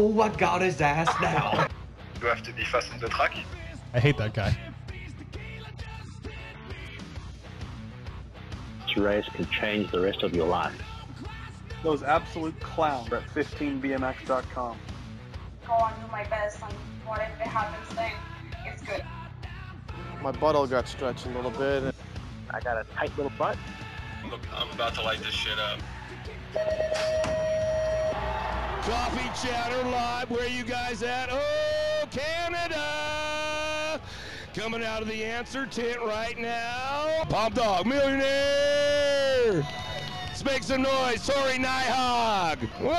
Oh, I got his ass now. You have to be fast on the track. I hate that guy. This race can change the rest of your life. Those absolute clowns at 15bmx.com. Go on, do my best, and whatever happens then, it's good. My butthole got stretched a little bit. I got a tight little butt. Look, I'm about to light this shit up. Coffee Chatter Live, where you guys at? Oh, Canada! Coming out of the answer tent right now. Palm Dog Millionaire! Let's make some noise, Tory Nyhaug! Whoa!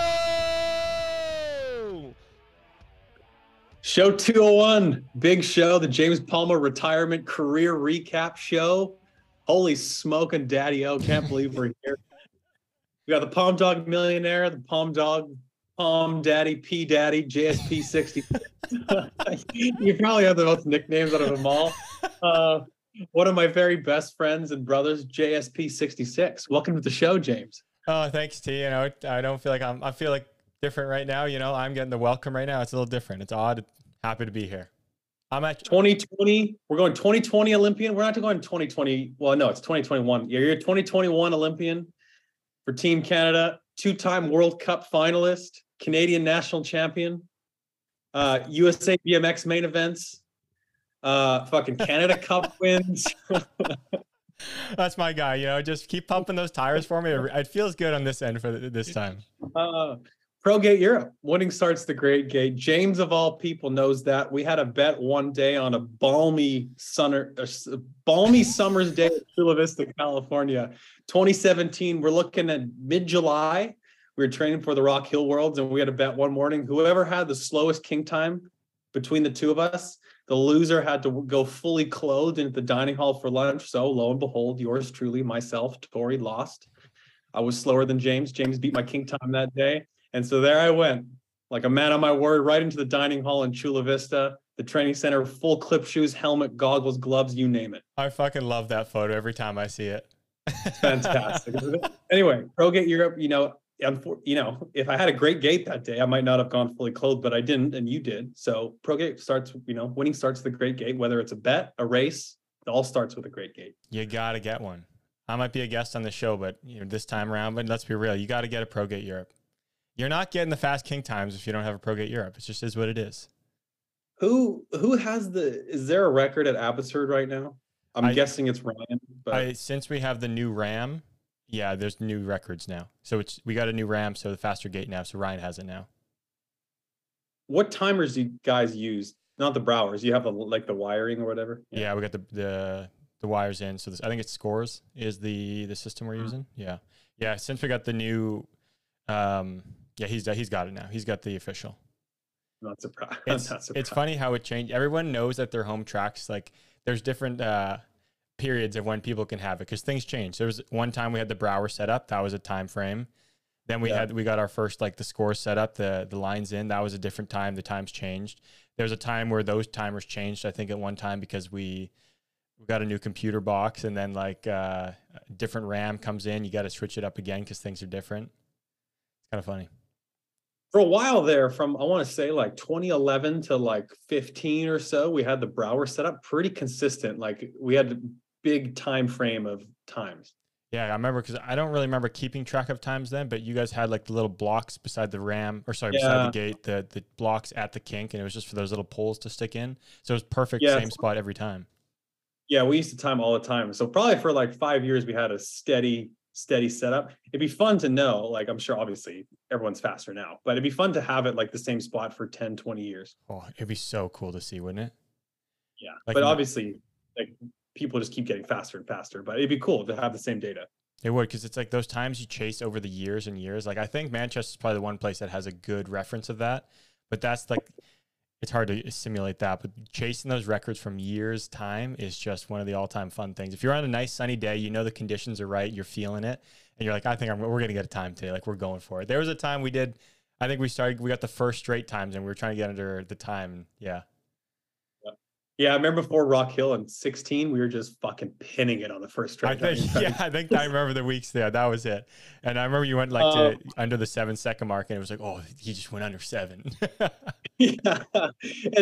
Show 201, big show, the James Palmer retirement career recap show. Holy smoking daddy o, can't believe we're here. We got the Palm Dog Millionaire, the Palm Dog, Palm Daddy, P Daddy, JSP 60. you probably have the most nicknames out of them all. Uh, one of my very best friends and brothers, JSP 66. Welcome to the show, James. Oh, thanks, T. You know, I don't feel like I'm. I feel like different right now. You know, I'm getting the welcome right now. It's a little different. It's odd. Happy to be here. I'm at 2020. We're going 2020 Olympian. We're not going 2020. Well, no, it's 2021. You're, you're 2021 Olympian for Team Canada, two-time World Cup finalist, Canadian national champion, uh, USA BMX main events, uh, fucking Canada Cup wins. That's my guy. You know, just keep pumping those tires for me. It feels good on this end for this time. Uh, ProGate Europe, winning starts the great gate. James of all people knows that. We had a bet one day on a balmy summer, a balmy summer's day at Chula Vista, California, 2017. We're looking at mid-July. We were training for the Rock Hill Worlds, and we had a bet one morning. Whoever had the slowest king time between the two of us, the loser had to go fully clothed into the dining hall for lunch. So lo and behold, yours truly, myself, Tory, lost. I was slower than James. James beat my king time that day. And so there I went, like a man on my word, right into the dining hall in Chula Vista, the training center, full clip shoes, helmet, goggles, gloves, you name it. I fucking love that photo every time I see it. It's fantastic. anyway, ProGate Europe, you know, you know, if I had a great gate that day, I might not have gone fully clothed, but I didn't, and you did. So pro gate starts, you know, winning starts the great gate, whether it's a bet, a race, it all starts with a great gate. You gotta get one. I might be a guest on the show, but you know, this time around, but let's be real, you gotta get a pro gate Europe. You're not getting the fast king times if you don't have a pro gate Europe. It just is what it is. Who who has the is there a record at Abbotsford right now? I'm I- guessing it's Ryan, but I, since we have the new RAM, yeah, there's new records now. So it's we got a new RAM, so the faster gate now. So Ryan has it now. what timers do you guys use? Not the Browers. You have the like the wiring or whatever. Yeah, we got the the the wires in. So this, I think it's Scores is the the system we're Mhm. using. Yeah, yeah. Since we got the new, um, yeah, he's he's got it now. He's got the official. Not surprised. It's not it's funny how it changed. Everyone knows that their home tracks like there's different uh periods of when people can have it because things change. There was one time we had the Brower set up. That was a time frame. Then we Yeah. had we got our first like the score set up, the the lines in. That was a different time. The times changed. There was a time where those timers changed. I think at one time because we we got a new computer box and then like uh, a different RAM comes in. You got to switch it up again because things are different. It's kind of funny. For a while there, from I want to say like 2011 to like 15 or so, we had the Brower set up pretty consistent. Like we had big time frame of times. Yeah, I remember because I don't really remember keeping track of times then, but you guys had like the little blocks beside the ram, or sorry, beside the gate, the the blocks at the kink, and it was just for those little poles to stick in. So it was perfect, Yeah. same spot every time. Yeah, we used to time all the time. So probably for like five years, we had a steady, steady setup. It'd be fun to know. Like I'm sure, obviously, everyone's faster now, but it'd be fun to have it like the same spot for 10, 20 years. Oh, it'd be so cool to see, wouldn't it? Yeah, Like but obviously, like people just keep getting faster and faster. But it'd be cool to have the same data. It would because it's like those times you chase over the years and years. Like I think Manchester's probably the one place that has a good reference of that. But that's like it's hard to simulate that. But chasing those records from years time is just one of the all time fun things. If you're on a nice sunny day, you know the conditions are right, you're feeling it, and you're like, I think I'm, we're gonna get a time today. Like we're going for it. There was a time we did. I think we started. We got the first straight times, and we were trying to get under the time. Yeah. Yeah, I remember before Rock Hill in 16, we were just fucking pinning it on the first I think yeah, I think I remember the weeks there. That was it. And I remember you went like to uh, under the seven second mark, and it was like, oh, he just went under seven. yeah. And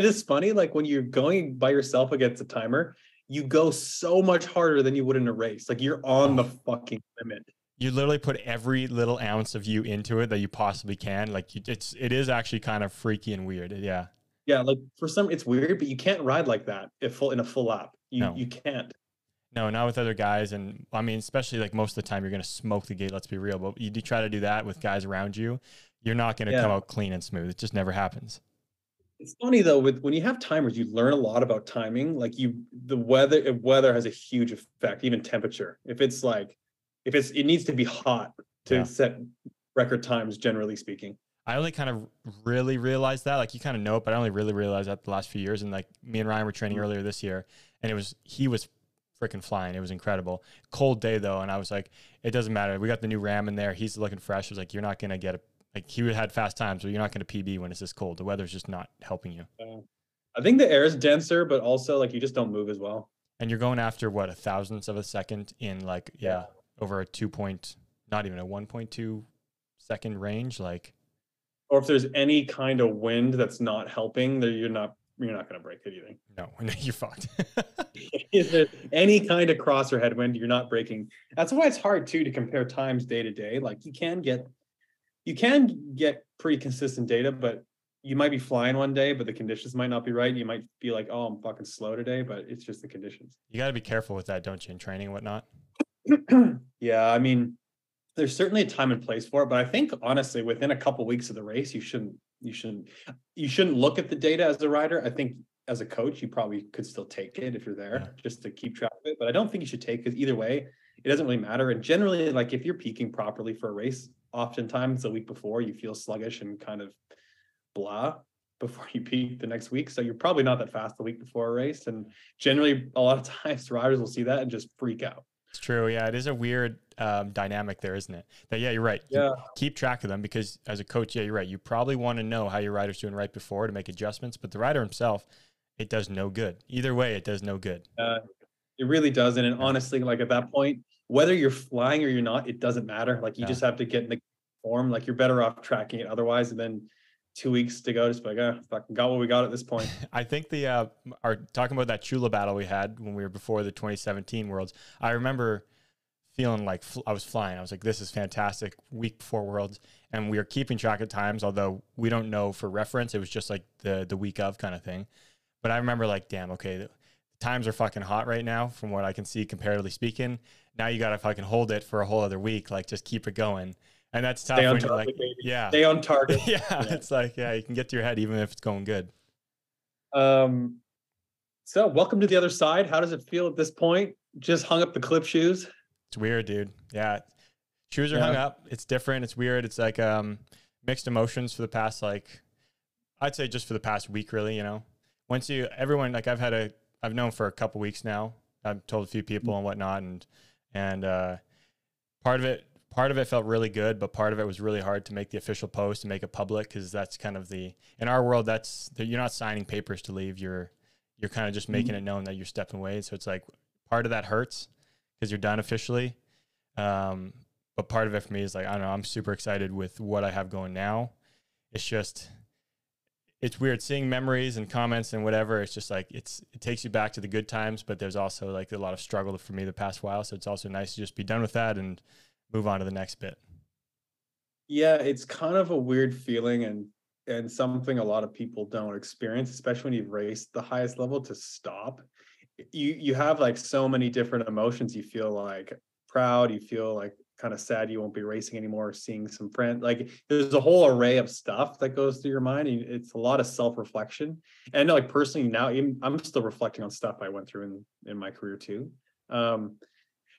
it's funny, like when you're going by yourself against a timer, you go so much harder than you would in a race. Like you're on the oh. fucking limit. you literally put every little ounce of you into it that you possibly can. Like you, it's it is actually kind of freaky and weird. Yeah. Yeah, like for some it's weird, but you can't ride like that if full in a full lap. You No. you can't. No, not with other guys. And I mean, especially like most of the time, you're going to smoke the gate. Let's be real. But you do try to do that with guys around you, you're not going to Yeah. come out clean and smooth. It just never happens. It's funny though, with when you have timers, you learn a lot about timing. Like you the weather uh, weather has a huge effect, even temperature. If it's like if it's it needs to be hot to Yeah. set record times, generally speaking. I only kind of really realized that. Like you kind of know it, but I only really realized that the last few years. And like me and Ryan were training mm-hmm. earlier this year, and it was he was freaking flying. It was incredible. Cold day though, and I was like, it doesn't matter. We got the new Ram in there. He's looking fresh. I was like, you're not gonna get a like he had fast times, but you're not gonna PB when it's this cold. The weather's just not helping you. I think the air is denser, but also like you just don't move as well. And you're going after what a thousandth of a second in like yeah over a two point, not even a one point two second range. Like Or if there's any kind of wind that's not helping, then you're not you're not gonna break anything. no, you're fucked. Is there any kind of cross or headwind, you're not breaking. That's why it's hard too to compare times day to day. Like you can get you can get pretty consistent data, but you might be flying one day, but the conditions might not be right. You might be like, oh, I'm fucking slow today, but it's just the conditions. you got to be careful with that, don't you, in training and whatnot. yeah, I mean, there's certainly a time and place for it, but I think honestly, within a couple weeks of the race, you shouldn't you shouldn't you shouldn't look at the data as a rider. I think as a coach, you probably could still take it if you're there Yeah. just to keep track of it. But I don't think you should take because either way, it doesn't really matter. And generally, like if you're peaking properly for a race, oftentimes the week before you feel sluggish and kind of blah before you peak the next week. So you're probably not that fast the week before a race. And generally, a lot of times riders will see that and just freak out. It's true. Yeah, it is a weird um, dynamic there, isn't it? That yeah, you're right. Yeah. keep track of them because as a coach, yeah, you're right. You probably want to know how your rider's doing right before to make adjustments, but the rider himself, it does no good. Either way, it does no good. Uh, it really doesn't. And honestly, like at that point, whether you're flying or you're not, it doesn't matter. Like you Yeah. just have to get in the form. Like you're better off tracking it otherwise. And then two weeks to go, just like, ah, fucking got what we got at this point. I think the uh, are talking about that Chula battle we had when we were before the 2017 Worlds. I remember feeling like fl- I was flying. I was like, "This is fantastic." Week before Worlds, and we are keeping track of times, although we don't know for reference. It was just like the the week of kind of thing. But I remember like, damn, okay, the times are fucking hot right now, from what I can see, comparatively speaking. Now you got to fucking hold it for a whole other week, like just keep it going, and that's tough. Stay on like, yeah, Stay on target. yeah, it's like yeah, you can get to your head even if it's going good. Um, so welcome to the other side. How does it feel at this point? Just hung up the clip shoes. It's weird, dude. Yeah. Shoes are hung up. It's different. It's weird. It's like um mixed emotions for the past like I'd say just for the past week really, you know. Once you everyone like I've had a I've known for a couple weeks now. I've told a few people and whatnot and and uh part of it part of it felt really good, but part of it was really hard to make the official post and make it public because that's kind of the in our world that's that you're not signing papers to leave. You're you're kind of just making it known that you're stepping away. So it's like part of that hurts because you're done officially. Um, but part of it for me is like I don't know. I'm super excited with what I have going now. It's just it's weird seeing memories and comments and whatever. It's just like it's it takes you back to the good times, but there's also like a lot of struggle for me the past while. So it's also nice to just be done with that and move on to the next bit. Yeah, it's kind of a weird feeling and and something a lot of people don't experience, especially when you've raced the highest level to stop. You you have like so many different emotions. You feel like proud, you feel like kind of sad you won't be racing anymore, seeing some friends. Like there's a whole array of stuff that goes through your mind. and It's a lot of self-reflection. And like personally now, I'm still reflecting on stuff I went through in, in my career too. Um,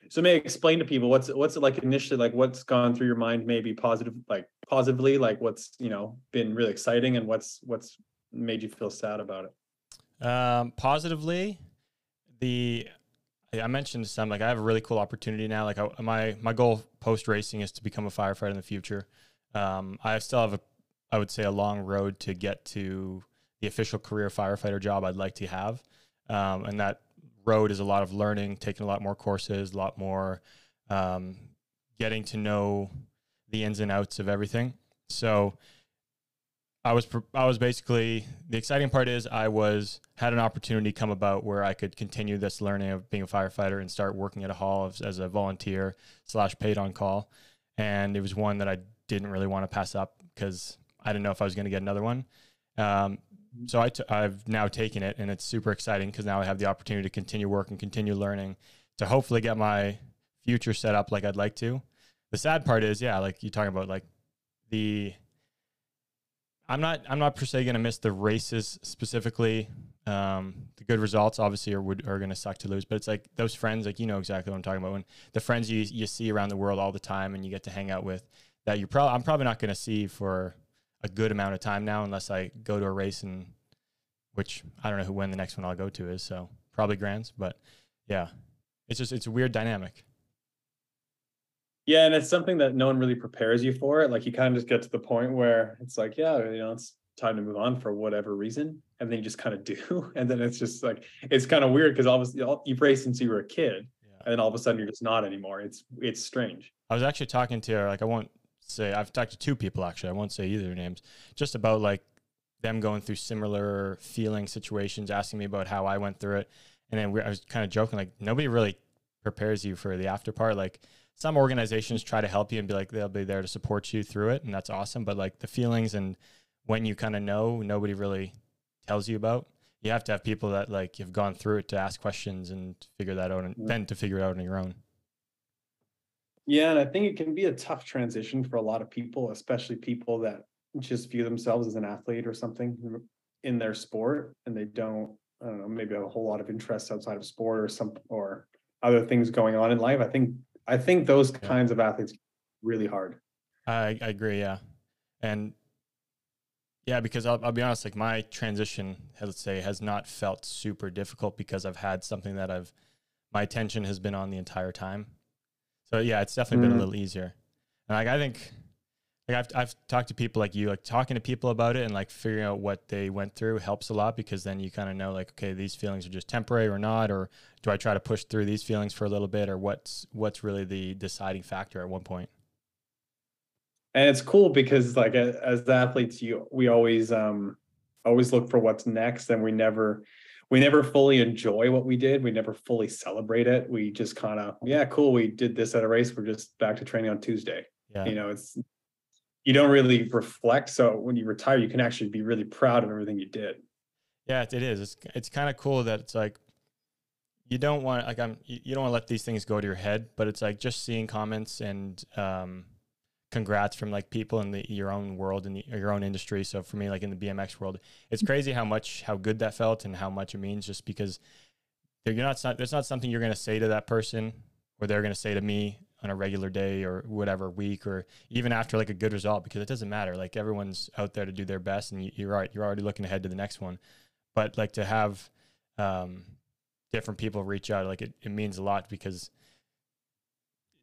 so may I explain to people what's what's it like initially like what's gone through your mind maybe positive like positively like what's you know been really exciting and what's what's made you feel sad about it Um, positively, the I mentioned some like I have a really cool opportunity now. Like I, my my goal post racing is to become a firefighter in the future. Um, I still have a I would say a long road to get to the official career firefighter job I'd like to have. um, and that road is a lot of learning, taking a lot more courses, a lot more um, getting to know the ins and outs of everything. So I was I was basically the exciting part is I was had an opportunity come about where I could continue this learning of being a firefighter and start working at a hall as, as a volunteer slash paid on call, and it was one that I didn't really want to pass up because I didn't know if I was going to get another one. Um, so I t- I've now taken it, and it's super exciting because now I have the opportunity to continue working, continue learning, to hopefully get my future set up like I'd like to. The sad part is, yeah, like you talking about, like the I'm not I'm not per se to miss the races specifically. Um, the good results obviously are would, are to suck to lose, but it's like those friends, like you know exactly what I'm talking about. When the friends you you see around the world all the time and you get to hang out with, that you're probably I'm probably not to see for a good amount of time now, unless I go to a race and which I don't know who when the next one I'll go to is. So probably Grands, but yeah, it's just it's a weird dynamic. Yeah, and it's something that no one really prepares you for it. Like you kind of just get to the point where it's like, yeah, you know, it's time to move on for whatever reason, and then you just kind of do, and then it's just like it's kind of weird because obviously you've raced since you were a kid, Yeah. and then all of a sudden you're just not anymore. It's it's strange. I was actually talking to her, like I won't say I've talked to two people actually. I won't say either names. Just about like them going through similar feeling situations, asking me about how I went through it, and then we, I was kind of joking like nobody really prepares you for the after part. Like some organizations try to help you and be like they'll be there to support you through it, and that's awesome. But like the feelings and when you kind of know, nobody really tells you about. You have to have people that like you've gone through it to ask questions and figure that out, and Yeah. then to figure it out on your own. Yeah, and I think it can be a tough transition for a lot of people, especially people that just view themselves as an athlete or something in their sport, and they don't, I don't know, maybe have a whole lot of interest outside of sport or some or other things going on in life. I think I think those kinds of athletes really hard. I, I agree, yeah, and yeah, because I'll, I'll be honest, like my transition, let's say, has not felt super difficult because I've had something that I've my attention has been on the entire time. So yeah, it's definitely been Mhm. a little easier, and like I think, like I've I've talked to people like you, like talking to people about it and like figuring out what they went through helps a lot because then you kind of know like okay, these feelings are just temporary or not, or do I try to push through these feelings for a little bit, or what's what's really the deciding factor at one point. and it's cool because like as athletes you we always um always look for what's next and we never we never fully enjoy what we did we never fully celebrate it we just kind of yeah cool we did this at a race we're just back to training on tuesday Yeah. you know it's you don't really reflect so when you retire you can actually be really proud of everything you did Yeah, it, is. It's it's kind of cool that it's like you don't want like I'm you, you don't want to let these things go to your head, but it's like just seeing comments and um, congrats from like people in the your own world in the your own industry. So for me, like in the BMX world, it's crazy how much how good that felt and how much it means just because you're not there's not something you're gonna say to that person or they're gonna say to me on a regular day or whatever week or even after like a good result because it doesn't matter. Like everyone's out there to do their best and you, you're right you're already looking ahead to the next one. But like to have um, different people reach out like it, it means a lot because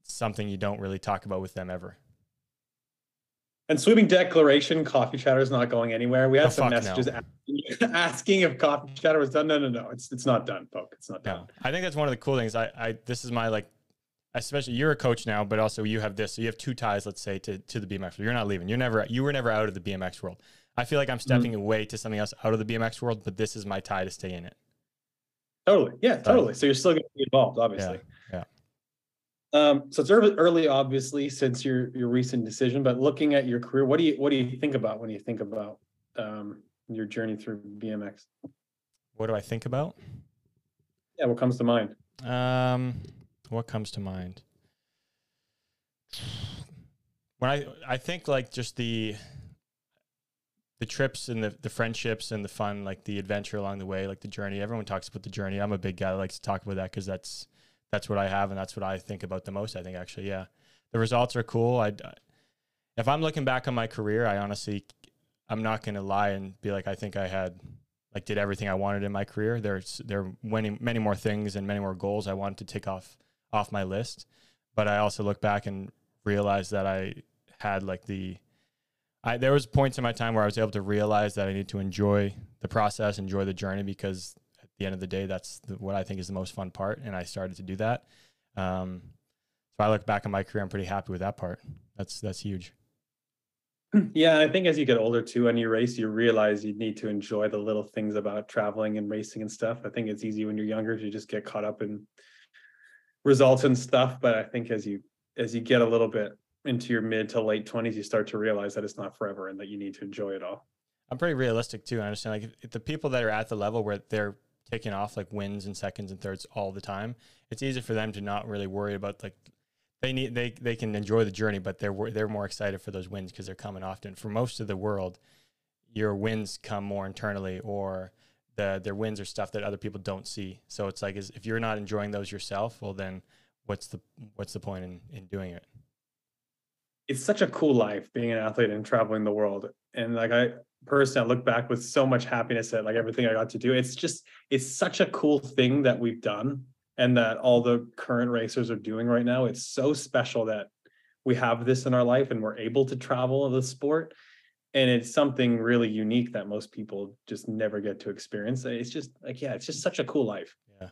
it's something you don't really talk about with them ever and sweeping declaration coffee chatter is not going anywhere we had Oh, some fuck no. messages asking, asking if coffee chatter was done no no no it's it's not done poke it's not done no i think that's one of the cool things i, I this is my like especially you're a coach now but also you have this so you have two ties let's say to, to the bmx world. you're not leaving you're never you were never out of the bmx world i feel like i'm mm-hmm. stepping away to something else out of the bmx world but this is my tie to stay in it Totally. Yeah, totally. So you're still going to be involved, obviously. yeah. Um, so it's early, early, obviously, since your your recent decision. But looking at your career, what do you what do you think about when you think about um, your journey through BMX? what do i think about Yeah, what comes to mind? Um, what comes to mind? When I I think like just the the trips and the the friendships and the fun, like the adventure along the way, like the journey. Everyone talks about the journey. I'm a big guy that likes to talk about that because that's that's what I have and that's what I think about the most. I think actually, yeah, the results are cool. I if I'm looking back on my career, I honestly I'm not gonna lie and be like I think I had like did everything I wanted in my career. There's there are many many more things and many more goals I wanted to tick off off my list, but I also look back and realize that I had like the I there was points in my time where I was able to realize that I need to enjoy the process, enjoy the journey because the end of the day, that's the, what I think is the most fun part. And I started to do that. Um, so I look back on my career, I'm pretty happy with that part. That's that's huge. Yeah, and I think as you get older too, and you race, you realize you need to enjoy the little things about traveling and racing and stuff. I think it's easy when you're younger to just get caught up in results and stuff. But I think as you as you get a little bit into your mid to late twenties, you start to realize that it's not forever and that you need to enjoy it all. I'm pretty realistic too. I understand like if the people that are at the level where they're taking off like wins and seconds and thirds all the time, it's easy for them to not really worry about like they need they they can enjoy the journey, but they're they're more excited for those wins because they're coming often. For most of the world, your wins come more internally, or the their wins are stuff that other people don't see. So it's like is if you're not enjoying those yourself, well then what's the what's the point in in doing it? It's such a cool life being an athlete and traveling the world. And like I personally I look back with so much happiness at like everything I got to do. It's just it's such a cool thing that we've done and that all the current racers are doing right now. It's so special that we have this in our life and we're able to travel the sport. And it's something really unique that most people just never get to experience. It's just like, yeah, it's just such a cool life. Yeah.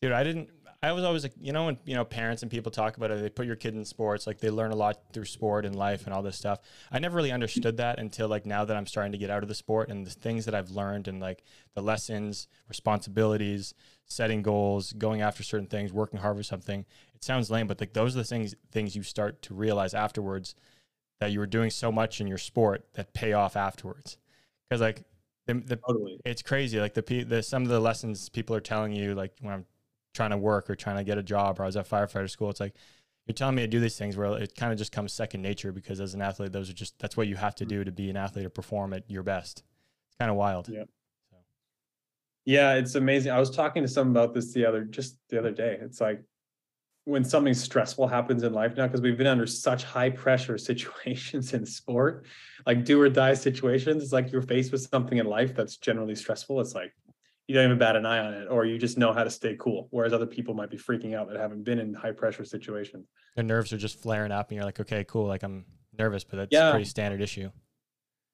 Dude, I didn't I was always like, you know, when you know parents and people talk about it, they put your kid in sports, like they learn a lot through sport and life and all this stuff. I never really understood that until like now that I'm starting to get out of the sport and the things that I've learned and like the lessons, responsibilities, setting goals, going after certain things, working hard for something. It sounds lame, but like those are the things things you start to realize afterwards that you were doing so much in your sport that pay off afterwards. Because like the, the Totally. it's crazy. Like the, the some of the lessons people are telling you, like when I'm trying to work or trying to get a job, or I was at firefighter school, it's like you're telling me to do these things where it kind of just comes second nature because as an athlete, those are just that's what you have to do to be an athlete or perform at your best. It's kind of wild. Yeah. Yeah, it's amazing. I was talking to someone about this the other just the other day. It's like when something stressful happens in life now, because we've been under such high pressure situations in sport, like do or die situations. It's like you're faced with something in life that's generally stressful. It's like you don't even bat an eye on it, or you just know how to stay cool. Whereas other people might be freaking out that haven't been in high pressure situations. Their nerves are just flaring up, and you're like, okay, cool. Like I'm nervous, but that's Yeah. a pretty standard issue.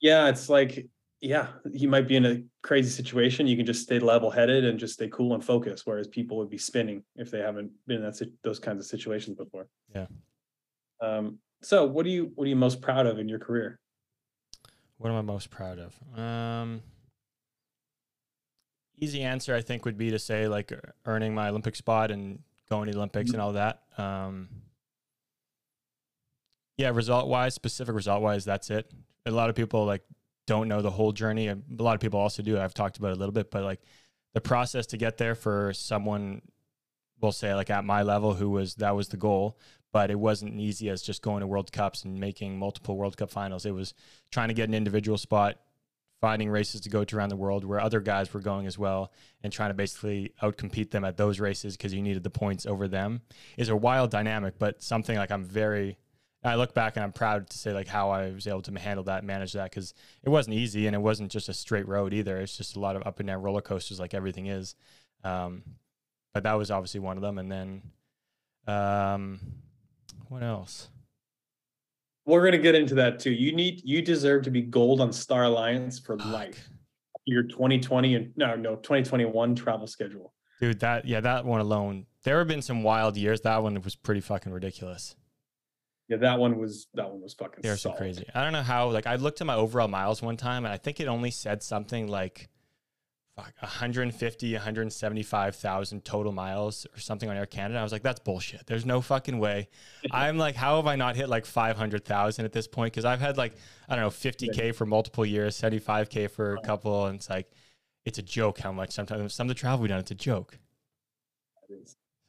Yeah, it's like, yeah, you might be in a crazy situation. You can just stay level headed and just stay cool and focused. Whereas people would be spinning if they haven't been in that those kinds of situations before. Yeah. Um, so what are you what are you most proud of in your career? What am I most proud of? Um, easy answer, I think, would be to say like earning my Olympic spot and going to the Olympics and all that. Um, yeah, result wise, specific result wise, that's it. A lot of people like don't know the whole journey. A lot of people also do. I've talked about it a little bit, but like the process to get there for someone, we'll say like at my level, who was that was the goal, but it wasn't easy as just going to World Cups and making multiple World Cup finals. It was trying to get an individual spot, finding races to go to around the world where other guys were going as well, and trying to basically outcompete them at those races because you needed the points over them. Is a wild dynamic, but something like I'm very. I look back and I'm proud to say like how I was able to handle that, manage that because it wasn't easy and it wasn't just a straight road either. It's just a lot of up and down roller coasters like everything is. Um, but that was obviously one of them. And then, um, what else? We're gonna get into that too. You need you deserve to be gold on Star Alliance for Fuck. life. Your 2020 and no no 2021 travel schedule. Dude, that yeah, that one alone. There have been some wild years. That one was pretty fucking ridiculous. Yeah, that one was that one was fucking. They're so crazy. I don't know how. Like, I looked at my overall miles one time, and I think it only said something like, "Fuck, 150, 175,000 total miles or something on Air Canada." I was like, "That's bullshit. There's no fucking way." I'm like, "How have I not hit like 500,000 at this point?" Because I've had like I don't know 50k for multiple years, 75k for a couple, and it's like, it's a joke how much sometimes some of the travel we've done. It's a joke.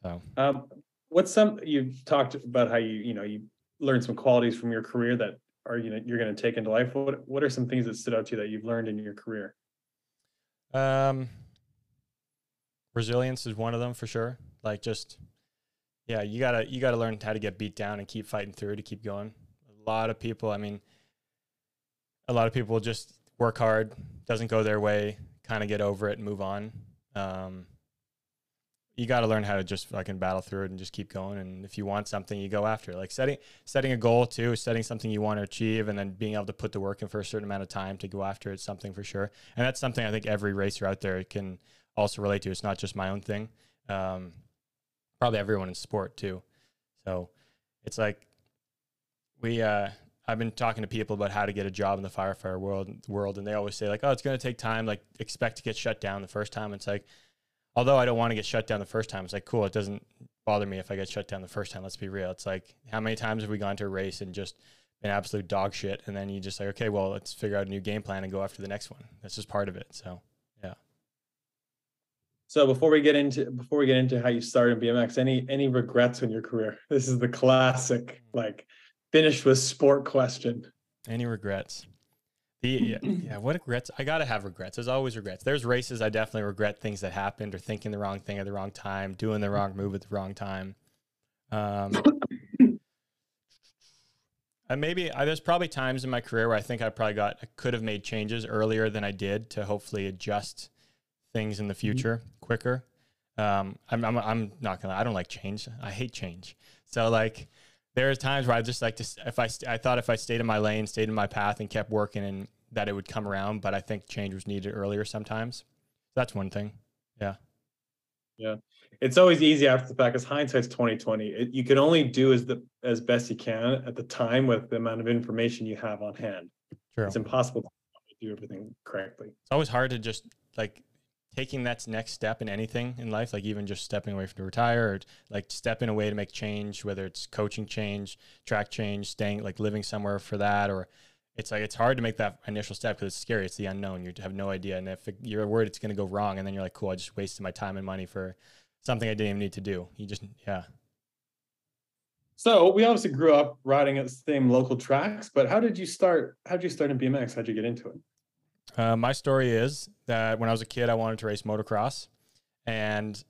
So Um, what's some you've talked about how you you know you learned some qualities from your career that are you know you're going to take into life. What what are some things that stood out to you that you've learned in your career? Um, resilience is one of them for sure. Like just, yeah, you gotta you gotta learn how to get beat down and keep fighting through to keep going. A lot of people, I mean, a lot of people just work hard, doesn't go their way, kind of get over it and move on. Um, you got to learn how to just fucking battle through it and just keep going. And if you want something, you go after it. Like setting setting a goal too, setting something you want to achieve, and then being able to put the work in for a certain amount of time to go after it. Something for sure, and that's something I think every racer out there can also relate to. It's not just my own thing. Um, probably everyone in sport too. So it's like we uh, I've been talking to people about how to get a job in the firefighter world world and they always say like oh it's going to take time like expect to get shut down the first time it's like although I don't want to get shut down the first time it's like cool it doesn't bother me if I get shut down the first time let's be real it's like how many times have we gone to a race and just been absolute dog shit and then you just like okay well let's figure out a new game plan and go after the next one that's just part of it so yeah So before we get into before we get into how you started in BMX, any any regrets in your career? This is the classic like finish with sport question. Any regrets? Yeah, yeah, what regrets? I gotta have regrets. There's always regrets. There's races I definitely regret things that happened or thinking the wrong thing at the wrong time, doing the wrong move at the wrong time. Um, and maybe I, there's probably times in my career where I think I probably got I could have made changes earlier than I did to hopefully adjust things in the future quicker. Um, I'm, I'm I'm not gonna. I don't like change. I hate change. So like there are times where I just like to if I I thought if I stayed in my lane, stayed in my path, and kept working, and that it would come around. But I think change was needed earlier sometimes. That's one thing. Yeah. Yeah. It's always easy after the fact because hindsight's twenty twenty. It, you can only do as the as best you can at the time with the amount of information you have on hand. True. It's impossible to do everything correctly. It's always hard to just like taking that next step in anything in life, like even just stepping away from to retire or like stepping away to make change, whether it's coaching change, track change, staying like living somewhere for that, or it's like it's hard to make that initial step because it's scary. It's the unknown. You have no idea, and if you're worried it's going to go wrong, and then you're like, cool, I just wasted my time and money for something I didn't even need to do. You just yeah. So we obviously grew up riding at the same local tracks, but how did you start? How did you start in BMX? How'd you get into it? Uh, my story is that when I was a kid, I wanted to race motocross, and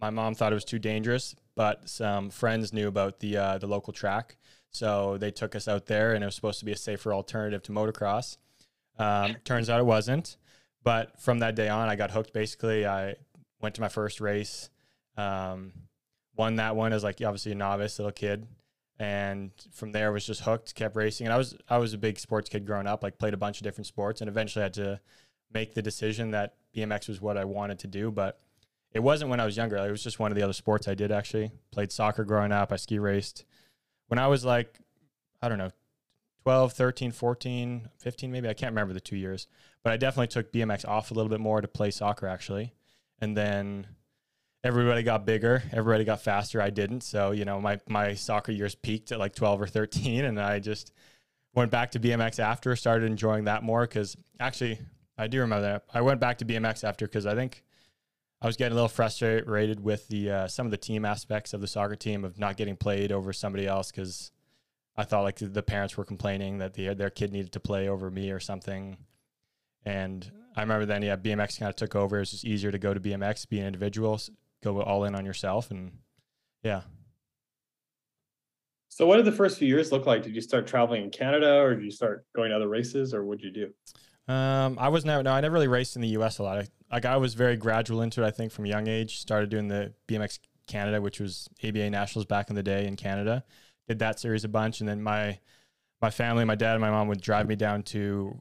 my mom thought it was too dangerous. But some friends knew about the uh, the local track, so they took us out there, and it was supposed to be a safer alternative to motocross. Um, turns out it wasn't. But from that day on, I got hooked. Basically, I went to my first race, um, won that one as like obviously a novice little kid, and from there I was just hooked kept racing. And i was i was a big sports kid growing up like played a bunch of different sports and eventually had to make the decision that bmx was what i wanted to do. But it wasn't when i was younger. It was just one of the other sports i did actually. Played soccer growing up. I ski raced. When i was like i don't know 12 13 14 15 maybe i can't remember the two years. But i definitely took bmx off a little bit more to play soccer actually. And then everybody got bigger, everybody got faster. I didn't. So, you know, my, my soccer years peaked at like 12 or 13. And I just went back to BMX after, started enjoying that more. Cause actually, I do remember that. I went back to BMX after because I think I was getting a little frustrated with the uh, some of the team aspects of the soccer team of not getting played over somebody else because I thought like the parents were complaining that the, their kid needed to play over me or something. And I remember then, yeah, BMX kind of took over. It was just easier to go to BMX, be an individual, go all in on yourself, and yeah. So what did the first few years look like? Did you start traveling in Canada or did you start going to other races or what'd you do? Um, I was never no, I never really raced in the U.S. a lot. I, like I was very gradual into it. I think from a young age, started doing the BMX Canada, which was ABA Nationals back in the day in Canada. Did that series a bunch, and then my my family, my dad and my mom would drive me down to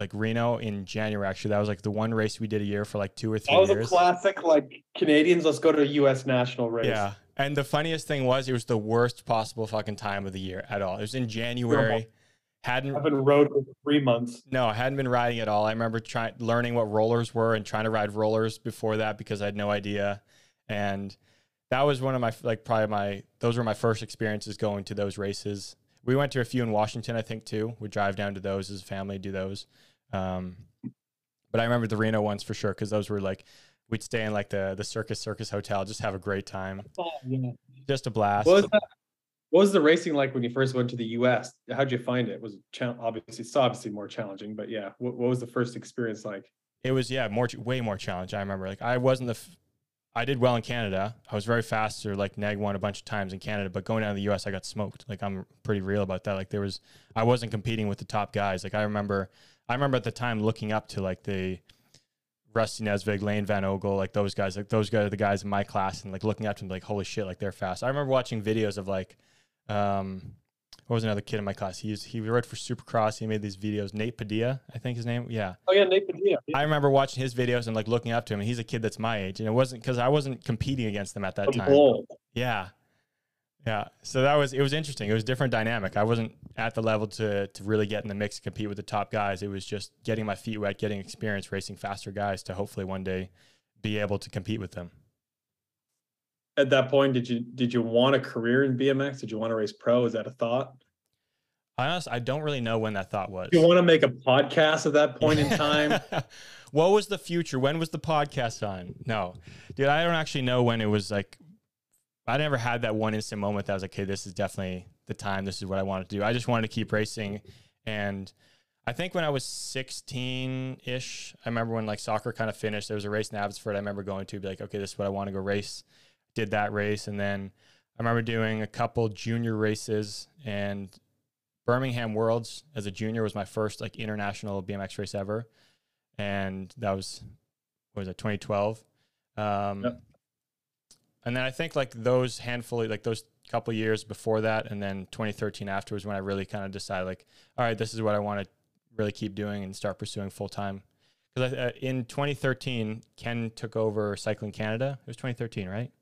like Reno in January. Actually, that was like the one race we did a year for like two or three That was a years. classic like Canadians, let's go to a US national race. Yeah. And the funniest thing was it was the worst possible fucking time of the year at all. It was in January. Hadn't I've been rode for three months. no, I hadn't been riding at all. I remember trying learning what rollers were and trying to ride rollers before that because I had no idea. And that was one of my like probably my those were my first experiences going to those races. We went to a few in Washington, I think too. We drive down to those as a family, do those. Um, but I remember the Reno ones for sure because those were like we'd stay in like the the Circus Circus Hotel, just have a great time, Oh, yeah. just a blast. What was that? What was the racing like when you first went to the US? How'd you find it? Was it cha- obviously it's obviously more challenging, but yeah, what, what was the first experience like? it was yeah more way more challenge i remember like i wasn't the f- i did well in canada i was very fast or like neg one a bunch of times in canada but going down to the us i got smoked like i'm pretty real about that like there was i wasn't competing with the top guys like i remember i remember at the time looking up to like the rusty nesvig lane van ogle like those guys like those guys are the guys in my class and like looking up to them like holy shit like they're fast i remember watching videos of like um what was another kid in my class? He was, he rode for Supercross. He made these videos. Nate Padilla, I think his name. Yeah. Oh yeah, Nate Padilla. I remember watching his videos and like looking up to him. And he's a kid that's my age, and it wasn't because I wasn't competing against them at that time. Yeah, yeah. So that was it was interesting. It was a different dynamic. I wasn't at the level to to really get in the mix and compete with the top guys. It was just getting my feet wet, getting experience racing faster guys to hopefully one day be able to compete with them. At that point, did you did you want a career in BMX? Did you want to race pro? Is that a thought? I honestly, I don't really know when that thought was. You want to make a podcast at that point in time? what was the future? When was the podcast on? No, dude, I don't actually know when it was like. I never had that one instant moment that I was like, okay, this is definitely the time. This is what I wanted to do. I just wanted to keep racing. And I think when I was 16 ish, I remember when like soccer kind of finished, there was a race in Abbotsford I remember going to be like, okay, this is what I want to go race. Did that race. And then I remember doing a couple junior races and Birmingham Worlds as a junior was my first like international BMX race ever. And that was, what was it, 2012? Um, Yep. And then I think like those handful, like those couple years before that, and then 2013 afterwards, when I really kind of decided like, all right, this is what I want to really keep doing and start pursuing full time. Because uh, in 2013, Ken took over Cycling Canada. It was 2013, right?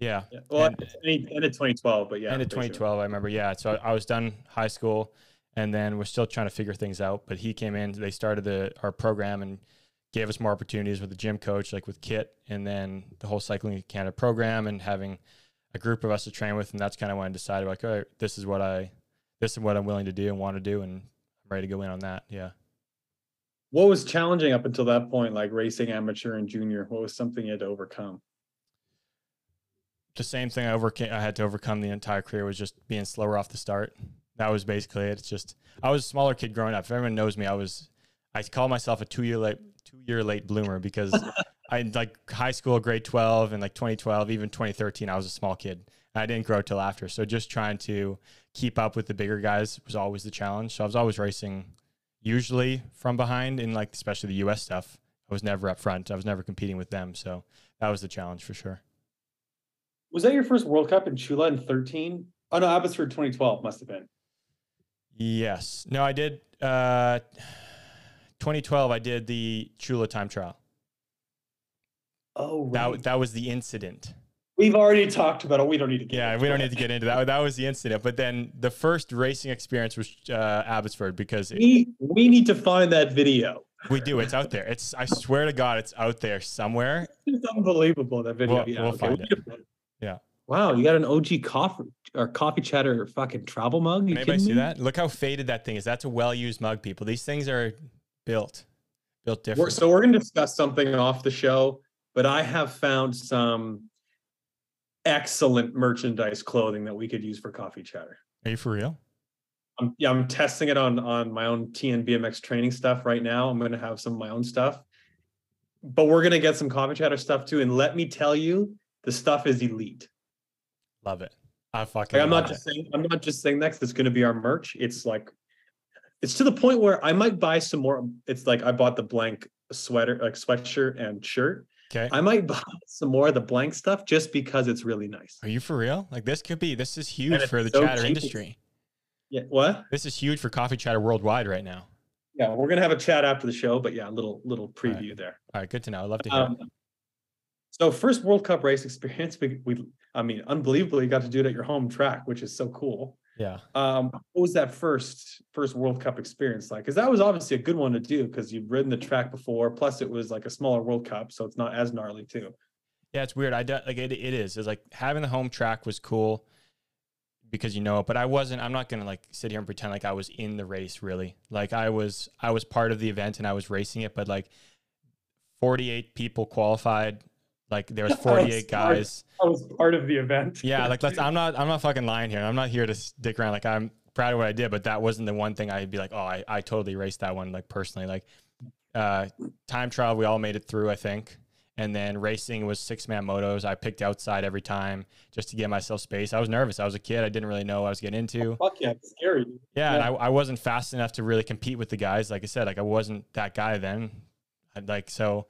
Yeah. Yeah. Well, And- end of 2012, but yeah. end of for sure. 2012 i remember yeah so I, I was done high school and then we're still trying to figure things out but he came in they started the our program and gave us more opportunities with the gym coach like with kit and then the whole cycling canada program and having a group of us to train with and that's kind of when i decided like all right this is what i this is what i'm willing to do and want to do and i'm ready to go in on that yeah What was challenging up until that point, like racing amateur and junior? What was something you had to overcome? the same thing I overcame. I had to overcome the entire career was just being slower off the start. That was basically it. It's just I was a smaller kid growing up. If everyone knows me, I was I call myself a two year late two year late bloomer because I like high school, grade twelve, and like 2012, even 2013, I was a small kid. I didn't grow till after. So just trying to keep up with the bigger guys was always the challenge. So I was always racing, usually from behind, in like especially the U.S. stuff. I was never up front. I was never competing with them. So that was the challenge for sure. Was that your first World Cup in Chula in 13? Oh no, Abbotsford 2012 must have been. Yes. No, I did. Uh, 2012, I did the Chula time trial. Oh, That right. that was the incident. We've already talked about it. We don't need to get. Yeah, into we don't need to get into that. That was the incident. But then the first racing experience was uh, Abbotsford because it- We we need to find that video. we do. It's out there. It's. I swear to God, it's out there somewhere. It's unbelievable that video. We'll- yeah, we'll okay, find it. need to find Yeah. Wow, you got an OG coffee or coffee chatter fucking travel mug? You Anybody see me? that? Look how faded that thing is. That's a well-used mug, people. These things are built, built different. so we're going to discuss something off the show, but I have found some excellent merchandise clothing that we could use for coffee chatter. Are you for real? I'm, yeah, I'm testing it on on my own TN BMX training stuff right now. I'm going to have some of my own stuff, but we're going to get some coffee chatter stuff too. And let me tell you, the stuff is elite. Love it. I fucking. Like, I'm not it. just saying I'm not just saying that it's going to be our merch. It's like it's to the point where I might buy some more. It's like I bought the blank sweater, like sweatshirt and shirt. Okay. I might buy some more of the blank stuff just because it's really nice. Are you for real? Like this could be. This is huge for the so chatter cheap. industry. Yeah. What? This is huge for coffee chatter worldwide right now. Yeah, we're gonna have a chat after the show, but yeah, a little little preview there. All right, good to know. I'd love to hear. Um, so first World Cup race experience, we, we I mean, unbelievably you got to do it at your home track, which is so cool. Yeah. Um, what was that first first World Cup experience like? Because that was obviously a good one to do because you've ridden the track before. Plus, it was like a smaller World Cup, so it's not as gnarly too. Yeah, it's weird. I do, like it, it is. It's like having the home track was cool because you know it, but I wasn't I'm not going to like sit here and pretend like I was in the race really. Like I was I was part of the event and I was racing it, but like 48 people qualified. Like there was 48 Sorry. guys. I was part of the event. Yeah, like let's I'm not I'm not fucking lying here. I'm not here to stick around like I'm proud of what I did, but that wasn't the one thing I'd be like, "Oh, I I totally raced that one like personally." Like uh time trial we all made it through, I think. And then racing was six man motos. I picked outside every time just to give myself space. I was nervous. I was a kid. I didn't really know what I was getting into. Fuck yeah, it's scary. Yeah, and I, I wasn't fast enough to really compete with the guys. Like I said, like I wasn't that guy then. I'd like so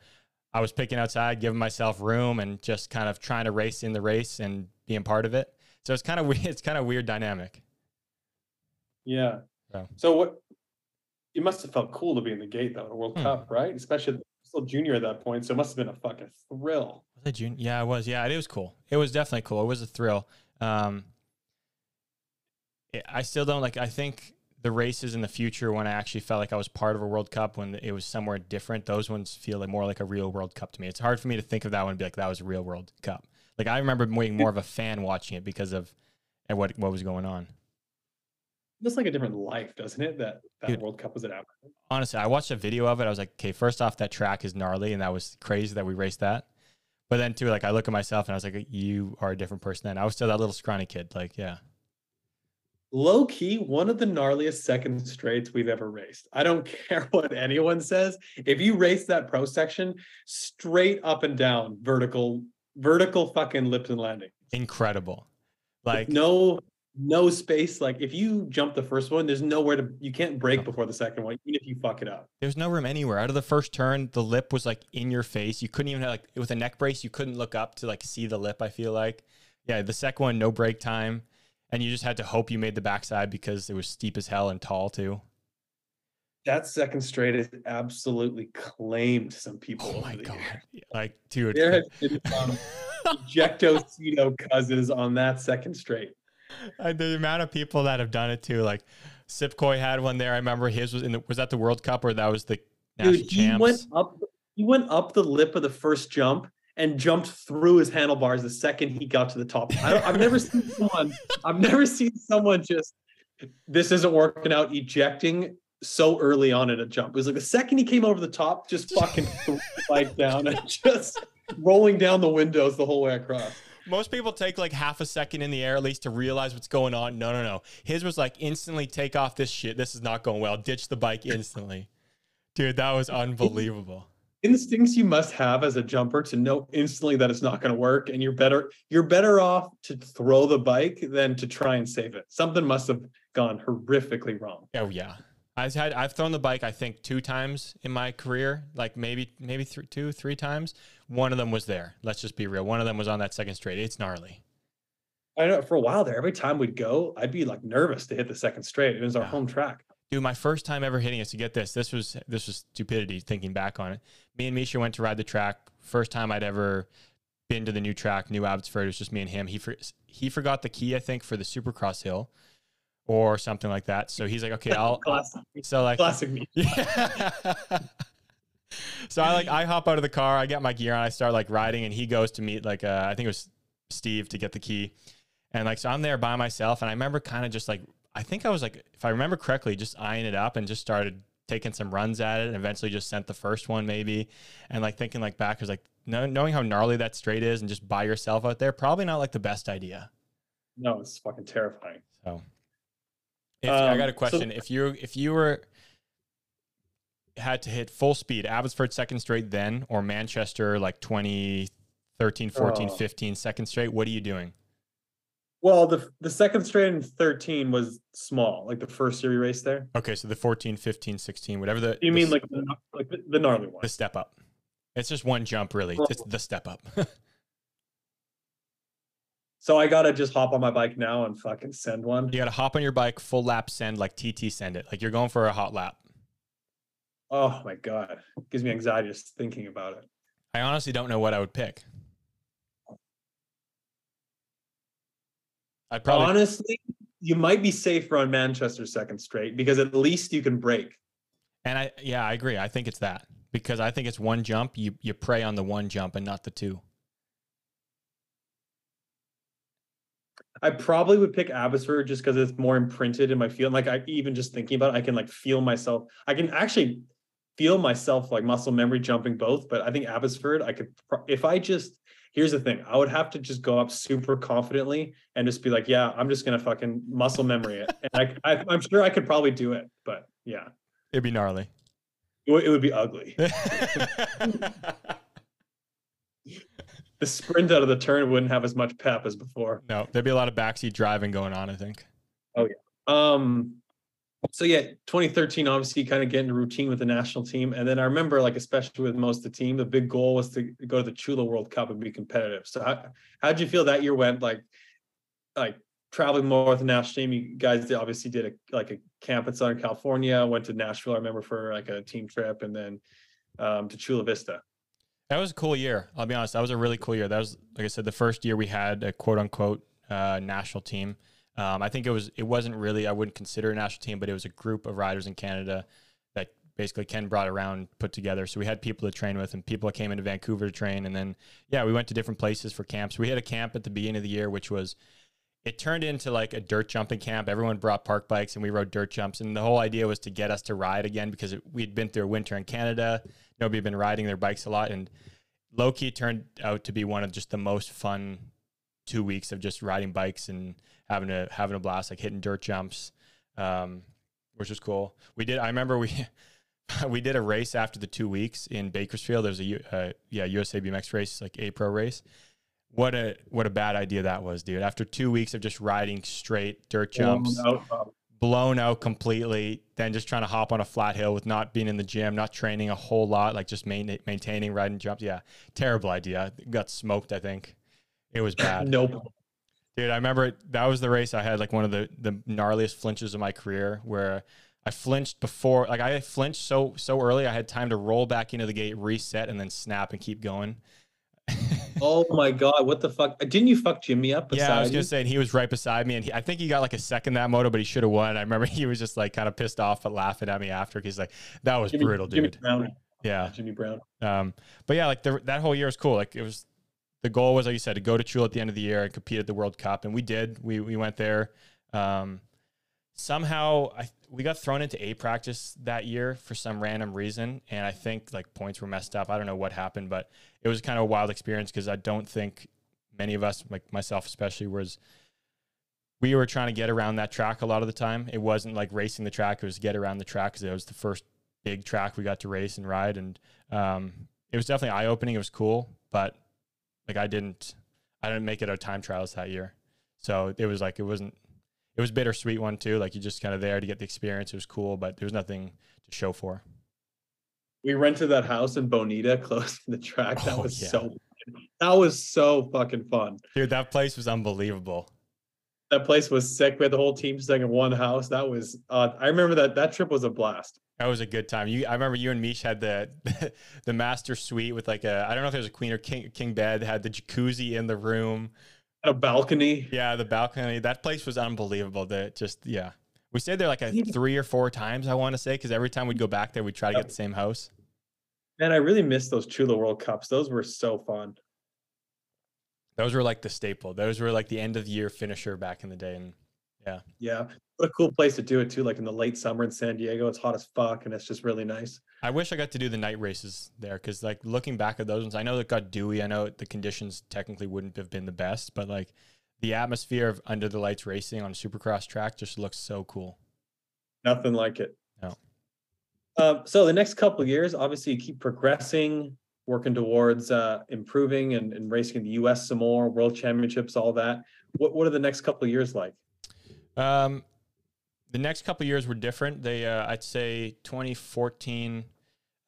I was picking outside, giving myself room, and just kind of trying to race in the race and being part of it. So it's kind of weird. It's kind of weird dynamic. Yeah. Yeah. So what? You must have felt cool to be in the gate though, in a World Hmm. Cup, right? Especially still junior at that point, so it must have been a fucking thrill. Was it June? Yeah, it was. Yeah, it was cool. It was definitely cool. It was a thrill. Um, I still don't like. I think the races in the future, when I actually felt like I was part of a World Cup, when it was somewhere different, those ones feel like more like a real World Cup to me. It's hard for me to think of that one and be like that was a real World Cup. Like I remember being more of a fan watching it because of and what what was going on. It's like a different life, doesn't it? That that Dude. World Cup was at Apple. honestly, I watched a video of it. I was like, okay, first off, that track is gnarly, and that was crazy that we raced that. But then too, like I look at myself and I was like, you are a different person. Then I was still that little scrawny kid. Like, yeah, Low key, one of the gnarliest second straights we've ever raced. I don't care what anyone says. If you race that pro section, straight up and down, vertical, vertical fucking lips and landing. incredible. With Like, no no space. Like if you jump the first one, there's nowhere to you can't brake before the second one, even if you fuck it up. there's no room anywhere. Out of the first turn, the lip was like in your face. You couldn't even have, like with a neck brace, you couldn't look up to like see the lip. I feel like, yeah, the second one, no brake time, and you just had to hope you made the backside because it was steep as hell and tall too. That second straight is absolutely claimed some people. Oh my god! years. Like, dude, There has been some ejectocito cousins on that second straight. Uh, the amount of people that have done it too, like Sipkoi had one there. I remember his was in the was that the World Cup or that was the national Dude, he champs? went up. He went up the lip of the first jump and jumped through his handlebars the second he got to the top. I don't, I've never seen someone. I've never seen someone just. This isn't working out. Ejecting so early on in a jump. It was like the second he came over the top, just fucking threw the bike down and just rolling down the windows the whole way across. Most people take like half a second in the air at least to realize what's going on. No, no, no. His was like instantly take off this shit. This is not going well. Ditch the bike instantly. Dude, that was unbelievable. Instincts you must have as a jumper to know instantly that it's not going to work and you're better you're better off to throw the bike than to try and save it something must have gone horrifically wrong Oh yeah. I've had I've thrown the bike I think two times in my career, like maybe maybe th- two three times. One of them was there. Let's just be real. One of them was on that second straight. It's gnarly. i know for a while there every time we'd go i'd be like nervous to hit the second straight it was our Yeah. home track Dude, my first time ever hitting it. To get this, this was this was stupidity. Thinking back on it, me and Misha went to ride the track. First time I'd ever been to the new track, New Abbotsford. It was just me and him. He for, he forgot the key, I think, for the Supercross hill or something like that. So he's like, okay, I'll. classic, So like, classic me yeah. so I like I hop out of the car, I get my gear on, I start like riding, and he goes to meet like uh, I think it was Steve to get the key, and like so I'm there by myself, and I remember kind of just like I think I was like if I remember correctly, just eyeing it up and just started taking some runs at it, and eventually just sent the first one maybe, and like thinking like back was like no, knowing how gnarly that straight is, and just by yourself out there, probably not like the best idea. no it's fucking terrifying So, if, I got Um, a so- question. if you if you were had to hit full speed, Abbotsford second straight then, or Manchester like 2013, 14, Oh. 15 second straight, what are you doing? Well the the second straight in 13 was small like the first year we raced there Okay, so the 14, 15, 16, whatever the you the mean like the, like the, the gnarly one the step up. It's just one jump, really. Well- It's the step up. so i gotta just hop on my bike now and fucking send one you got to hop on your bike, full lap send, like TT send it. Like you're going for a hot lap. oh my god it gives me anxiety just thinking about it I honestly don't know what I would pick. I'd probably Honestly, you might be safer on Manchester second straight because at least you can brake. And I yeah, I agree. I think it's that because I think it's one jump. You you pray on the one jump and not the two. I probably would pick Abbotsford just because it's more imprinted in my field. Like I even just thinking about it, I can like feel myself. I can actually feel myself like muscle memory jumping both. But I think Abbotsford, I could if I just here's the thing, I would have to just go up super confidently and just be like, yeah, I'm just gonna fucking muscle memory it. And I, I I'm sure I could probably do it, but yeah, It'd be gnarly. it, would- it would be ugly. The sprint out of the turn wouldn't have as much pep as before. no, there'd be a lot of backseat driving going on. I think. Oh yeah. Um, so yeah, 2013, obviously, kind of getting a routine with the national team, and then I remember, like especially with most of the team, the big goal was to go to the Chula World Cup and be competitive. So how how'd you feel that year went? Like, like traveling more with the national team. You guys did, obviously did a like a camp in Southern California. Went to Nashville, I remember for like a team trip, and then um, to Chula Vista. That was a cool year. I'll be honest. That was a really cool year. That was, like I said, the first year we had a quote unquote uh, national team. Um, I think it was. It wasn't really. I wouldn't consider a national team, but it was a group of riders in Canada that basically Ken brought around, put together. So we had people to train with, and people came into Vancouver to train, and then yeah, we went to different places for camps. We had a camp at the beginning of the year, which was. It turned into like a dirt jumping camp. Everyone brought park bikes and we rode dirt jumps. And the whole idea was to get us to ride again because it, we'd been through a winter in Canada. Nobody had been riding their bikes a lot. And low key turned out to be one of just the most fun two weeks of just riding bikes and having a having a blast, like hitting dirt jumps, um, which was cool. We did. I remember we we did a race after the two weeks in Bakersfield. There was a uh, yeah USA BMX race, like a pro race. What a what a bad idea that was, dude. After two weeks of just riding straight dirt jumps, Blown out. blown out completely, then just trying to hop on a flat hill with not being in the gym, not training a whole lot, like just main, maintaining riding jumps. Yeah, terrible idea. Got smoked. I think it was bad. Nope. Dude, I remember it, that was the race I had like one of the the gnarliest flinches of my career where I flinched before like I flinched so so early I had time to roll back into the gate, reset, and then snap and keep going. Oh my god, what the fuck? Didn't you fuck Jimmy up? yeah, I was beside gonna say, he was right beside me, and he, I think he got like a second that moto, but he should have won. I remember he was just like kind of pissed off but laughing at me after. He's like, "That was Jimmy, brutal, Jimmy dude." Brown. Yeah, Jimmy Brown. Um, but yeah, like the, that whole year was cool. Like it was, the goal was like you said to go to Chula at the end of the year and compete at the World Cup, and we did. We we went there. Um, somehow I we got thrown into A practice that year for some random reason, and I think like points were messed up. I don't know what happened, but it was kind of a wild experience because I don't think many of us, like myself especially, was we were trying to get around that track a lot of the time. It wasn't like racing the track; it was get around the track because it was the first big track we got to race and ride, and um, it was definitely eye opening. It was cool, but like I didn't, I didn't make it our time trials that year, so it was like it wasn't. It was bittersweet one too. Like you just kind of there to get the experience. It was cool, but there was nothing to show for. We rented that house in Bonita close to the track. That Oh, was yeah. so that was so fucking fun. Dude, that place was unbelievable. That place was sick. We had the whole team staying in one house. That was uh I remember that that trip was a blast. That was a good time. You, I remember you and Mish had the the master suite with like a I don't know if it was a queen or king king bed. Had the jacuzzi in the room. A balcony. Yeah, the balcony. That place was unbelievable. That just yeah, we stayed there like a three or four times. I want to say because every time we'd go back there, we'd try to get the same house. Man, I really miss those Chula World Cups. Those were so fun. Those were like the staple. Those were like the end of the year finisher back in the day. And Yeah. Yeah. What a cool place to do it too. Like in the late summer in San Diego. It's hot as fuck and it's just really nice. I wish I got to do the night races there because, like, looking back at those ones, I know it got dewy. I know the conditions technically wouldn't have been the best, but like the atmosphere of under the lights racing on a supercross track just looks so cool. Nothing like it. No. Um, so the next couple of years, obviously, you keep progressing, working towards uh, improving and, and racing in the U.S. some more, World Championships, all that. What What are the next couple of years like? Um, the next couple years were different. They, uh, I'd say, 2014.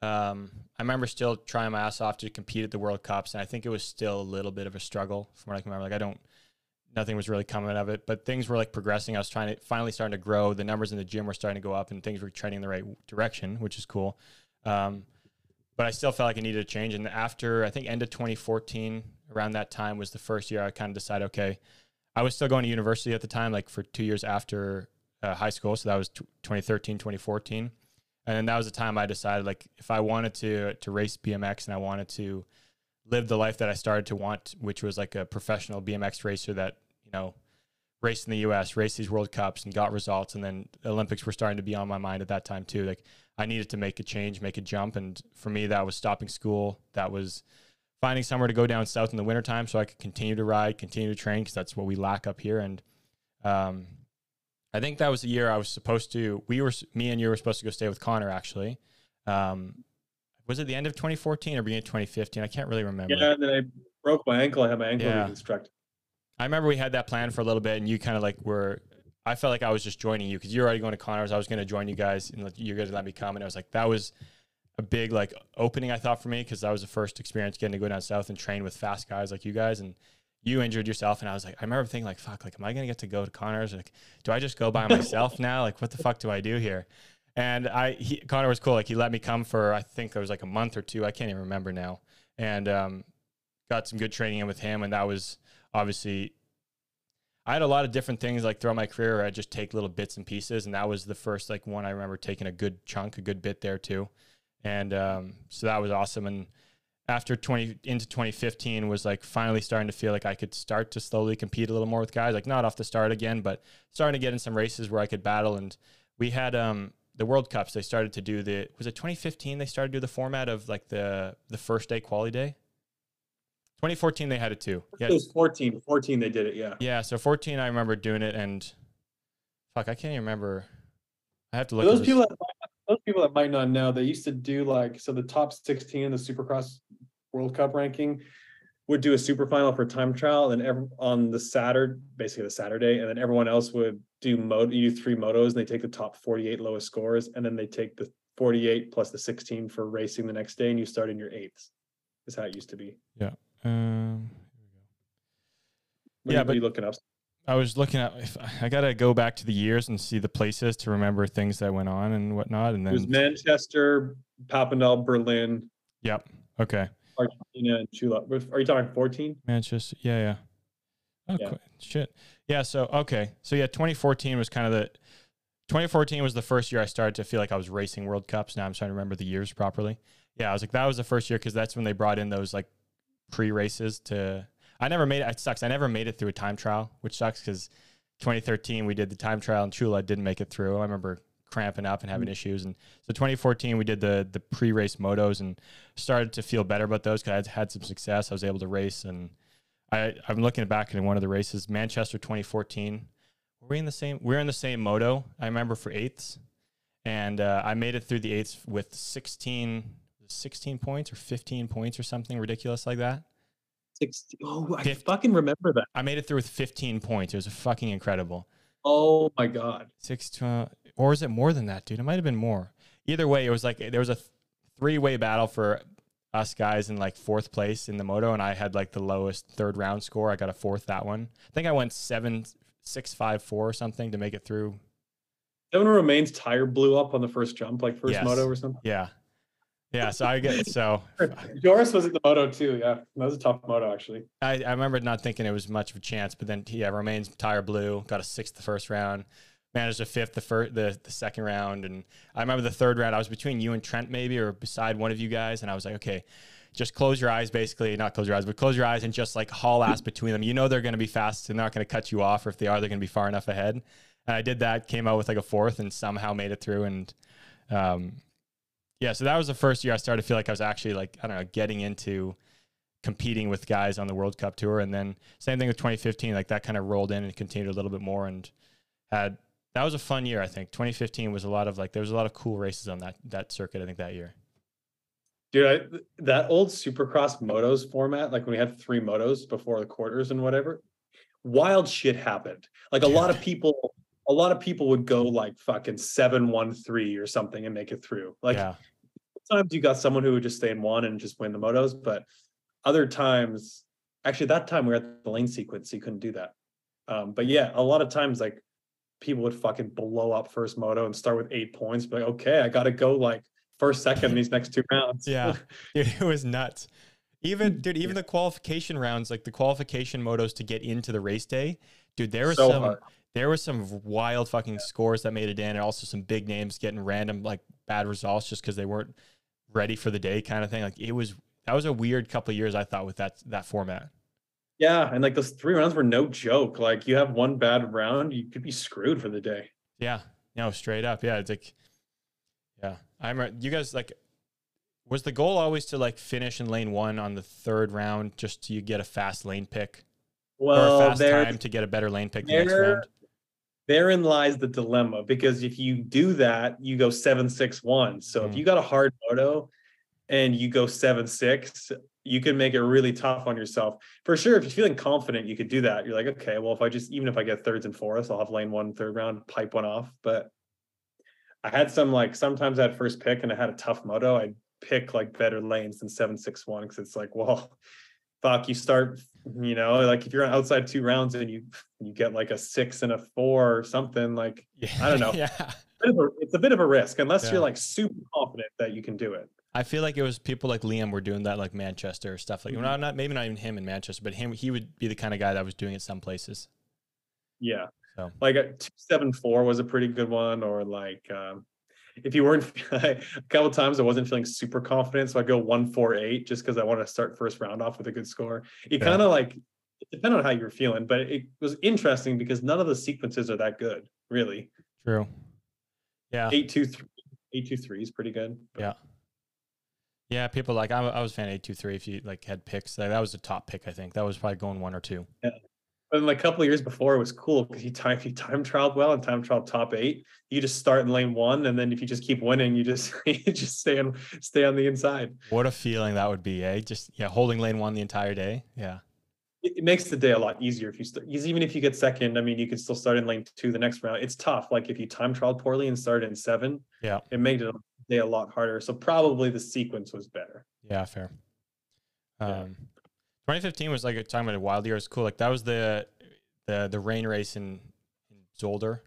Um, I remember still trying my ass off to compete at the World Cups, and I think it was still a little bit of a struggle from what I can remember. Like I don't, nothing was really coming of it, but things were like progressing. I was trying to finally starting to grow. The numbers in the gym were starting to go up, and things were trending in the right direction, which is cool. Um, but I still felt like I needed a change. And after I think end of 2014, around that time was the first year I kind of decided, okay, I was still going to university at the time, like for two years after uh, high school. So that was t- 2013, 2014. And then that was the time I decided, like, if I wanted to to race BMX and I wanted to live the life that I started to want, which was like a professional BMX racer that you know raced in the U.S., raced these World Cups, and got results. And then Olympics were starting to be on my mind at that time too. Like, I needed to make a change, make a jump, and for me, that was stopping school. That was finding somewhere to go down south in the wintertime so I could continue to ride, continue to train because that's what we lack up here. And um, I think that was the year I was supposed to. We were me and you were supposed to go stay with Connor actually. Um, was it the end of 2014 or beginning of 2015? I can't really remember. Yeah, and then I broke my ankle. I had my ankle Yeah. reconstructed. I remember we had that plan for a little bit, and you kind of like were. I felt like I was just joining you because you're already going to Connors. I was going to join you guys, and you're going to let me come. And I was like, that was a big like opening I thought for me because that was the first experience getting to go down south and train with fast guys like you guys. And you injured yourself, and I was like, I remember thinking like, fuck, like, am I gonna get to go to Connor's? Like, do I just go by myself now? Like, what the fuck do I do here? And I, he, Connor was cool. Like, he let me come for I think it was like a month or two. I can't even remember now. And um, got some good training in with him, and that was obviously. I had a lot of different things like throughout my career. Where I just take little bits and pieces, and that was the first like one I remember taking a good chunk, a good bit there too, and um, so that was awesome. And after 20 into 2015 was like finally starting to feel like I could start to slowly compete a little more with guys, like not off the start again, but starting to get in some races where I could battle. And we had um, the World Cups. They started to do the was it 2015? They started to do the format of like the the first day quality day. 2014 they had it too. Yeah. It was 14. 14 they did it. Yeah. Yeah. So 14 I remember doing it, and fuck, I can't even remember. I have to look. For those people that those people that might not know, they used to do like so the top 16 in the Supercross World Cup ranking would do a super final for time trial, and every, on the Saturday, basically the Saturday, and then everyone else would do moto. You do three motos, and they take the top 48 lowest scores, and then they take the 48 plus the 16 for racing the next day, and you start in your eighths. Is how it used to be. Yeah. Um, yeah, but you looking up. I was looking at. If, I gotta go back to the years and see the places to remember things that went on and whatnot. And then it was Manchester, Papendal, Berlin. Yep. Okay. Argentina and Chula. Are you talking 14? Manchester. Yeah, yeah. Oh, yeah. shit. Yeah. So okay. So yeah, 2014 was kind of the. 2014 was the first year I started to feel like I was racing World Cups. Now I'm trying to remember the years properly. Yeah, I was like that was the first year because that's when they brought in those like pre races to. I never made it. It sucks. I never made it through a time trial, which sucks because 2013 we did the time trial in Chula. Didn't make it through. I remember cramping up and having mm-hmm. issues. And so 2014, we did the the pre race motos and started to feel better about those because I had some success. I was able to race, and I I'm looking back in one of the races, Manchester 2014. Were we in the same? We are in the same moto. I remember for eighths, and uh, I made it through the eighths with 16 16 points or 15 points or something ridiculous like that. 16. Oh, I 50, fucking remember that. I made it through with 15 points. It was fucking incredible. Oh my god. Six, 12, or is it more than that, dude? It might have been more. Either way, it was like there was a th- three way battle for us guys in like fourth place in the moto, and I had like the lowest third round score. I got a fourth that one. I think I went seven, six, five, four or something to make it through. Devin Romaine's tire blew up on the first jump, like first yes. moto or something. Yeah. Yeah, so I get so Joris was at the moto too. Yeah, that was a tough moto actually. I, I remember not thinking it was much of a chance, but then yeah, Romaine's tire blew, got a sixth the first round managed a fifth the first the, the second round and i remember the third round i was between you and trent maybe or beside one of you guys and i was like okay just close your eyes basically not close your eyes but close your eyes and just like haul ass between them you know they're going to be fast they're not going to cut you off or if they are they're going to be far enough ahead and i did that came out with like a fourth and somehow made it through and um, yeah so that was the first year i started to feel like i was actually like i don't know getting into competing with guys on the world cup tour and then same thing with 2015 like that kind of rolled in and continued a little bit more and had that was a fun year. I think 2015 was a lot of like there was a lot of cool races on that that circuit. I think that year. Dude, I, that old Supercross motos format, like when we had three motos before the quarters and whatever, wild shit happened. Like a yeah. lot of people, a lot of people would go like fucking seven one three or something and make it through. Like yeah. Sometimes you got someone who would just stay in one and just win the motos, but other times, actually that time we were at the lane sequence, so you couldn't do that. Um, but yeah, a lot of times like people would fucking blow up first moto and start with eight points. But like, okay, I got to go like first, second these next two rounds. Yeah, dude, it was nuts. Even dude, even yeah. the qualification rounds, like the qualification motos to get into the race day, dude, there was so some. Hard. There were some wild fucking yeah. scores that made it in, and also some big names getting random like bad results just because they weren't ready for the day, kind of thing. Like it was that was a weird couple of years I thought with that that format. Yeah, and like those three rounds were no joke. Like you have one bad round, you could be screwed for the day. Yeah, no, straight up. Yeah, it's like, yeah, I'm. You guys like, was the goal always to like finish in lane one on the third round just so you get a fast lane pick? Well, or a fast time to get a better lane pick the next round. Therein lies the dilemma because if you do that, you go seven six one. So mm. if you got a hard moto and you go seven six, you can make it really tough on yourself. For sure, if you're feeling confident, you could do that. You're like, okay, well, if I just even if I get thirds and fourths, I'll have lane one third round, pipe one off. But I had some like sometimes I had first pick and I had a tough moto. I'd pick like better lanes than seven six one because it's like, well, fuck, you start You know, like if you're on outside two rounds and you you get like a six and a four or something, like Yeah. I don't know. yeah. of a- it's a bit of a risk unless Yeah. you're like super confident that you can do it. I feel like it was people like Liam were doing that, like Manchester stuff. Like, Mhm. well, not maybe not even him in Manchester, but him. He would be the kind of guy that was doing it some places. Yeah. So. Like a two seven four was a pretty good one, or like um, if you weren't a couple times I wasn't feeling super confident, so I go one four eight just because I want to start first round off with a good score. It Yeah. kind of like it depended on how you were feeling, but it was interesting because none of the sequences are that good, really. True. Yeah. Eight two three, eight two three is pretty good. but- Yeah. Yeah. People like I, I was a fan of eight two three. If you like had picks, like, that was the top pick. I think that was probably going one or two. But like a couple of years before, it was cool because you time you time trialed well and time trialed top eight. You just start in lane one, and then if you just keep winning, you just you just stay on stay on the inside. What a feeling that would be, eh? Just yeah, holding lane one the entire day. Yeah. It, it makes the day a lot easier if you start. Because even if you get second, I mean, you can still start in lane two the next round. It's tough. Like if you time trialed poorly and started in seven, Yeah. it made it day a lot harder. So probably the sequence was better. Yeah, fair. Yeah. Um, 2015 was like a time when a wild year was cool. Like that was the the the rain race in, in Zolder,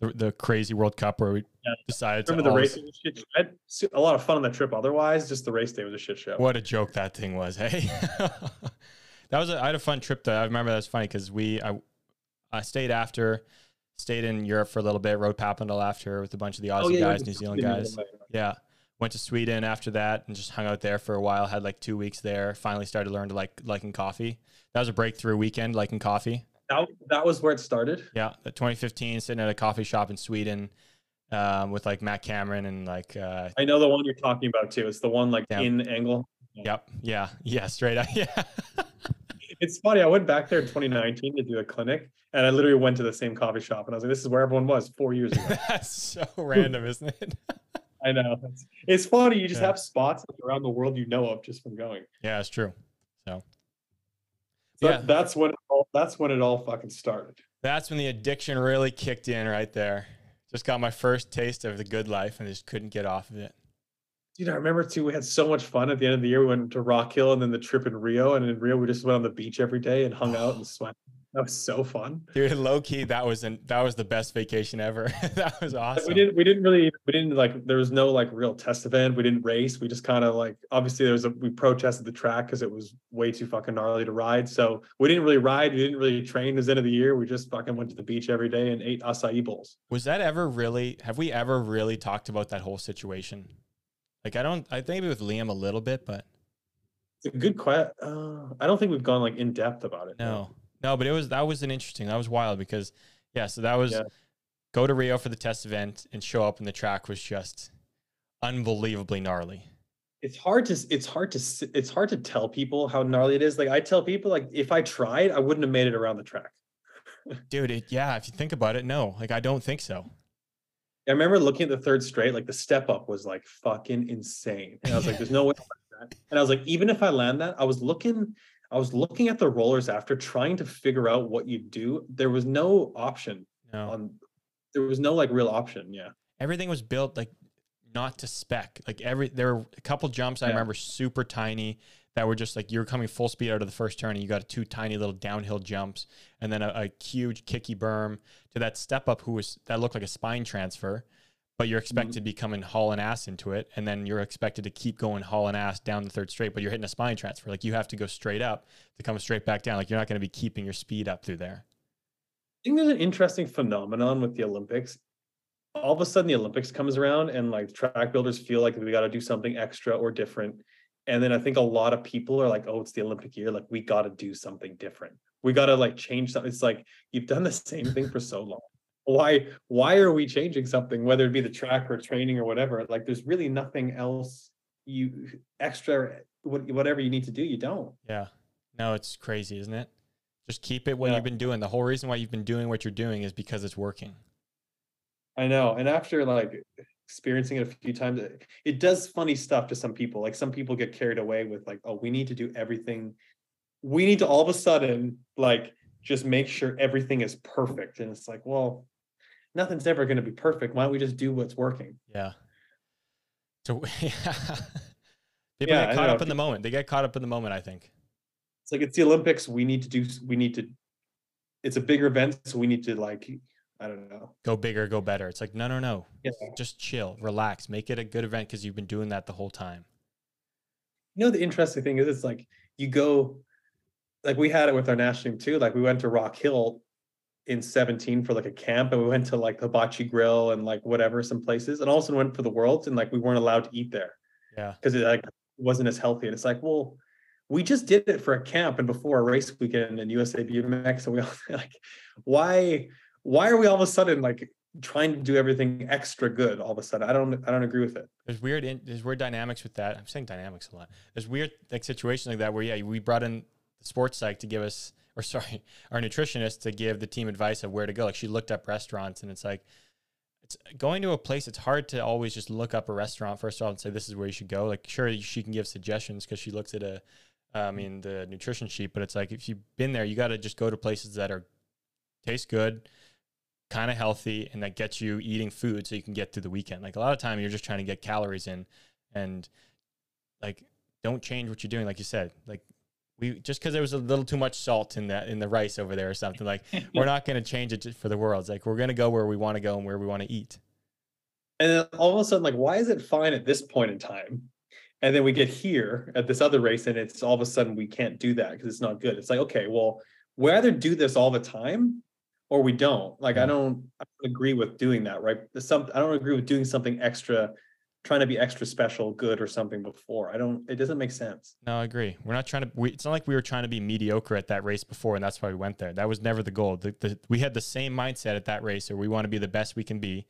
the, the crazy World Cup where we Yeah. decided to Remember the all race? shit show? I had a lot of fun on the trip. Otherwise, just the race day was a shit show. What a joke that thing was, hey. that was a, I had a fun trip though. I remember that was funny because we I I stayed after, stayed in Europe for a little bit, rode Papendal after with a bunch of the Aussie Oh, yeah, guys, New Zealand guys. right. Yeah. Went to Sweden after that and just hung out there for a while. Had like two weeks there. Finally started to learn to like liking coffee. That was a breakthrough weekend liking coffee. That, that was where it started. Yeah, 2015, sitting at a coffee shop in Sweden um, with like Matt Cameron and like, uh, I know the one you're talking about too. It's the one like Yeah. in angle. yep, yeah, yeah, straight up, yeah, It's funny. I went back there in 2019 to do a clinic, and I literally went to the same coffee shop, and I was like, "This is where everyone was four years ago." that's so random, isn't it? I know. It's, it's funny. You just Yeah. have spots around the world you know of just from going. yeah, it's true. So So Yeah. that's when it all, that's when it all fucking started. that's when the addiction really kicked in right there. Just got my first taste of the good life and just couldn't get off of it. Dude, I remember too. We had so much fun at the end of the year. We went to Rock Hill and then the trip in Rio, and in Rio we just went on the beach every day and hung out and swam. That was so fun. Dude, low key, that was an, that was the best vacation ever. that was awesome. We didn't we didn't really we didn't like there was no like real test event. We didn't race. We just kind of like obviously there was a we protested the track because it was way too fucking gnarly to ride. So we didn't really ride. We didn't really train this end of the year. We just fucking went to the beach every day and ate acai bowls. Was that ever really? Have we ever really talked about that whole situation? Like, I don't. I think maybe with Liam a little bit, but It's a good question. Uh, I don't think we've gone like in depth about it. no, no. But it was that was an interesting. That was wild because yeah. So that was Yeah. go to Rio for the test event and show up, and the track was just unbelievably gnarly. it's hard to it's hard to it's hard to tell people how gnarly it is. Like I tell people, like if I tried, I wouldn't have made it around the track. Dude, it, yeah. If you think about it, no. Like, I don't think so. I remember looking at the third straight, like the step up was like fucking insane. And I was like, there's no way. I land that. And I was like, even if I land that, I was looking, I was looking at the rollers after trying to figure out what you do. There was no option No. on there was no like real option. Yeah. everything was built like not to spec. Like every there were a couple jumps I Yeah. remember super tiny that were just like you were coming full speed out of the first turn and you got two tiny little downhill jumps and then a, a huge kicky berm to that step up who was that looked like a spine transfer. But you're expected mm-hmm. to be coming hauling ass into it, and then you're expected to keep going hauling ass down the third straight. But you're hitting a spine transfer, like you have to go straight up to come straight back down. Like you're not going to be keeping your speed up through there. I think there's an interesting phenomenon with the Olympics. All of a sudden, the Olympics comes around, and like track builders feel like we got to do something extra or different. And then I think a lot of people are like, "Oh, it's the Olympic year. Like we got to do something different. We got to like change something." It's like you've done the same thing for so long. Why? Why are we changing something? Whether it be the track or training or whatever. Like there's really nothing else you extra whatever you need to do. You don't. Yeah. No, it's crazy, isn't it? Just keep it what Yeah. you've been doing. The whole reason why you've been doing what you're doing is because it's working. I know. And after like experiencing it a few times, it, it does funny stuff to some people. Like some people get carried away with like, oh, we need to do everything. We need to all of a sudden like just make sure everything is perfect. And it's like, well, nothing's ever going to be perfect. Why don't we just do what's working? Yeah. So yeah. People Yeah, get caught up in the moment. They get caught up in the moment, I think. It's like it's the Olympics. We need to do. We need to. It's a bigger event, so we need to like. I don't know. Go bigger, go better. It's like no, no, no. Yeah. Just chill, relax, make it a good event because you've been doing that the whole time. You know the interesting thing is, it's like you go, like we had it with our national team too. Like we went to Rock Hill in 17 for like a camp, and we went to like Hibachi Grill and like whatever some places, and also went for the Worlds, and like we weren't allowed to eat there Yeah. because it like wasn't as healthy. And it's like, well, we just did it for a camp and before a race weekend in USA BMX, and we all like, why, why are we all of a sudden like trying to do everything extra good all of a sudden? I don't, I don't agree with it. There's weird, in, there's weird dynamics with that. I'm saying dynamics a lot. There's weird like situations like that where yeah, we brought in the sports psych to give us, or sorry, our nutritionist to give the team advice of where to go. Like she looked up restaurants, and it's like, it's going to a place. It's hard to always just look up a restaurant first of all and say this is where you should go. Like sure, she can give suggestions because she looks at a, um, I mean the nutrition sheet, but it's like if you've been there, you got to just go to places that are taste good, kind of healthy, and that gets you eating food so you can get through the weekend. Like a lot of time, you're just trying to get calories in, and like don't change what you're doing. Like you said, like we just because there was a little too much salt in that in the rice over there or something. Like we're not going to change it for the world. It's like we're going to go where we want to go and where we want to eat. And then all of a sudden, like, why is it fine at this point in time? And then we get here at this other race, and it's all of a sudden we can't do that because it's not good. It's like, okay, well, we either do this all the time or we don't. Like, I don't, I don't agree with doing that, right? Some, I don't agree with doing something extra, trying to be extra special, good or something before. I don't. It doesn't make sense. No, I agree. We're not trying to. We, it's not like we were trying to be mediocre at that race before, and that's why we went there. That was never the goal. The, the, we had the same mindset at that race, or we want to be the best we can be,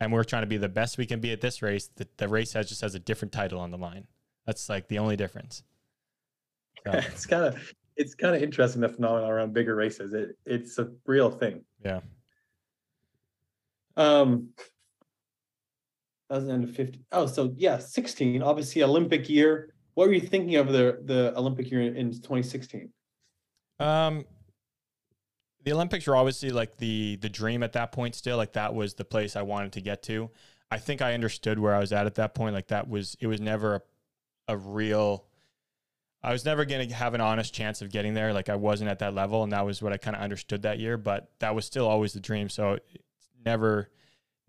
and we're trying to be the best we can be at this race. The, the race has just has a different title on the line. That's like the only difference. So, it's kind of, it's kind of interesting the phenomenon around bigger races. It, it's a real thing. yeah. Um, 2050. Oh, so yeah, 16. Obviously, Olympic year. What were you thinking of the the Olympic year in 2016? Um, the Olympics were obviously like the the dream at that point. Still, like that was the place I wanted to get to. I think I understood where I was at at that point. Like that was it was never a, a real. I was never going to have an honest chance of getting there. Like I wasn't at that level, and that was what I kind of understood that year. But that was still always the dream. So it's never,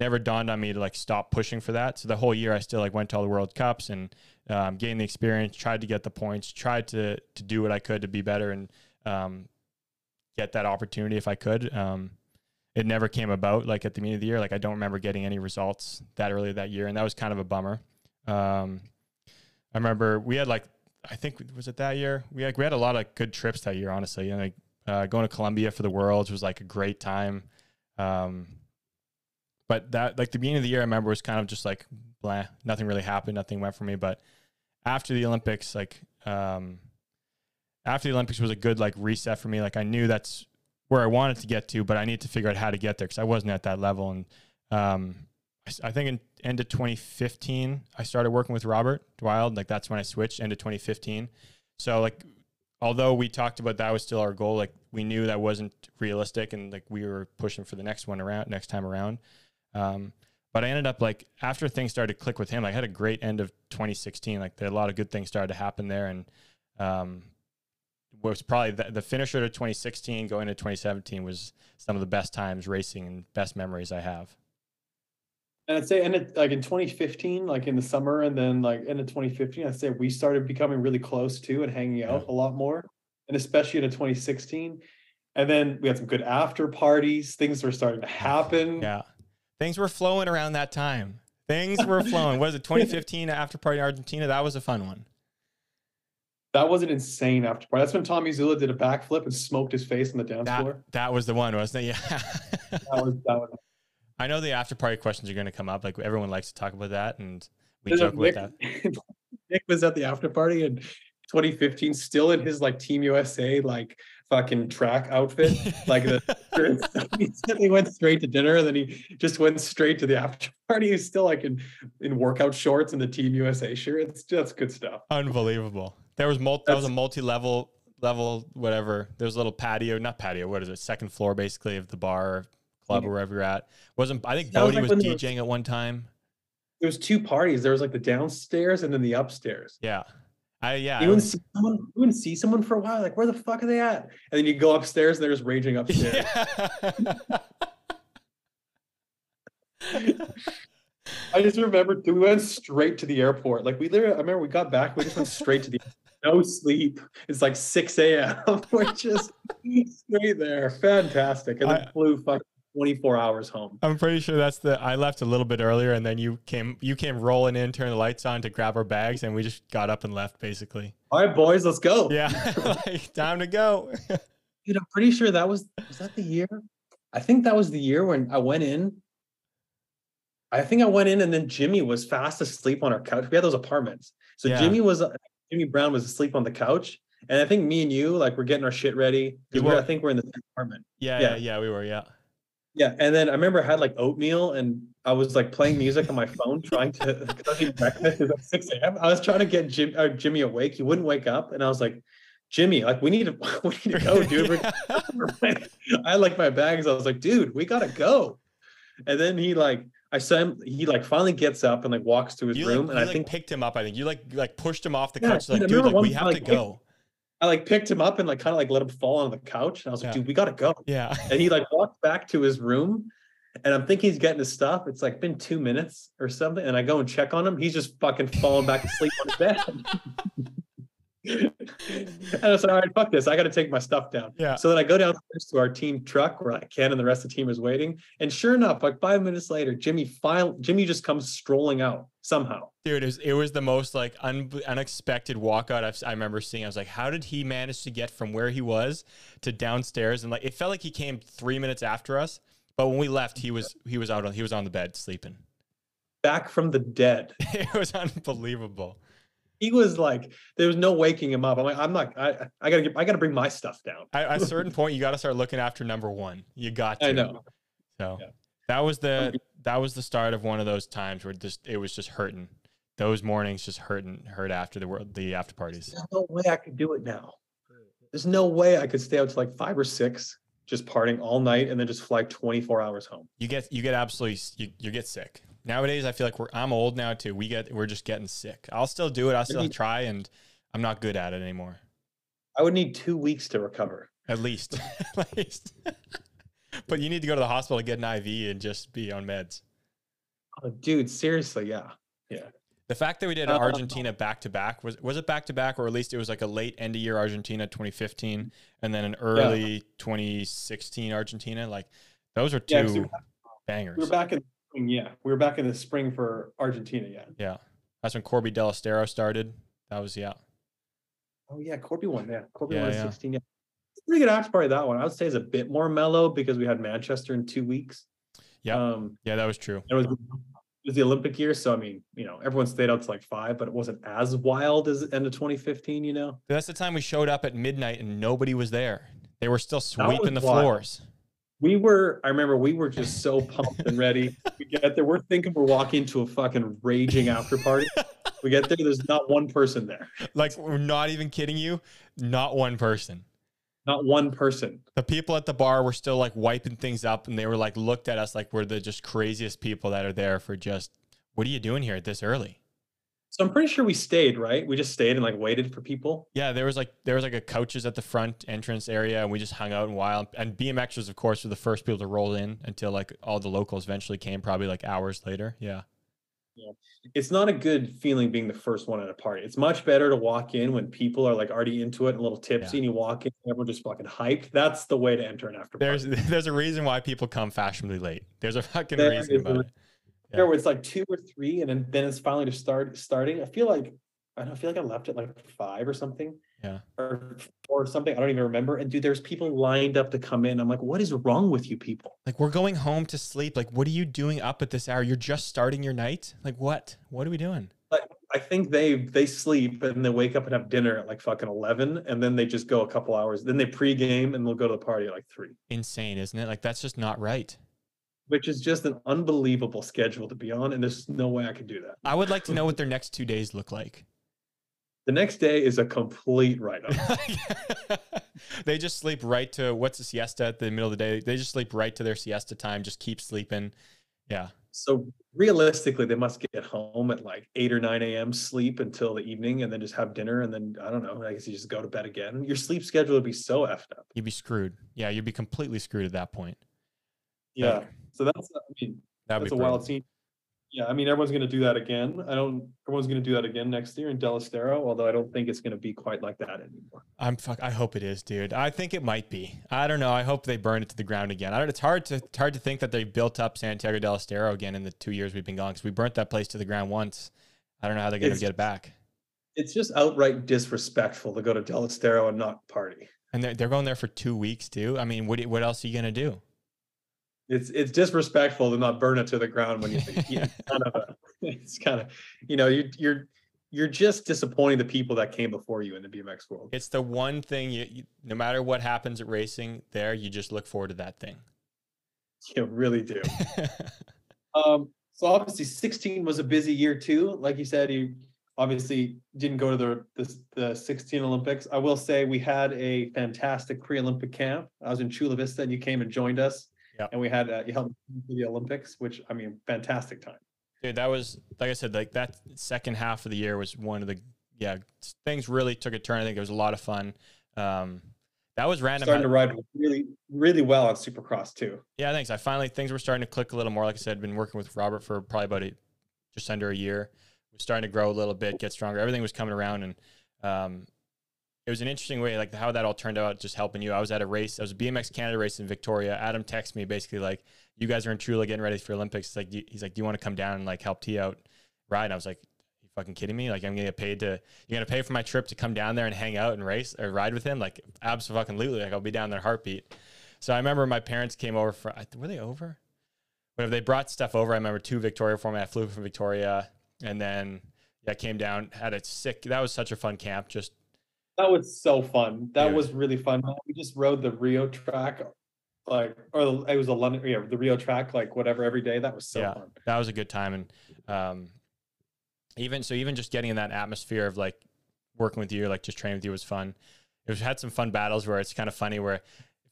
never dawned on me to like stop pushing for that. So the whole year, I still like went to all the World Cups and um, gained the experience, tried to get the points, tried to to do what I could to be better and um, get that opportunity if I could. Um, it never came about like at the beginning of the year. Like I don't remember getting any results that early that year, and that was kind of a bummer. Um, I remember we had like I think was it that year we like we had a lot of good trips that year. Honestly, and like uh, going to Colombia for the Worlds was like a great time. Um, but that like the beginning of the year, I remember was kind of just like blah, nothing really happened, nothing went for me. But after the Olympics, like um, after the Olympics was a good like reset for me. Like I knew that's where I wanted to get to, but I need to figure out how to get there because I wasn't at that level. And um, I, I think in end of 2015, I started working with Robert Wild. Like that's when I switched. End of 2015. So like, although we talked about that was still our goal, like we knew that wasn't realistic, and like we were pushing for the next one around, next time around. Um, but I ended up like after things started to click with him, like, I had a great end of 2016. Like there, a lot of good things started to happen there, and um, was probably the, the finisher to 2016 going to 2017 was some of the best times racing and best memories I have. And I'd say, and it, like in 2015, like in the summer, and then like end of 2015, I'd say we started becoming really close too and hanging out a lot more, and especially in 2016. And then we had some good after parties. Things were starting to happen. Yeah. Things were flowing around that time. Things were flowing. What is it, 2015 after party in Argentina? That was a fun one. That was an insane after party. That's when Tommy Zula did a backflip and smoked his face on the dance That, floor. that was the one, wasn't it? Yeah. That was, that was I know the after party questions are going to come up. Like everyone likes to talk about that, and we There's joke about that. Nick was at the after party in 2015, still in his like Team USA like fucking track outfit. Like the he said he went straight to dinner and then he just went straight to the after party. He's still like in in workout shorts and the Team USA shirt. It's just good stuff. Unbelievable. There was multi. That was a multi-level level whatever. There's a little patio, not patio. What is it? Second floor, basically, of the bar club or wherever you're at. Wasn't I think That was Bodie like was there was- DJing at one time. There was two parties. There was like the downstairs and then the upstairs. Yeah. I yeah. You wouldn't see someone. You wouldn't see someone for a while. Like, where the fuck are they at? And then you go upstairs, and they're just raging upstairs. Yeah. I just remember we went straight to the airport. Like we literally, I remember we got back, we just went straight to the no sleep. It's like 6 a.m. We're just straight there. Fantastic. And then I- flew fucking 24 hours home. I'm pretty sure that's the. I left a little bit earlier, and then you came. You came rolling in, turned the lights on to grab our bags, and we just got up and left. Basically, All right, boys, let's go. yeah. like time to go. Dude, I'm pretty sure that was was that the year? I think that was the year when I went in. I think I went in and then Jimmy was fast asleep on our couch. We had those apartments. So Yeah. Jimmy was Jimmy Brown was asleep on the couch. And I think me and you, like, we're getting our shit ready. 'cause You we're- I think we're in the same apartment. Yeah, Yeah. yeah, yeah. We were. Yeah. Yeah. And then I remember I had like oatmeal and I was like playing music on my phone trying to I was breakfast. Was like 6 a.m. I was trying to get Jim, uh, Jimmy awake. He wouldn't wake up. And I was like, Jimmy, like we need to we need to go, dude. I had like my bags. I was like, dude, we gotta go. And then he like, I saw him. He like finally gets up and like walks to his You room, like, and I like think picked him up. I think you like like pushed him off the Yeah, couch. Like, dude, I dude, remember like we have to go. I like picked him up and like kind of like let him fall on the couch. And I was like, Yeah. dude, we gotta go. Yeah. And he like walked back to his room, and I'm thinking he's getting his stuff. It's like been two minutes or something, and I go and check on him. He's just fucking falling back asleep on his bed. and I was like, all right, fuck this. I got to take my stuff down. Yeah. So then I go downstairs to our team truck where Ken and the rest of the team is waiting. And sure enough, like five minutes later, Jimmy file Jimmy just comes strolling out somehow. Dude, it was, it was the most like un- unexpected walkout I've, I remember seeing. I was like, how did he manage to get from where he was to downstairs? And like, it felt like he came three minutes after us. But when we left, he was he was out on he was on the bed sleeping. Back from the dead. it was unbelievable. He was like, there was no waking him up. I'm like, I'm not, I, I gotta get, I gotta bring my stuff down. At at a certain point, you got to start looking after number one. You got to. I know. So Yeah. that was the that was the start of one of those times where just it was just hurting. Those mornings just hurting hurt after the world the after parties. There's no way I could do it now. There's no way I could stay out to like five or six, just partying all night and then just fly 24 hours home. You get you get absolutely you, you get sick. Nowadays, I feel like we're I'm old now too. We get we're just getting sick. I'll still do it. I'll still try, and I'm not good at it anymore. I would need two weeks to recover. At least, at least. but you need to go to the hospital to get an IV and just be on meds. Oh, dude, seriously, yeah. Yeah. The fact that we did Uh, Argentina back to back was was it back to back or at least it was like a late end of year Argentina 2015 and then an early 2016 Argentina like those are two Yeah, we were- bangers. We were back in spring, yeah. We were back in the spring for Argentina, yeah. yeah, that's when Corby Delastero started. That was yeah. Oh yeah, Corby won, yeah. Corby Yeah, won yeah. 16. Yeah. Pretty good after party that one. I would say is a bit more mellow because we had Manchester in two weeks. Yeah, Um yeah, that was true. it was it was the Olympic year, so I mean, you know, everyone stayed out to like five, but it wasn't as wild as the end of 2015, you know. That's the time we showed up at midnight and nobody was there. They were still sweeping the wild. floors. We were, I remember we were just so pumped and ready. We get there, we're thinking we're walking into a fucking raging after party. We get there, there's not one person there. Like we're not even kidding you. Not one person. Not one person. The people at the bar were still like wiping things up and they were like looked at us like we're the just craziest people that are there for just what are you doing here this early? So I'm pretty sure we stayed, right? We just stayed and like waited for people. Yeah, there was like there was like a couches at the front entrance area and we just hung out a while. And BMXers of course were the first people to roll in until like all the locals eventually came probably like hours later. Yeah. Yeah. It's not a good feeling being the first one at a party. It's much better to walk in when people are like already into it and a little tipsy, Yeah. and you walk in, and everyone just fucking hyped. That's the way to enter an after party. there's there's a reason why people come fashionably late. There's a fucking There reason about a- it. Yeah. There was like two or three, and then, then it's finally to start starting. I feel like I don't feel like I left at like five or something. Yeah. Or or something. I don't even remember. And dude, there's people lined up to come in. I'm like, what is wrong with you people? Like we're going home to sleep. Like what are you doing up at this hour? You're just starting your night? Like what? What are we doing? Like I think they they sleep and they wake up and have dinner at like fucking eleven, and then they just go a couple hours. Then they pregame and they'll go to the party at like three. Insane, isn't it? Like that's just not right. Which is just an unbelievable schedule to be on, and there's no way I could do that. I would like to know what their next two days look like. The next day is a complete write-up. they just sleep right to what's a siesta at the middle of the day? They just sleep right to their siesta time, just keep sleeping. Yeah. so realistically, they must get home at like eight or nine a.m. sleep until the evening, and then just have dinner, and then I don't know. I guess you just go to bed again. Your sleep schedule would be so effed up. You'd be screwed. Yeah, you'd be completely screwed at that point. Yeah. So that's I mean That'd that's a wild scene. Yeah, I mean everyone's gonna do that again. I don't. Everyone's gonna do that again next year in del Estero, although I don't think it's gonna be quite like that anymore. I'm fuck. I hope it is, dude. I think it might be. I don't know. I hope they burn it to the ground again. I don't. It's hard to. It's hard to think that they built up Santiago del Estero again in the two years we've been gone because we burnt that place to the ground once. I don't know how they're gonna It's- get it back. It's just outright disrespectful to go to del Estero and not party. And they're, they're going there for two weeks too. I mean, what what else are you gonna do? It's it's disrespectful to not burn it to the ground when you. yeah, it's kind of a, it's kind of you know you you're you're just disappointing the people that came before you in the BMX world. It's the one thing you, you. No matter what happens at racing, there you just look forward to that thing. You really do. Um, so obviously 16 was a busy year too. Like you said, you obviously didn't go to the, the, the 16 Olympics. I will say we had a fantastic pre-Olympic camp. I was in Chula Vista and you came and joined us. Yep. And we had, uh, you helped the Olympics, which I mean, fantastic time. Dude, that was like I said, like that second half of the year was one of the yeah things really took a turn. I think it was a lot of fun. Um, that was random. Starting to ride really, really well on Supercross too. Yeah, thanks. I finally things were starting to click a little more. Like I said, been working with Robert for probably about a, just under a year. Was starting to grow a little bit, get stronger. Everything was coming around, and um, it was an interesting way, like how that all turned out, just helping you. I was at a race. I was a BMX Canada race in Victoria. Adam texted me basically like, "You guys are in Chula getting ready for Olympics." It's like he's like, "Do you want to come down and like help T out ride?" And I was like. You fucking kidding me? Like I'm gonna get paid to you're gonna pay for my trip to come down there and hang out and race or ride with him? Like absolutely. Like I'll be down there heartbeat. So I remember my parents came over for were they over? But they brought stuff over. I remember two Victoria for me. I flew from Victoria and then yeah, came down, had a sick that was such a fun camp. Just That was so fun. That Dude. was really fun. We just rode the Rio track, like, or it was a London, yeah, the Rio track, like whatever every day. That was so yeah, fun. that was a good time. And um even so even just getting in that atmosphere of like working with you, like just training with you was fun. It was had some fun battles where it's kind of funny where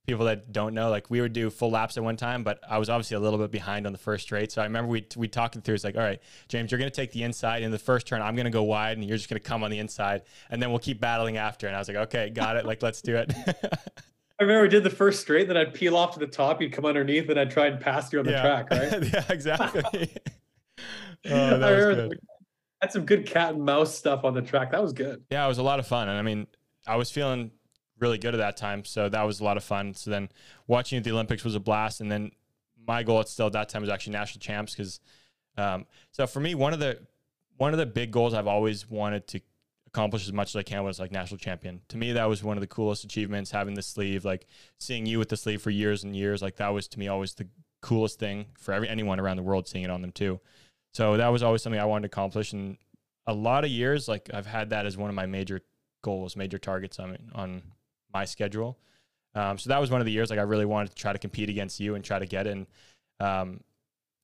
people that don't know, like we would do full laps at one time, but I was obviously a little bit behind on the first straight. So I remember we we talking through. It's like, all right, James, you're gonna take the inside in the first turn. I'm gonna go wide, and you're just gonna come on the inside, and then we'll keep battling after. And I was like, okay, got it. Like, let's do it. I remember we did the first straight, then I'd peel off to the top, you'd come underneath, and I'd try and pass you on the yeah. track, right? yeah, exactly. oh, I was good. had some good cat and mouse stuff on the track. That was good. Yeah, it was a lot of fun. And I mean, I was feeling really good at that time. So that was a lot of fun. So then watching at the Olympics was a blast. And then my goal at still at that time was actually national champs. Cause um, so for me, one of the one of the big goals I've always wanted to accomplish as much as I can was like national champion. To me, that was one of the coolest achievements, having the sleeve, like seeing you with the sleeve for years and years. Like that was to me always the coolest thing for every anyone around the world seeing it on them too. So that was always something I wanted to accomplish. And a lot of years, like I've had that as one of my major goals, major targets on on my schedule. Um, so that was one of the years like I really wanted to try to compete against you and try to get in. Um,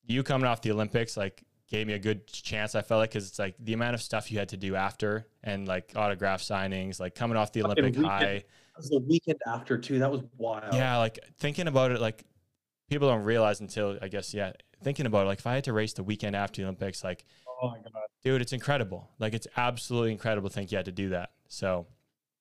you coming off the Olympics like gave me a good chance. I felt like because it's like the amount of stuff you had to do after and like autograph signings, like coming off the Olympic weekend. high. That was the weekend after too. That was wild. Yeah, like thinking about it, like people don't realize until I guess yeah, thinking about it, like if I had to race the weekend after the Olympics, like Oh my god. dude, it's incredible. Like it's absolutely incredible to think you had to do that. So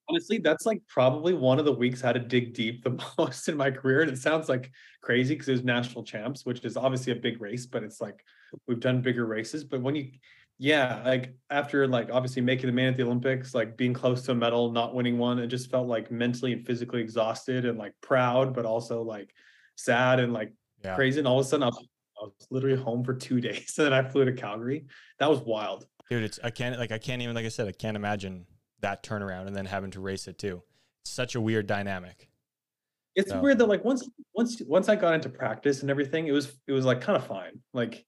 Honestly, that's like probably one of the weeks I had to dig deep the most in my career. And it sounds like crazy because it was national champs, which is obviously a big race, but it's like we've done bigger races. But when you yeah, like after like obviously making the man at the Olympics, like being close to a medal, not winning one, it just felt like mentally and physically exhausted and like proud, but also like sad and like yeah, crazy. And all of a sudden I was, I was literally home for two days and then I flew to Calgary. That was wild. dude, it's I can't like I can't even like I said I can't imagine that turnaround and then having to race it too. It's such a weird dynamic. It's So- weird that like once once once I got into practice and everything, it was it was like kind of fine. Like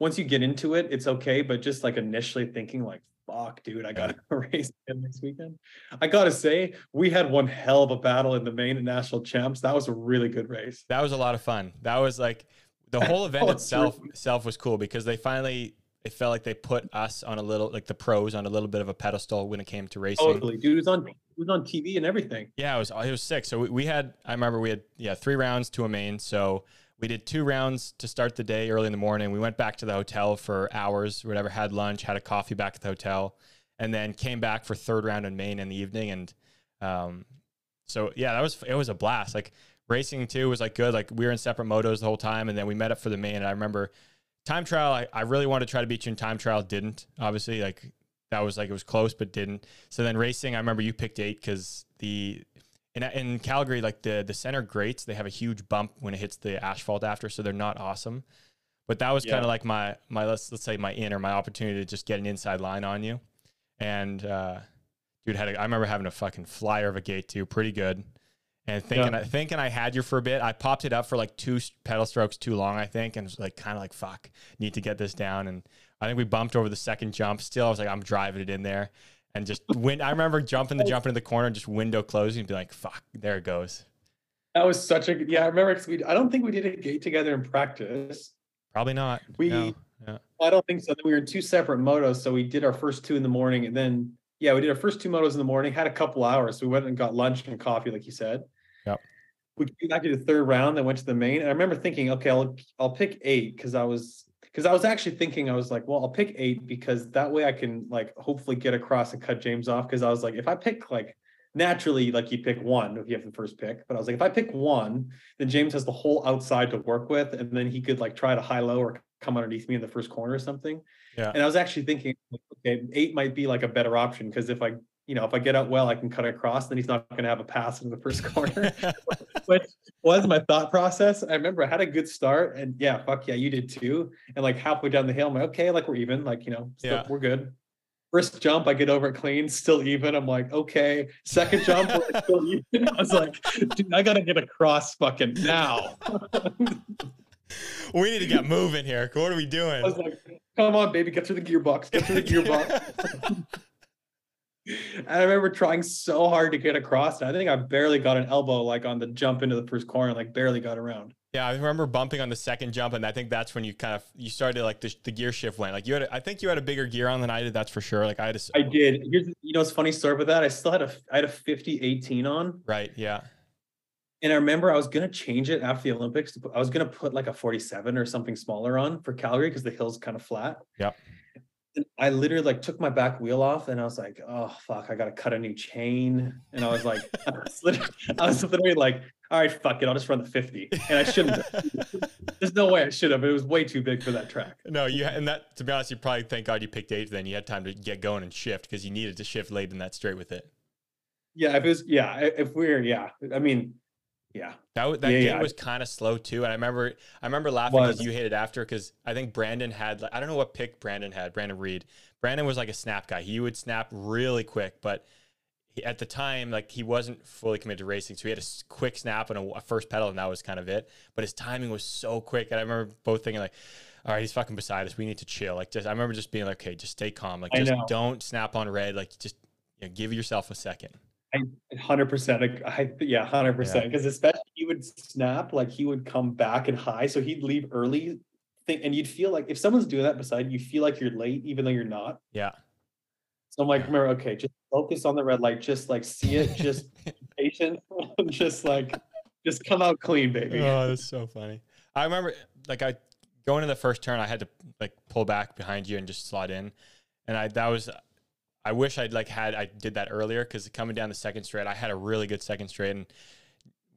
once you get into it, it's okay. But just like initially thinking like, fuck, dude, I got to race again next weekend. I gotta say, we had one hell of a battle in the main national champs. That was a really good race. That was a lot of fun. That was like the whole event Oh, it's itself itself was cool because they finally it felt like they put us on a little like the pros on a little bit of a pedestal when it came to racing. Totally, dude. It was on it was on TV and everything. Yeah, it was it was sick. So we, we had I remember we had yeah three rounds to a main. So we did two rounds to start the day early in the morning. We went back to the hotel for hours, whatever, had lunch, had a coffee back at the hotel, and then came back for third round in main in the evening. And um, so yeah, that was it was a blast. Like racing too was like good. Like we were in separate motos the whole time, and then we met up for the main. And I remember time trial. I, I really wanted to try to beat you in time trial. Didn't obviously like that was like it was close, but didn't. So then racing, I remember you picked eight because the in, in Calgary, like the the center grates, they have a huge bump when it hits the asphalt after, so they're not awesome. But that was Yeah. kind of like my my let's let's say my in or my opportunity to just get an inside line on you. And uh, dude had a, I remember having a fucking flyer of a gate too, pretty good. And thinking Yeah. I thinking I had you for a bit. I popped it up for like two pedal strokes too long, I think, and was like kind of like fuck, need to get this down. And I think we bumped over the second jump. Still, I was like, I'm driving it in there. And just win. I remember jumping the jump into the corner, just window closing, and be like, "Fuck, there it goes." That was such a yeah. I remember 'cause we. I don't think we did a gate together in practice. Probably not. We- No. Yeah. I don't think so. We were in two separate motos, so we did our first two in the morning, and then yeah, we did our first two motos in the morning. Had a couple hours, so we went and got lunch and coffee, like you said. We came back to the third round, then went to the main, and I remember thinking, okay, I'll I'll pick eight because I was because I was actually thinking I was like, well, I'll pick eight because that way I can like hopefully get across and cut James off. Because I was like, if I pick like naturally, like you pick one if you have the first pick, but I was like, if I pick one, then James has the whole outside to work with, and then he could like try to high low or come underneath me in the first corner or something. Yeah. And I was actually thinking, okay, eight might be like a better option because if I, you know, if I get out well, I can cut across. Then he's not going to have a pass in the first corner, which was my thought process. I remember I had a good start, and yeah, fuck yeah, you did too. And like halfway down the hill, I'm like, okay, like we're even, like you know, still, Yeah. we're good. First jump, I get over it clean, still even. I'm like, okay. Second jump, we're still even. I was like, dude, I gotta get across fucking now. we need to get moving here. What are we doing? I was like, come on, baby, get through the gearbox, get through the gearbox. And I remember trying so hard to get across. And I think I barely got an elbow like on the jump into the first corner, like barely got around. Yeah, I remember bumping on the second jump, and I think that's when you kind of you started like the, the gear shift went. Like you had, a, I think you had a bigger gear on than I did. That's for sure. Like I had a I did. Here's you know, it's funny story about that. I still had a I had a 50 18 on. right. Yeah. And I remember I was gonna change it after the Olympics. I was gonna put like a 47 or something smaller on for Calgary because the hill's kind of flat. Yep. I literally like took my back wheel off and I was like, oh fuck, I gotta cut a new chain. And I was like, I was literally, I was literally like, all right, fuck it, I'll just run the 50. And I shouldn't. There's no way I should have. It was way too big for that track. No, you and that to be honest, you probably thank God you picked eight. Then you had time to get going and shift because you needed to shift late in that straight with it. Yeah, if it was, yeah, if we're, yeah, I mean, yeah, That that Yeah, game yeah. was kind of slow too, and I remember I remember laughing because you hit it after because I think Brandon had like I don't know what pick Brandon had Brandon Reed. Brandon was like a snap guy. He would snap really quick, but he, at the time like he wasn't fully committed to racing, so he had a quick snap and a, a first pedal, and that was kind of it. But his timing was so quick, and I remember both thinking like. All right, he's fucking beside us. We need to chill. Like, just I remember just being like, "Okay, just stay calm. Like, just don't snap on red. Like, just you know, give yourself a second. Hundred percent. I yeah, hundred percent. Because especially he would snap, like he would come back and high, so he'd leave early. Think, and you'd feel like if someone's doing that beside you, you feel like you're late, even though you're not. Yeah, So I'm like, remember, okay, just focus on the red light, just like see it, just patient, just like, just come out clean, baby. Oh, that's so funny. I remember like I going to the first turn, I had to like pull back behind you and just slide in, and I that was. I wish I'd like had I did that earlier because coming down the second straight, I had a really good second straight and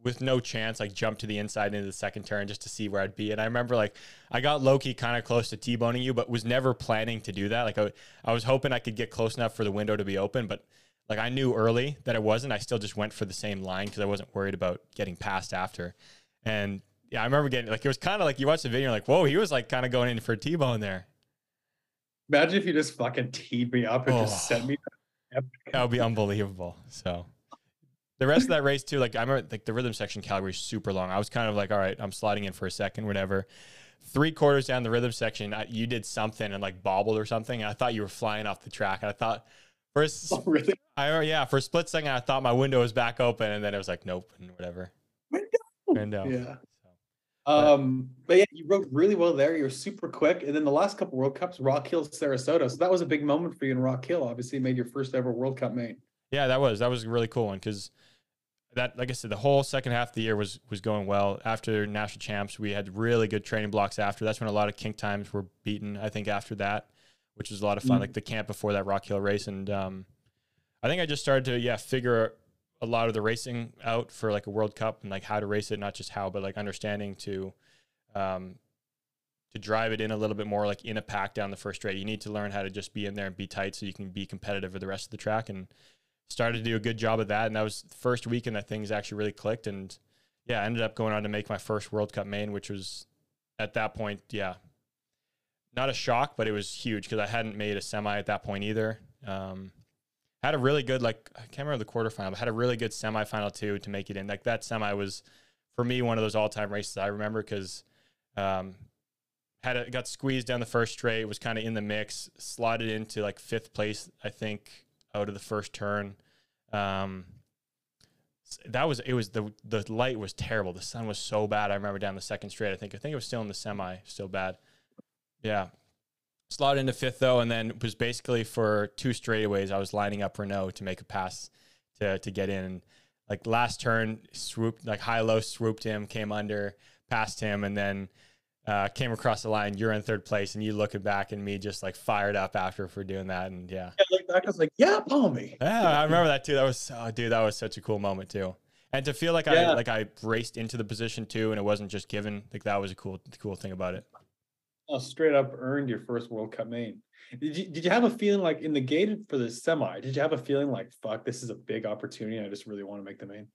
with no chance, like jumped to the inside into the second turn just to see where I'd be. And I remember like I got low-key kind of close to T-boning you, but was never planning to do that. Like I, I was hoping I could get close enough for the window to be open, but like I knew early that it wasn't. I still just went for the same line because I wasn't worried about getting past after. And yeah, I remember getting like it was kind of like you watch the video, like, whoa, he was like kind of going in for a T-bone there. Imagine if you just fucking teed me up and Oh. just sent me. That would be unbelievable. So the rest of that race too, like I remember like the rhythm section Calgary's super long. I was kind of like, all right, I'm sliding in for a second, whatever. Three quarters down the rhythm section, I, you did something and like bobbled or something. And I thought you were flying off the track. And I thought first, Oh, really? I yeah, for a split second, I thought my window was back open, and then it was like, nope, and whatever. Window. Window. Yeah. Um, but yeah, you rode really well there. You were super quick. And then the last couple World Cups, Rock Hill, Sarasota. So that was a big moment for you in Rock Hill. Obviously, you made your first ever World Cup main. yeah, that was that was a really cool one because that, like I said, the whole second half of the year was was going well. After national champs, we had really good training blocks. After that's when a lot of kink times were beaten. I think after that, which was a lot of fun. Mm. Like the camp before that Rock Hill race, and um, I think I just started to yeah figure a lot of the racing out for like a World Cup and like how to race it, not just how, but like understanding to um, to drive it in a little bit more like in a pack down the first straight. You need to learn how to just be in there and be tight so you can be competitive for the rest of the track and started to do a good job of that. And that was the first weekend that things actually really clicked. And yeah, I ended up going on to make my first World Cup main, which was at that point, yeah, not a shock, but it was huge because I hadn't made a semi at that point either. Um, had a really good, like, I can't remember the quarterfinal, but had a really good semifinal too to make it in. Like that semi was for me one of those all time races I remember because um, had it got squeezed down the first straight, was kind of in the mix, slotted into like fifth place, I think, out of the first turn. Um, that was it was the the light was terrible. The sun was so bad. I remember down the second straight. I think I think it was still in the semi, still bad. Yeah. Slotted into fifth though, and then it was basically for two straightaways. I was lining up Renault to make a pass to to get in. Like last turn, swooped like high low swooped him, came under, passed him, and then uh, came across the line. You're in third place, and you looking back, and me just like fired up after for doing that. And yeah, I looked back, I was like, yeah, Palmy. yeah, I remember that too. That was oh, dude, that was such a cool moment too. And to feel like I like I raced into the position too, and it wasn't just given. Like that was a cool cool thing about it. Straight up earned your first World Cup main. Did you did you have a feeling like in the gate for the semi? Did you have a feeling like fuck, this is a big opportunity? I just really want to make the main.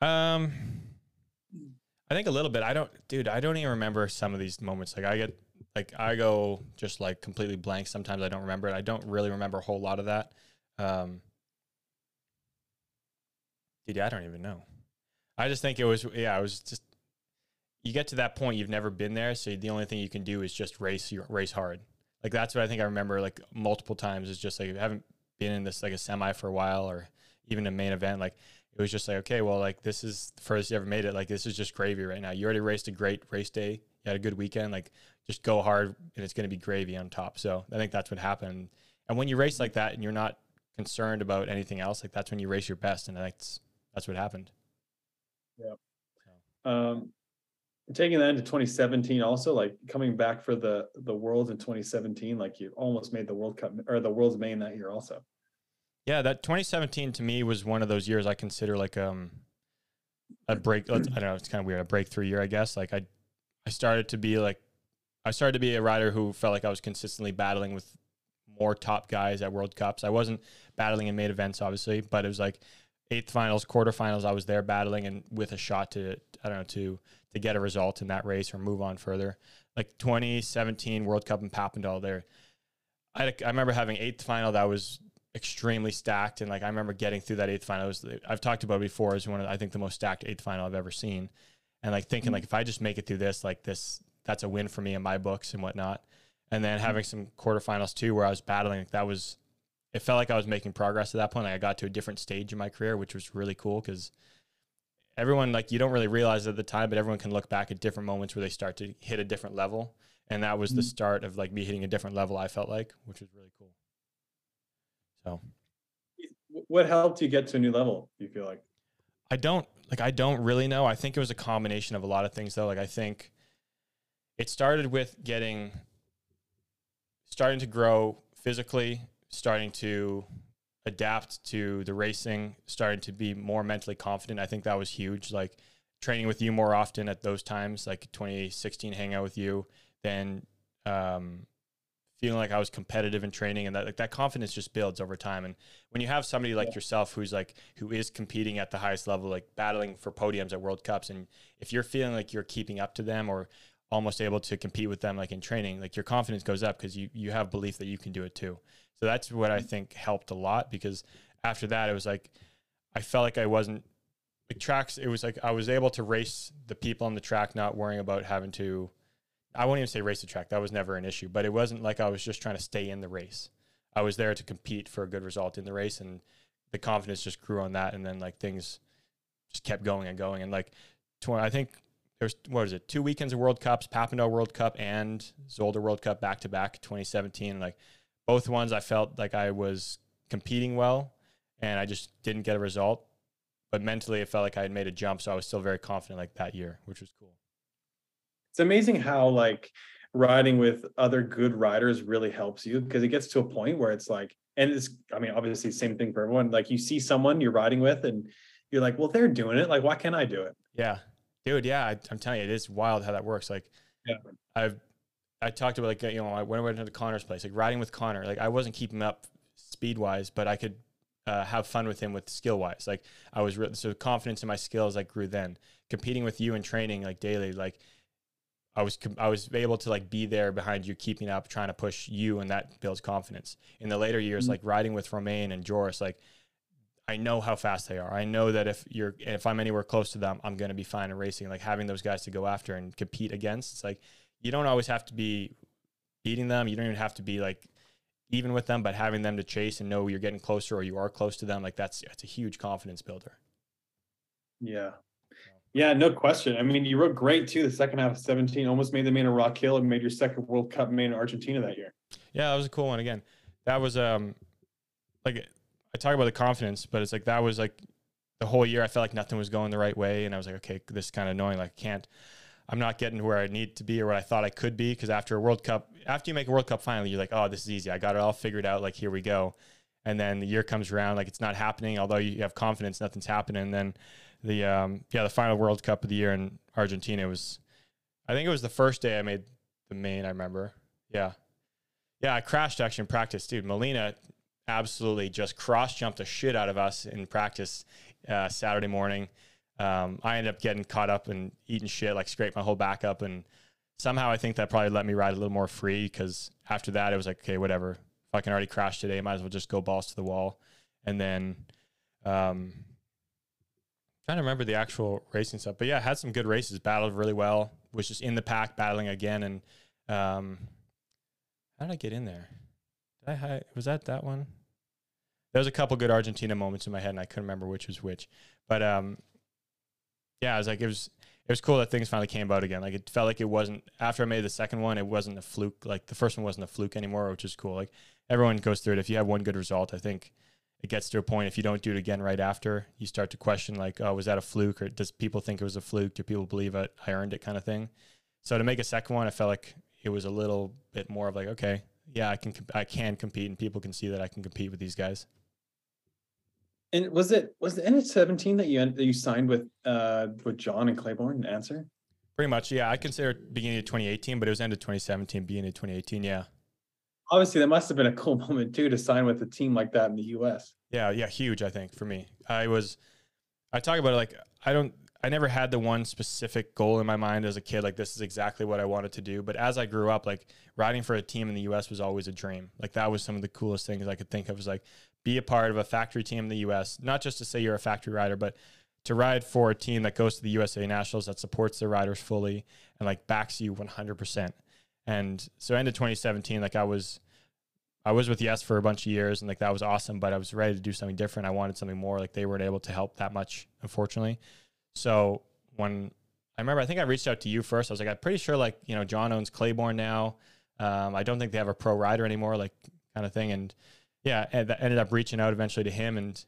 Um, I think a little bit. I don't, dude. I don't even remember some of these moments. Like I get, like I go just like completely blank. Sometimes I don't remember it. I don't really remember a whole lot of that. Um, dude, I don't even know. I just think it was, yeah, I was just. You get to that point, you've never been there, so the only thing you can do is just race your race hard. Like that's what I think I remember like multiple times. Is just like I haven't been in this like a semi for a while, or even a main event. Like it was just like, okay, well, like this is the furthest you ever made it. Like this is just gravy right now. You already raced a great race day. You had a good weekend. Like just go hard and it's going to be gravy on top. So I think that's what happened. And when you race like that and you're not concerned about anything else, like that's when you race your best. And that's, that's what happened. Yeah. Um, taking that into 2017, also like coming back for the the Worlds in 2017, like you almost made the World Cup or the World's main that year also. Yeah, that 2017 to me was one of those years I consider like um a break. I don't know, it's kind of weird, a breakthrough year, I guess. Like I, I started to be like, I started to be a rider who felt like I was consistently battling with more top guys at World Cups. I wasn't battling in main events, obviously, but it was like eighth finals, quarterfinals. I was there battling and with a shot to, I don't know, to to get a result in that race or move on further. Like 2017 World Cup in Papendal, there, I remember having eighth final that was extremely stacked, and like I remember getting through that eighth final. Was, I've talked about before as one of I think the most stacked eighth final I've ever seen, and like thinking like if I just make it through this, like this, that's a win for me in my books and whatnot. And then having some quarterfinals too, where I was battling, like that was, it felt like I was making progress at that point. Like I got to a different stage in my career, which was really cool because everyone like you don't really realize at the time, but everyone can look back at different moments where they start to hit a different level. And that was the mm-hmm. start of like me hitting a different level, I felt like, which was really cool. So What helped you get to a new level? You feel like? I don't like I don't really know. I think it was a combination of a lot of things though. Like I think it started with getting starting to grow physically, starting to adapt to the racing, starting to be more mentally confident. I think that was huge. Like training with you more often at those times, like 2016 hang out with you, then um feeling like I was competitive in training and that like that confidence just builds over time. And when you have somebody like yourself who's like who is competing at the highest level, like battling for podiums at World Cups, and if you're feeling like you're keeping up to them or almost able to compete with them like in training, like your confidence goes up because you you have belief that you can do it too. So that's what I think helped a lot because after that it was like I felt like I wasn't like tracks. It was like I was able to race the people on the track, not worrying about having to. I won't even say race the track. That was never an issue, but it wasn't like I was just trying to stay in the race. I was there to compete for a good result in the race, and the confidence just grew on that. And then like things just kept going and going. And like, tw- I think there's what is it? Two weekends of World Cups, Papendal World Cup and Zolder World Cup back to back, 2017. Like both ones, I felt like I was competing well, and I just didn't get a result. but mentally it felt like I had made a jump, so I was still very confident like that year, which was cool. It's amazing how like riding with other good riders really helps you because it gets to a point where it's like, and it's I mean obviously same thing for everyone. Like you see someone you're riding with and you're like, well, they're doing it. Like, why can't I do it? Yeah, dude. Yeah, I, I'm telling you, it is wild how that works. Like, Yeah. I've I talked about like you know I when I went into Connor's place, like riding with Connor. Like I wasn't keeping up speed wise, but I could uh, have fun with him with skill wise. Like I was re- so confidence in my skills like grew then. Competing with you and training like daily, like I was com- I was able to like be there behind you, keeping up, trying to push you, and that builds confidence. In the later years, Mhm. like riding with Romain and Joris, like I know how fast they are. I know that if you're if I'm anywhere close to them, I'm going to be fine in racing. Like having those guys to go after and compete against, it's like you don't always have to be beating them. You don't even have to be like even with them, but having them to chase and know you're getting closer or you are close to them, like that's that's a huge confidence builder. Yeah. Yeah, no question. I mean, you rode great too. The second half of 17 almost made the main of Rock Hill and made your second World Cup main in Argentina that year. Yeah, that was a cool one. Again, that was um, like I talk about the confidence, but it's like that was like the whole year. I felt like nothing was going the right way, and I was like, okay, this is kind of annoying. Like, I can't. I'm not getting to where I need to be or what I thought I could be because after a World Cup, after you make a World Cup final, you're like, oh, this is easy. I got it all figured out. Like, here we go. And then the year comes around, like it's not happening. Although you have confidence, nothing's happening. And then the um, yeah, the final World Cup of the year in Argentina was, I think it was the first day I made the main. I remember. Yeah, yeah, I crashed actually in practice, dude. Molina absolutely just cross jumped the shit out of us in practice uh, Saturday morning. Um, I ended up getting caught up and eating shit, like scraped my whole back up, and somehow I think that probably let me ride a little more free because after that it was like, okay, whatever. Fucking already crashed today, might as well just go balls to the wall. And then, um, trying to remember the actual racing stuff, but yeah, had some good races, battled really well, was just in the pack battling again, and um, how did I get in there? Did I hi- was that that one? There was a couple good Argentina moments in my head, and I couldn't remember which was which. But um, yeah, I was like, it was it was cool that things finally came about again. Like it felt like it wasn't after I made the second one, it wasn't a fluke. Like the first one wasn't a fluke anymore, which is cool. Like everyone goes through it. If you have one good result, I think it gets to a point. If you don't do it again right after, you start to question like, oh, was that a fluke, or does people think it was a fluke? Do people believe it? I earned it, kind of thing. So to make a second one, I felt like it was a little bit more of like, okay, yeah, I can I can compete, and people can see that I can compete with these guys. And was it was the end of 17 that you that you signed with uh with John and Claiborne? Answer. Pretty much, yeah. I consider it beginning of 2018, but it was end of 2017, beginning of 2018. Yeah, Obviously, that must have been a cool moment too to sign with a team like that in the U.S. yeah, yeah. Huge, I think, for me. I was, I talk about it like I don't, I never had the one specific goal in my mind as a kid. Like this is exactly what I wanted to do. But as I grew up, like riding for a team in the U.S. was always a dream. Like that was some of the coolest things I could think of. Was like be a part of a factory team in the U.S. Not just to say you're a factory rider, but to ride for a team that goes to the USA Nationals that supports their riders fully and like backs you 100%. And so end of 2017, like I was, I was with Yess for a bunch of years and like that was awesome, but I was ready to do something different. I wanted something more. Like they weren't able to help that much, unfortunately. So when I remember, I think I reached out to you first. I was like, I'm pretty sure like, you know, John owns Claiborne now. Um, I don't think they have a pro rider anymore, like kind of thing. And yeah, and that ended up reaching out eventually to him and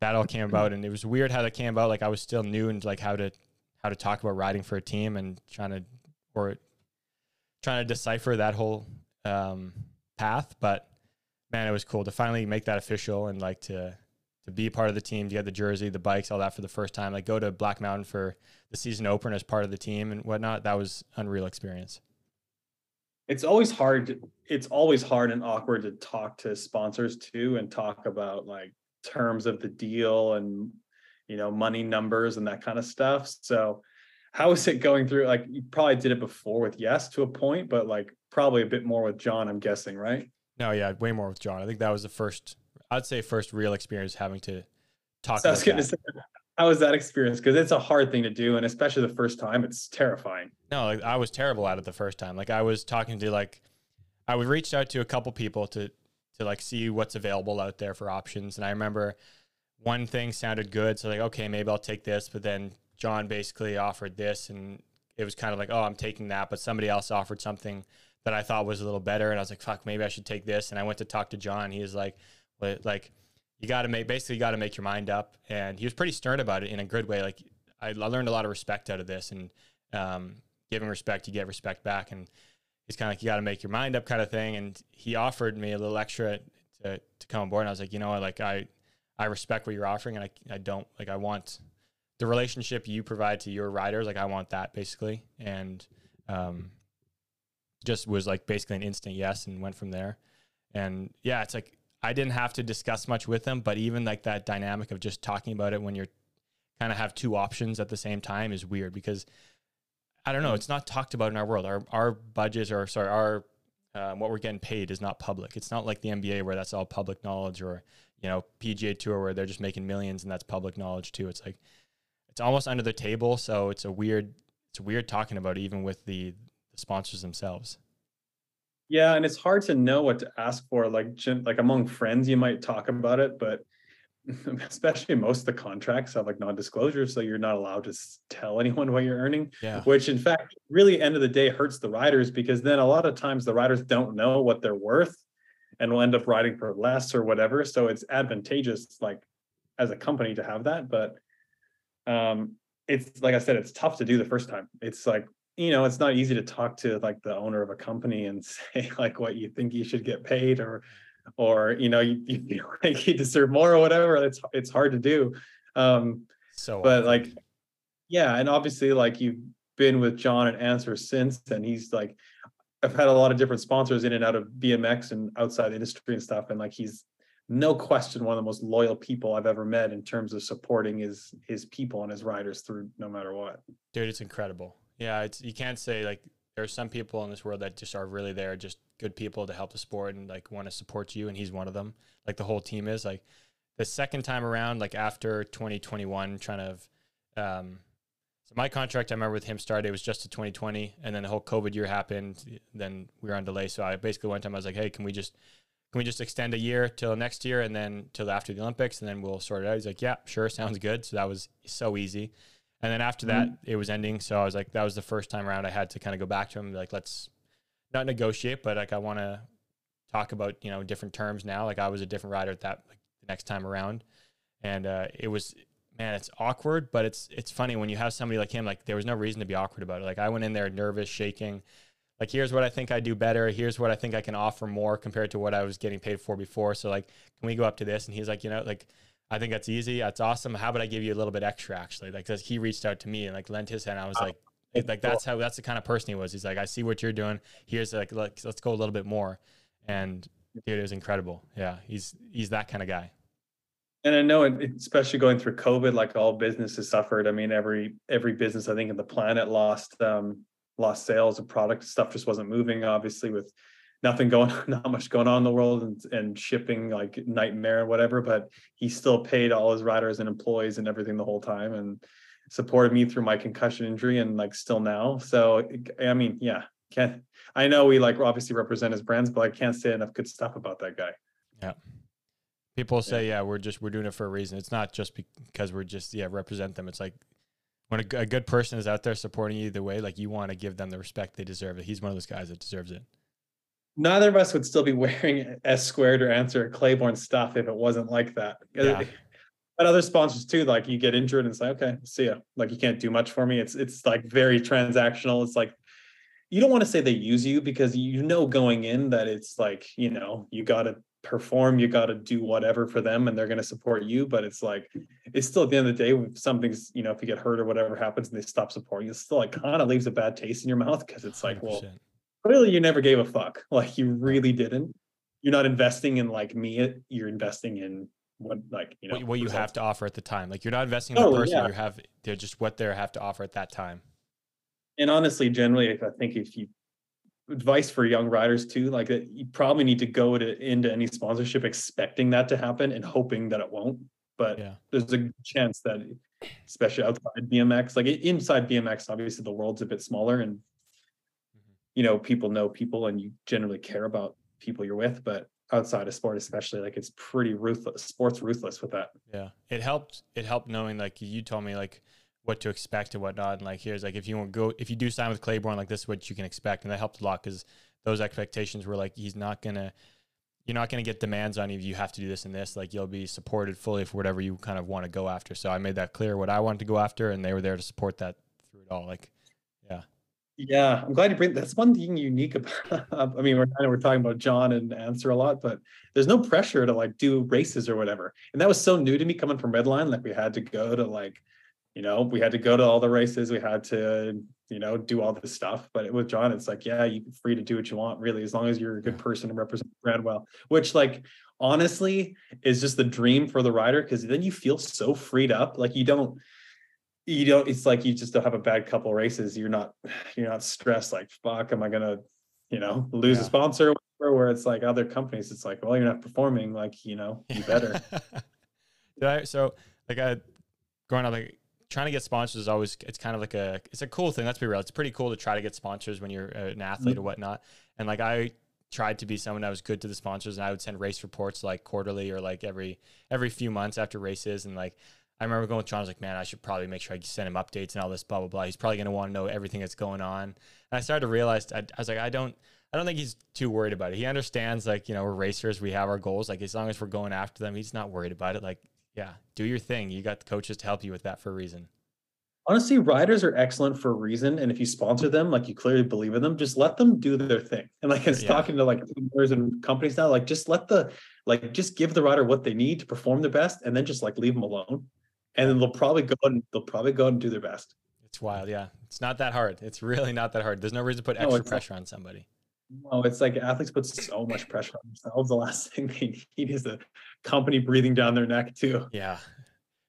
that all came about. And it was weird how that came about. Like I was still new and like how to, how to talk about riding for a team and trying to, or trying to decipher that whole, um, path. But man, it was cool to finally make that official and like to, to be part of the team, to get the jersey, the bikes, all that for the first time. Like go to Black Mountain for the season opener as part of the team and whatnot. That was unreal experience. It's always hard. It's always hard and awkward to talk to sponsors too and talk about like terms of the deal and you know money numbers and that kind of stuff. So how is it going through? Like you probably did it before with Yess to a point, but like probably a bit more with John. I'm guessing, right? No, yeah, way more with John. I think that was the first, I'd say, first real experience having to talk. So I was about that. say, how was that experience? Because it's a hard thing to do, and especially the first time, it's terrifying. No, I was terrible at it the first time. Like I was talking to like I would reach out to a couple people to to like see what's available out there for options. And I remember one thing sounded good, so like okay, maybe I'll take this. But then John basically offered this, and it was kind of like oh, I'm taking that. But somebody else offered something that I thought was a little better, and I was like fuck, maybe I should take this. And I went to talk to John. He was like, like you got to make basically you got to make your mind up. And he was pretty stern about it in a good way. Like I, I learned a lot of respect out of this, and um, giving respect, you get respect back. And he's kind of like you got to make your mind up kind of thing. And he offered me a little extra to to come on board. And I was like, you know what, like I I respect what you're offering, and I I don't like I want the relationship you provide to your riders. Like I want that basically, and um, just was like basically an instant yes, and went from there. And yeah, it's like I didn't have to discuss much with them, but even like that dynamic of just talking about it when you're kind of have two options at the same time is weird because I don't know, it's not talked about in our world. Our our budgets or sorry, our um, what we're getting paid is not public. It's not like the NBA where that's all public knowledge or you know PGA Tour where they're just making millions and that's public knowledge too. It's like it's almost under the table, so it's a weird it's weird talking about it even with the, the sponsors themselves. Yeah, and it's hard to know what to ask for. Like like among friends, you might talk about it, but especially most of the contracts have like non-disclosure, so you're not allowed to tell anyone what you're earning. Yeah. Which, in fact, really end of the day hurts the riders because then a lot of times the riders don't know what they're worth, and will end up riding for less or whatever. So it's advantageous, like as a company, to have that. But um, it's like I said, it's tough to do the first time. It's like you know it's not easy to talk to like the owner of a company and say like what you think you should get paid or or you know you, you feel like you deserve more or whatever it's it's hard to do. Um so but like yeah and obviously like you've been with john and answer since and he's like i've had a lot of different sponsors in and out of bmx and outside the industry and stuff and like he's no question one of the most loyal people i've ever met in terms of supporting his his people and his riders through no matter what. Dude it's incredible yeah, it's you can't say like there are some people in this world that just are really there, just good people to help the sport and like want to support you, and he's one of them. Like the whole team is like the second time around, like after 2021, trying to. Um, so my contract, I remember with him started, it was just to 2020, and then the whole COVID year happened. Then we were on delay, so I basically one time I was like, "Hey, can we just can we just extend a year till next year, and then till after the Olympics, and then we'll sort it out?" He's like, "Yeah, sure, sounds good." So that was so easy. And then after that, mm-hmm. it was ending. So I was like, that was the first time around I had to kind of go back to him, like, let's not negotiate, but like, I want to talk about, you know, different terms now. Like, I was a different rider at that like, the next time around. And uh, it was, man, it's awkward, but it's it's funny when you have somebody like him. Like, there was no reason to be awkward about it. Like, I went in there nervous, shaking. Like, here's what I think I do better. Here's what I think I can offer more compared to what I was getting paid for before. So, like, can we go up to this? And he's like, you know, like, I think that's easy. That's awesome. How about I give you a little bit extra actually? Like, cause he reached out to me and like lent his hand. I was like, like that's how that's the kind of person he was. He's like, I see what you're doing. Here's like, let's let's go a little bit more. And dude, it was incredible. Yeah, he's he's that kind of guy. And I know, especially going through COVID, like all businesses suffered. I mean, every every business I think in the planet lost um, lost sales of product. Stuff just wasn't moving. Obviously, with nothing going not much going on in the world and, and shipping like nightmare and whatever but he still paid all his riders and employees and everything the whole time and supported me through my concussion injury and like still now. So i mean yeah can't i know we like obviously represent his brands but i can't say enough good stuff about that guy. Yeah. People say yeah. yeah we're just we're doing it for a reason. It's not just because we're just yeah represent them. It's like when a, a good person is out there supporting you either way like you want to give them the respect they deserve. It he's one of those guys that deserves it neither of us would still be wearing S squared or answer Claiborne stuff if it wasn't like that. Yeah. But other sponsors too, like you get injured and say, okay, see ya. Like you can't do much for me. It's it's like very transactional. It's like you don't want to say they use you because you know going in that it's like, you know, you gotta perform, you gotta do whatever for them and they're gonna support you. But it's like it's still at the end of the day, if something's, you know, if you get hurt or whatever happens and they stop supporting you, it still like kind of leaves a bad taste in your mouth because it's like, 100%. well, clearly you never gave a fuck. Like you really didn't. You're not investing in like me. You're investing in what like you know what, what you have to offer at the time. Like you're not investing in the oh, person. Yeah. You have they're just what they have to offer at that time. And honestly, generally, I think if you advice for young riders too, like that, you probably need to go to into any sponsorship expecting that to happen and hoping that it won't. But yeah. there's a chance that, especially outside BMX, like inside BMX, obviously the world's a bit smaller and you know people know people and you generally care about people you're with but outside of sport especially like it's pretty ruthless sports ruthless with that yeah it helped it helped knowing like you told me like what to expect and whatnot and like here's like if you want go if you do sign with claiborne like this is what you can expect and that helped a lot because those expectations were like he's not gonna you're not to get demands on you. You have to do this and this. Like you'll be supported fully for whatever you kind of want to go after. So I made that clear what I wanted to go after, and they were there to support that through it all. Like, yeah, I'm glad you bring that's one thing unique about. I mean, we're I know we're talking about John and Answer a lot, but there's no pressure to like do races or whatever. And that was so new to me coming from Redline. Like we had to go to like, you know, we had to go to all the races. We had to, you know, do all this stuff. But with John, it's like, yeah, you're free to do what you want, really, as long as you're a good person and represent the brand well. Which, like, honestly, is just the dream for the rider because then you feel so freed up. Like you don't you don't it's like you just don't have a bad couple races you're not you're not stressed like fuck am i gonna you know lose Yeah. a sponsor or where it's like other companies it's like well you're not performing like you know you better Did I, so like I growing up like trying to get sponsors is always it's kind of like a it's a cool thing. Let's be real. It's pretty cool to try to get sponsors when you're uh, an athlete or whatnot. And like I tried to be someone that was good to the sponsors, and I would send race reports like quarterly or like every every few months after races. And like I remember going with John. I was like, man, I should probably make sure I send him updates and all this blah blah blah. He's probably gonna want to know everything that's going on. And I started to realize I, I was like, I don't. I don't think he's too worried about it. He understands, like, you know, we're racers, we have our goals. Like, as long as we're going after them, he's not worried about it. Like, yeah, do your thing. You got the coaches to help you with that for a reason. honestly riders are excellent for a reason and if you sponsor them like you clearly believe in them just let them do their thing and like it's Yeah. talking to like owners and companies now like just let the like just give the rider what they need to perform their best and then just like leave them alone and then they'll probably go and they'll probably go and do their best It's wild. Yeah. It's not that hard. It's really not that hard. There's no reason to put extra not. pressure on somebody. No, it's like athletes put so much pressure on themselves. The last thing they need is a company breathing down their neck too. Yeah.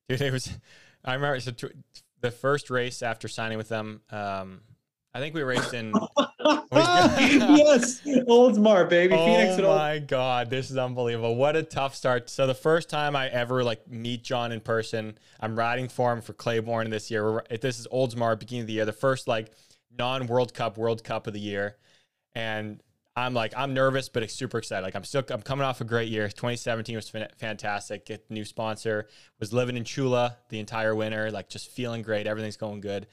Dude, it was, I remember so tw- the first race after signing with them, um, I think we raced in, yes, Oldsmar, baby, Phoenix oh and Old. Oh my god, this is unbelievable! What a tough start. So the first time I ever like meet John in person, I'm riding for him for Claiborne this year. We're, this is Oldsmar, beginning of the year, the first like non World Cup World Cup of the year, and I'm like I'm nervous but super excited. Like I'm still I'm coming off a great year. 2017 was fan- fantastic. Get new sponsor. Was living in Chula the entire winter. Like just feeling great. Everything's going good.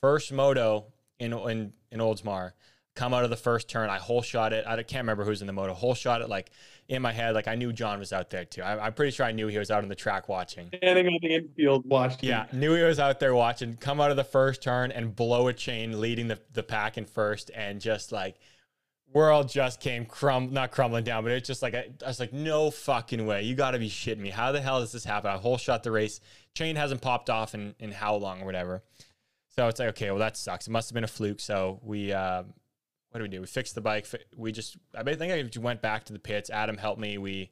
First moto in in in Oldsmar. Come out of the first turn, I whole shot it. I can't remember who's in the moto. Whole shot it like in my head. Like I knew John was out there too. I, I'm pretty sure I knew he was out on the track watching. Standing on the infield, watched. him. Yeah, knew he was out there watching. Come out of the first turn and blow a chain, leading the, the pack in first, and just like world just came crum not crumbling down, but it's just like I, I was like, no fucking way. You got to be shitting me. How the hell does this happen? I whole shot the race. Chain hasn't popped off in in how long or whatever. So it's like okay, well that sucks. It must have been a fluke. So we. Uh, what do we do? We fixed the bike. We just, I think I went back to the pits. Adam helped me. We,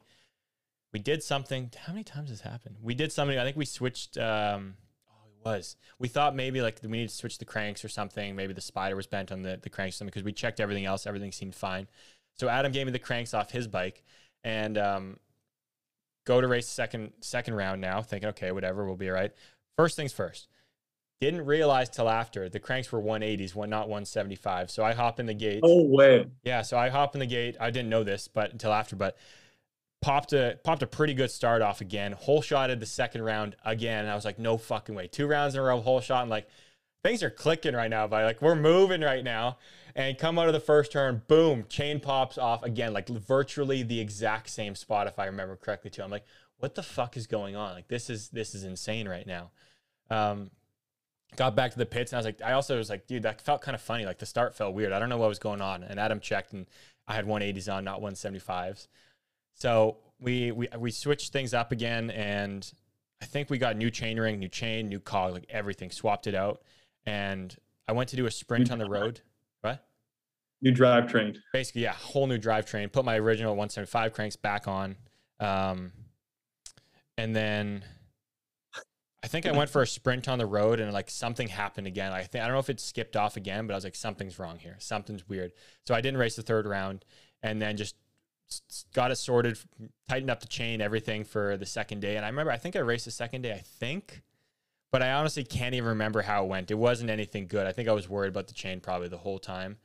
we did something. How many times has this happened? We did something. I think we switched. Um, oh, it was. We thought maybe like we needed to switch the cranks or something. Maybe the spider was bent on the the cranks or something because we checked everything else. Everything seemed fine. So Adam gave me the cranks off his bike and um, go to race second second round now. Thinking okay, whatever, we'll be all right. First things first. Didn't realize till after the cranks were 180s, one not 175. So I hop in the gate. Oh way. Yeah, so I hop in the gate. I didn't know this, but until after, but popped a popped a pretty good start off again. Whole shotted the second round again. And I was like, no fucking way. Two rounds in a row, whole shot. I'm like, things are clicking right now, but like we're moving right now. And come out of the first turn, boom, chain pops off again, like virtually the exact same spot, if I remember correctly too. I'm like, what the fuck is going on? Like this is this is insane right now. Um, got back to the pits and I was like, I also was like, dude, that felt kind of funny. Like the start felt weird. I don't know what was going on. And Adam checked and I had 180s on, not 175s. So we we we switched things up again and I think we got new chain ring, new chain, new cog, like everything, swapped it out. And I went to do a sprint on the road. What? New drivetrain. Basically, yeah, whole new drivetrain. Put my original 175 cranks back on. Um, and then I think I went for a sprint on the road and like something happened again. I think I don't know if it skipped off again, but I was like, something's wrong here. Something's weird. So I didn't race the third round and then just got it sorted, tightened up the chain, everything for the second day. And I remember I think I raced the second day, I think. But I honestly can't even remember how it went. It wasn't anything good. I think I was worried about the chain probably the whole time.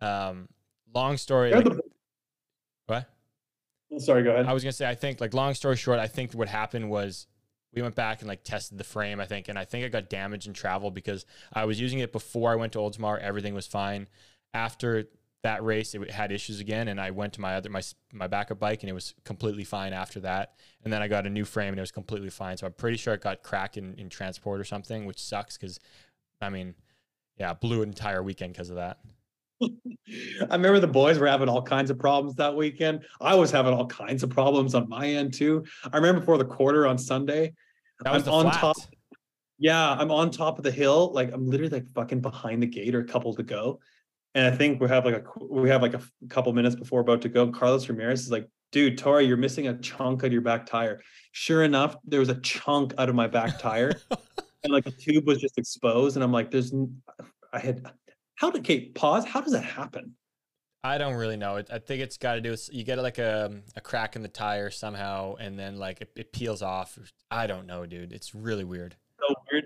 Um, long story. Like- what? Oh, Sorry, go ahead. I was gonna say, I think like long story short, I think what happened was we went back and like tested the frame, I think, and I think I got damaged in travel because I was using it before I went to Oldsmar. Everything was fine. After that race it had issues again, and I went to my other my my backup bike, and it was completely fine after that. And then I got a new frame, and it was completely fine. So I'm pretty sure it got cracked in, in transport or something, which sucks because, I mean, yeah, blew an entire weekend because of that. I remember the boys were having all kinds of problems that weekend. I was having all kinds of problems on my end too. I remember before the quarter on Sunday, That was on flat. top. Yeah, I'm on top of the hill. Like I'm literally like fucking behind the gate or a couple to go. And I think we have like a we have like a couple minutes before about to go. Carlos Ramirez is like, dude, Tory, you're missing a chunk out of your back tire. Sure enough, there was a chunk out of my back tire, and like the tube was just exposed. And I'm like, there's, I had, how did Kate pause? How does that happen? I don't really know. I think it's got to do with you get like a, a crack in the tire somehow, and then like it, it peels off. I don't know, dude. It's really weird. so weird.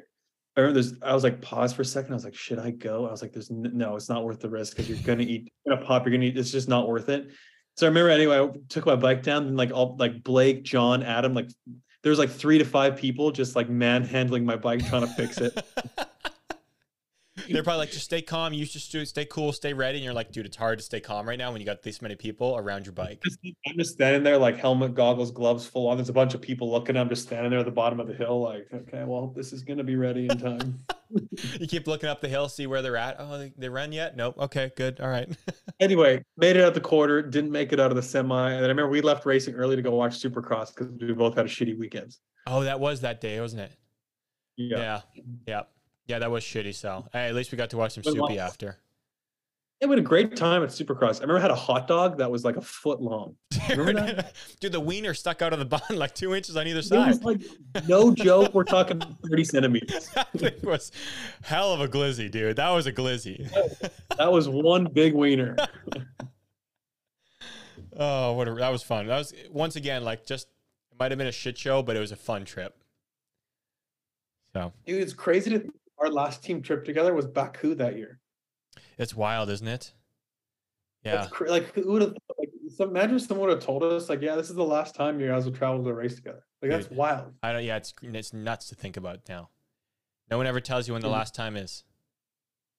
I remember there's, I was like, pause for a second. I was like, should I go? I was like, there's no, it's not worth the risk because you're gonna eat, you're gonna pop, you're gonna eat. It's just not worth it. So I remember anyway, I took my bike down and like all like Blake, John, Adam, like there was like three to five people just like manhandling my bike trying to fix it. They're probably like, just stay calm. You just do stay cool, stay ready. And you're like, dude, it's hard to stay calm right now when you got this many people around your bike. I'm just standing there like helmet, goggles, gloves full on. There's a bunch of people looking. I'm just standing there at the bottom of the hill, like, okay, well, this is gonna be ready in time. You keep looking up the hill, see where they're at. Oh, they, they run yet? Nope. Okay, good. All right. anyway, made it out the quarter, didn't make it out of the semi. And I remember we left racing early to go watch Supercross because we both had a shitty weekends. oh, that was that day, wasn't it? Yeah. Yeah. Yeah. Yeah, that was shitty. So hey, at least we got to watch some soupy after. Yeah, we had a great time at Supercross. I remember I had a hot dog that was like a foot long. Remember that? Dude, the wiener stuck out of the bun like two inches on either It side. was like no joke. We're talking 30 centimeters. that thing was hell of a glizzy, dude. That was a glizzy. That was one big wiener. oh, what a, that was fun. That was once again like just it might have been a shit show, but it was a fun trip. So Dude, it's crazy to our last team trip together was Baku that year. it's wild, isn't it? Yeah. Cra- like who would have like so imagine someone would have told us like, yeah, this is the last time you guys will travel to a race together. Like that's Dude. wild. I don't yeah, it's it's nuts to think about now. No one ever tells you when the Mhm. last time is.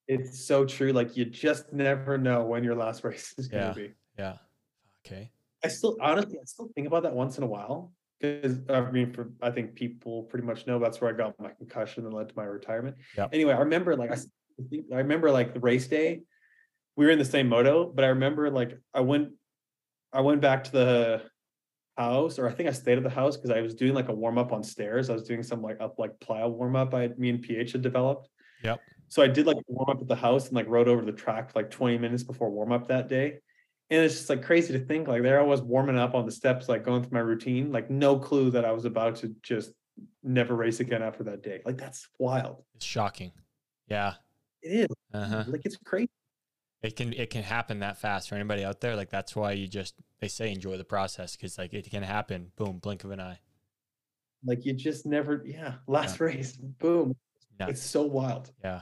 It's so true. Like you just never know when your last race is gonna be. Yeah. Okay. I still honestly I still think about that once in a while. Because I mean for I think people pretty much know that's where I got my concussion that led to my retirement. Yep. Anyway, I remember like I, I think- I remember like the race day, we were in the same moto, but I remember like I went I went back to the house, or I think I stayed at the house because I was doing like a warm up on stairs. I was doing some like up like plow warm up. I me and PH had developed. Yep. So I did like warm up at the house and like rode over to the track like 20 minutes before warm up that day. And it's just like crazy to think like there I was warming up on the steps, like going through my routine, like no clue that I was about to just never race again after that day. Like that's wild. It's shocking. Yeah. It is. Uh-huh. Like it's crazy. It can it can happen that fast for anybody out there. Like that's why you just they say enjoy the process because like it can happen. Boom, blink of an eye. Like you just never, yeah. Last race, boom. Nuts. It's so wild. Yeah.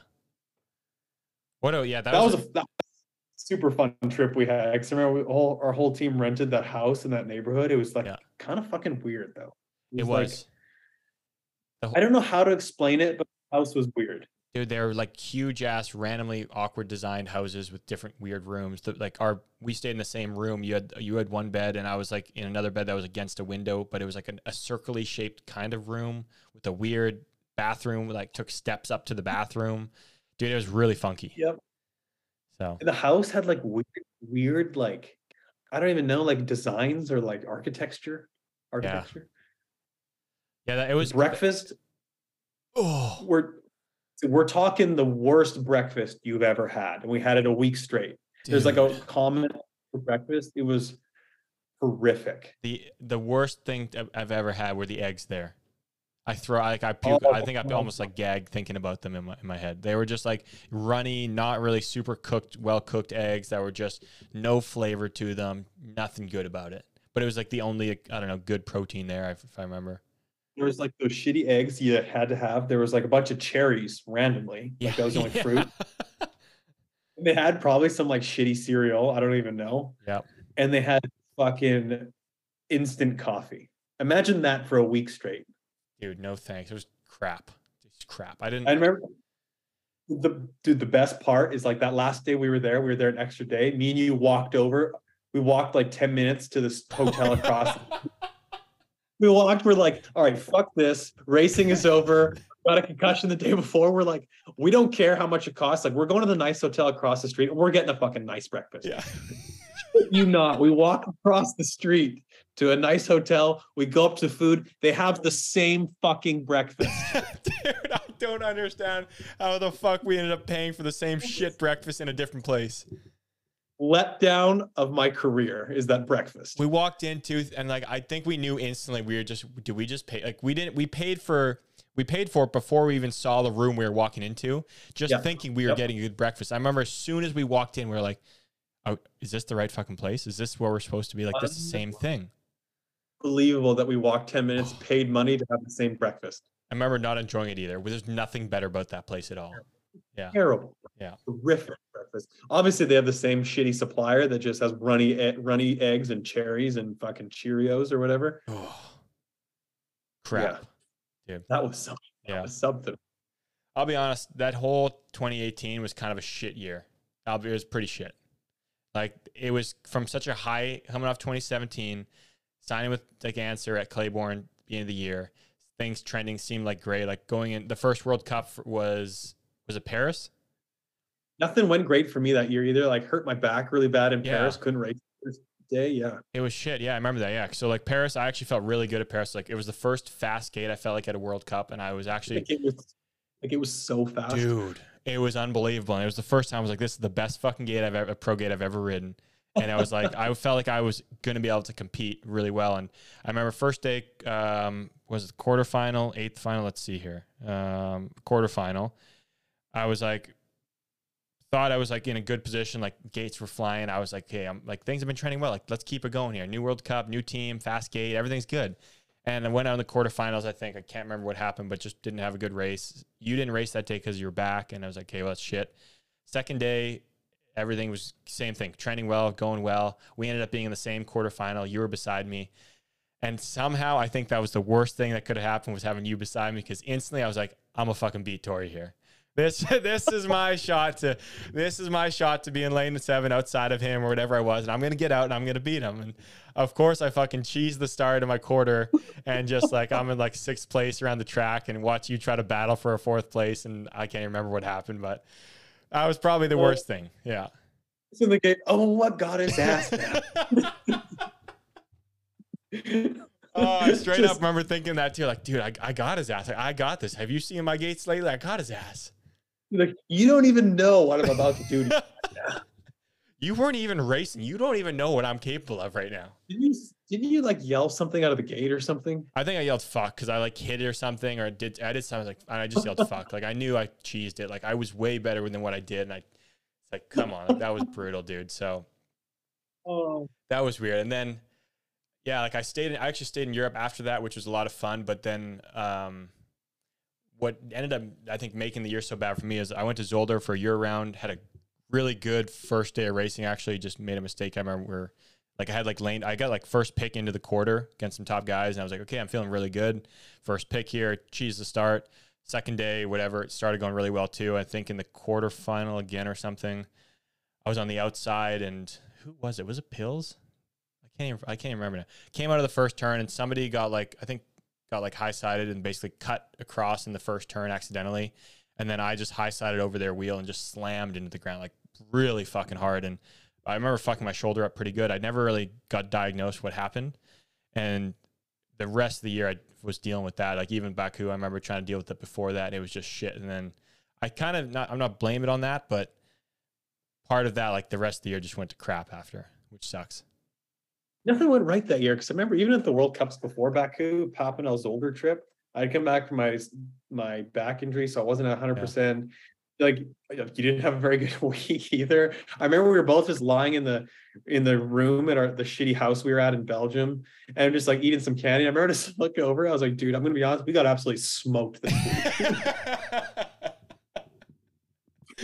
What? Oh, yeah. That, That, was, was, a, that was a super fun trip we had. 'Cause I remember we all our whole team rented that house in that neighborhood. It was like Yeah. kind of fucking weird though. it like- was. The whole- I don't know how to explain it, but the house was weird. Dude, they were like huge ass, randomly awkward designed houses with different weird rooms. Like our we stayed in the same room. You had you had one bed, and I was like in another bed that was against a window, but it was like an, a circly shaped kind of room with a weird bathroom. Like took steps up to the bathroom. Dude, it was really funky. Yep. So The house had like weird, weird like I don't even know like designs or like architecture. Architecture. yeah, that, it was breakfast. Oh, We're we're talking the worst breakfast you've ever had, and we had it a week straight. There's like a dude. comment for breakfast. It was horrific. the the worst thing I've- I've ever had were the eggs there. I throw like I puke. I think I Oh. almost like gag thinking about them in my in my head. They were just like runny, not really super cooked, well cooked eggs that were just no flavor to them, nothing good about it. But it was like the only I don't know good protein there if, if I remember. There was like those shitty eggs you had to have. There was like a bunch of cherries randomly. Like that was the only Yeah. fruit. And they had probably some like shitty cereal. I don't even know. Yeah. And they had fucking instant coffee. Imagine that for a week straight. Dude, no thanks. It was crap. Just crap. I didn't. I remember the dude, the best part is like that last day we were there, we were there an extra day. Me and you walked over. We walked like 10 minutes to this hotel across. we walked, we're like, all right, fuck this. Racing is over. Got a concussion the day before. We're like, we don't care how much it costs. Like, we're going to the nice hotel across the street and we're getting a fucking nice breakfast. yeah. you not. We walk across the street to a nice hotel. We go up to food. They have the same fucking breakfast. Dude, I don't understand how the fuck we ended up paying for the same shit breakfast in a different place. Letdown of my career is that breakfast. We walked into and like I think we knew instantly we were just did we just pay like we didn't we paid for we paid for it before we even saw the room we were walking into, just Yeah. thinking we were Yep. getting a good breakfast. I remember as soon as we walked in, we were like, oh, is this the right fucking place? Is this where we're supposed to be? Like this is the um, same thing. Unbelievable that we walked 10 minutes, paid money to have the same breakfast. I remember not enjoying it either. There's nothing better about that place at all. Yeah. Terrible. Yeah. Terrific breakfast. Obviously, they have the same shitty supplier that just has runny runny eggs and cherries and fucking Cheerios or whatever. Oh, crap. Yeah, That was something. That Yeah. was something. I'll be honest, that whole 2018 was kind of a shit year. It was pretty shit. Like it was from such a high coming off 2017, signing with like Answer at Claiborne end of the year, things trending seemed like great. Like going in the first World Cup was was it Paris? Nothing went great for me that year either. Like hurt my back really bad in Yeah. Paris. Couldn't race the first day. Yeah. It was shit. Yeah, I remember that. Yeah. So like Paris, I actually felt really good at Paris. Like it was the first fast gate I felt like at a World Cup, and I was actually Like it was like it was so fast. Dude, it was unbelievable. And it was the first time I was like, this is the best fucking gate I've ever, pro gate I've ever ridden. And I was like, I felt like I was going to be able to compete really well. And I remember first day um, was it quarterfinal, eighth final. Let's see here, um, quarterfinal. I was like, thought I was like in a good position. Like gates were flying. I was like, hey, I'm like things have been trending well. Like let's keep it going here. New World Cup, new team, fast gate, everything's good. And I went out in the quarterfinals. I think I can't remember what happened, but just didn't have a good race. You didn't race that day because you were back, and I was like, okay, well that's shit. Second day, everything was same thing, trending well, going well. We ended up being in the same quarterfinal. You were beside me, and somehow I think that was the worst thing that could have happened was having you beside me because instantly I was like, I'm a fucking beat Tory here. This this is my shot to this is my shot to be in lane seven outside of him or whatever I was, and I'm gonna get out and I'm gonna beat him. And of course, I fucking cheese the start of my quarter and just like I'm in like sixth place around the track and watch you try to battle for a fourth place, and I can't even remember what happened, but that was probably the oh. worst thing. Yeah. It's in the gate. Oh, what got his ass? Oh, I straight Just- up remember thinking that too. Like, dude, I, I got his ass. Like, I got this. Have you seen my gates lately? I got his ass. Like you don't even know what I'm about to do. to you. You weren't even racing. You don't even know what I'm capable of right now. Didn't you? Didn't you like yell something out of the gate or something? I think I yelled fuck because I like hit it or something, or did I did something like and I just yelled fuck. Like I knew I cheesed it. Like I was way better than what I did, and I it's like, come on, that was brutal, dude. So Oh, that was weird. And then, yeah, like I stayed. In, I actually stayed in Europe after that, which was a lot of fun. But then, um, what ended up, I think, making the year so bad for me is I went to Zolder for a year round. Had a really good first day of racing. Actually, just made a mistake. I remember where, like, I had like lane. I got like first pick into the quarter against some top guys, and I was like, okay, I'm feeling really good. First pick here, cheese the start. Second day, whatever, it started going really well too. I think in the quarterfinal again or something. I was on the outside, and who was it? Was it Pills? I can't even. I can't even remember now. Came out of the first turn, and somebody got like I think got like high sided and basically cut across in the first turn accidentally, and then I just high sided over their wheel and just slammed into the ground like really fucking hard. And I remember fucking my shoulder up pretty good. I never really got diagnosed what happened, and the rest of the year I was dealing with that. Like even Baku, I remember trying to deal with it before that. And it was just shit, and then I kind of not. I'm not blaming it on that, but part of that, like the rest of the year, just went to crap after, which sucks. nothing went right that year because I remember even at the World Cups before Baku, Papendal, Zolder trip, I'd come back from my my back injury, so I wasn't hundred percent. Like you didn't have a very good week either. I remember we were both just lying in the in the room at our the shitty house we were at in Belgium, and just like eating some candy. I remember just look over. I was like, dude, I'm gonna be honest, we got absolutely smoked this week.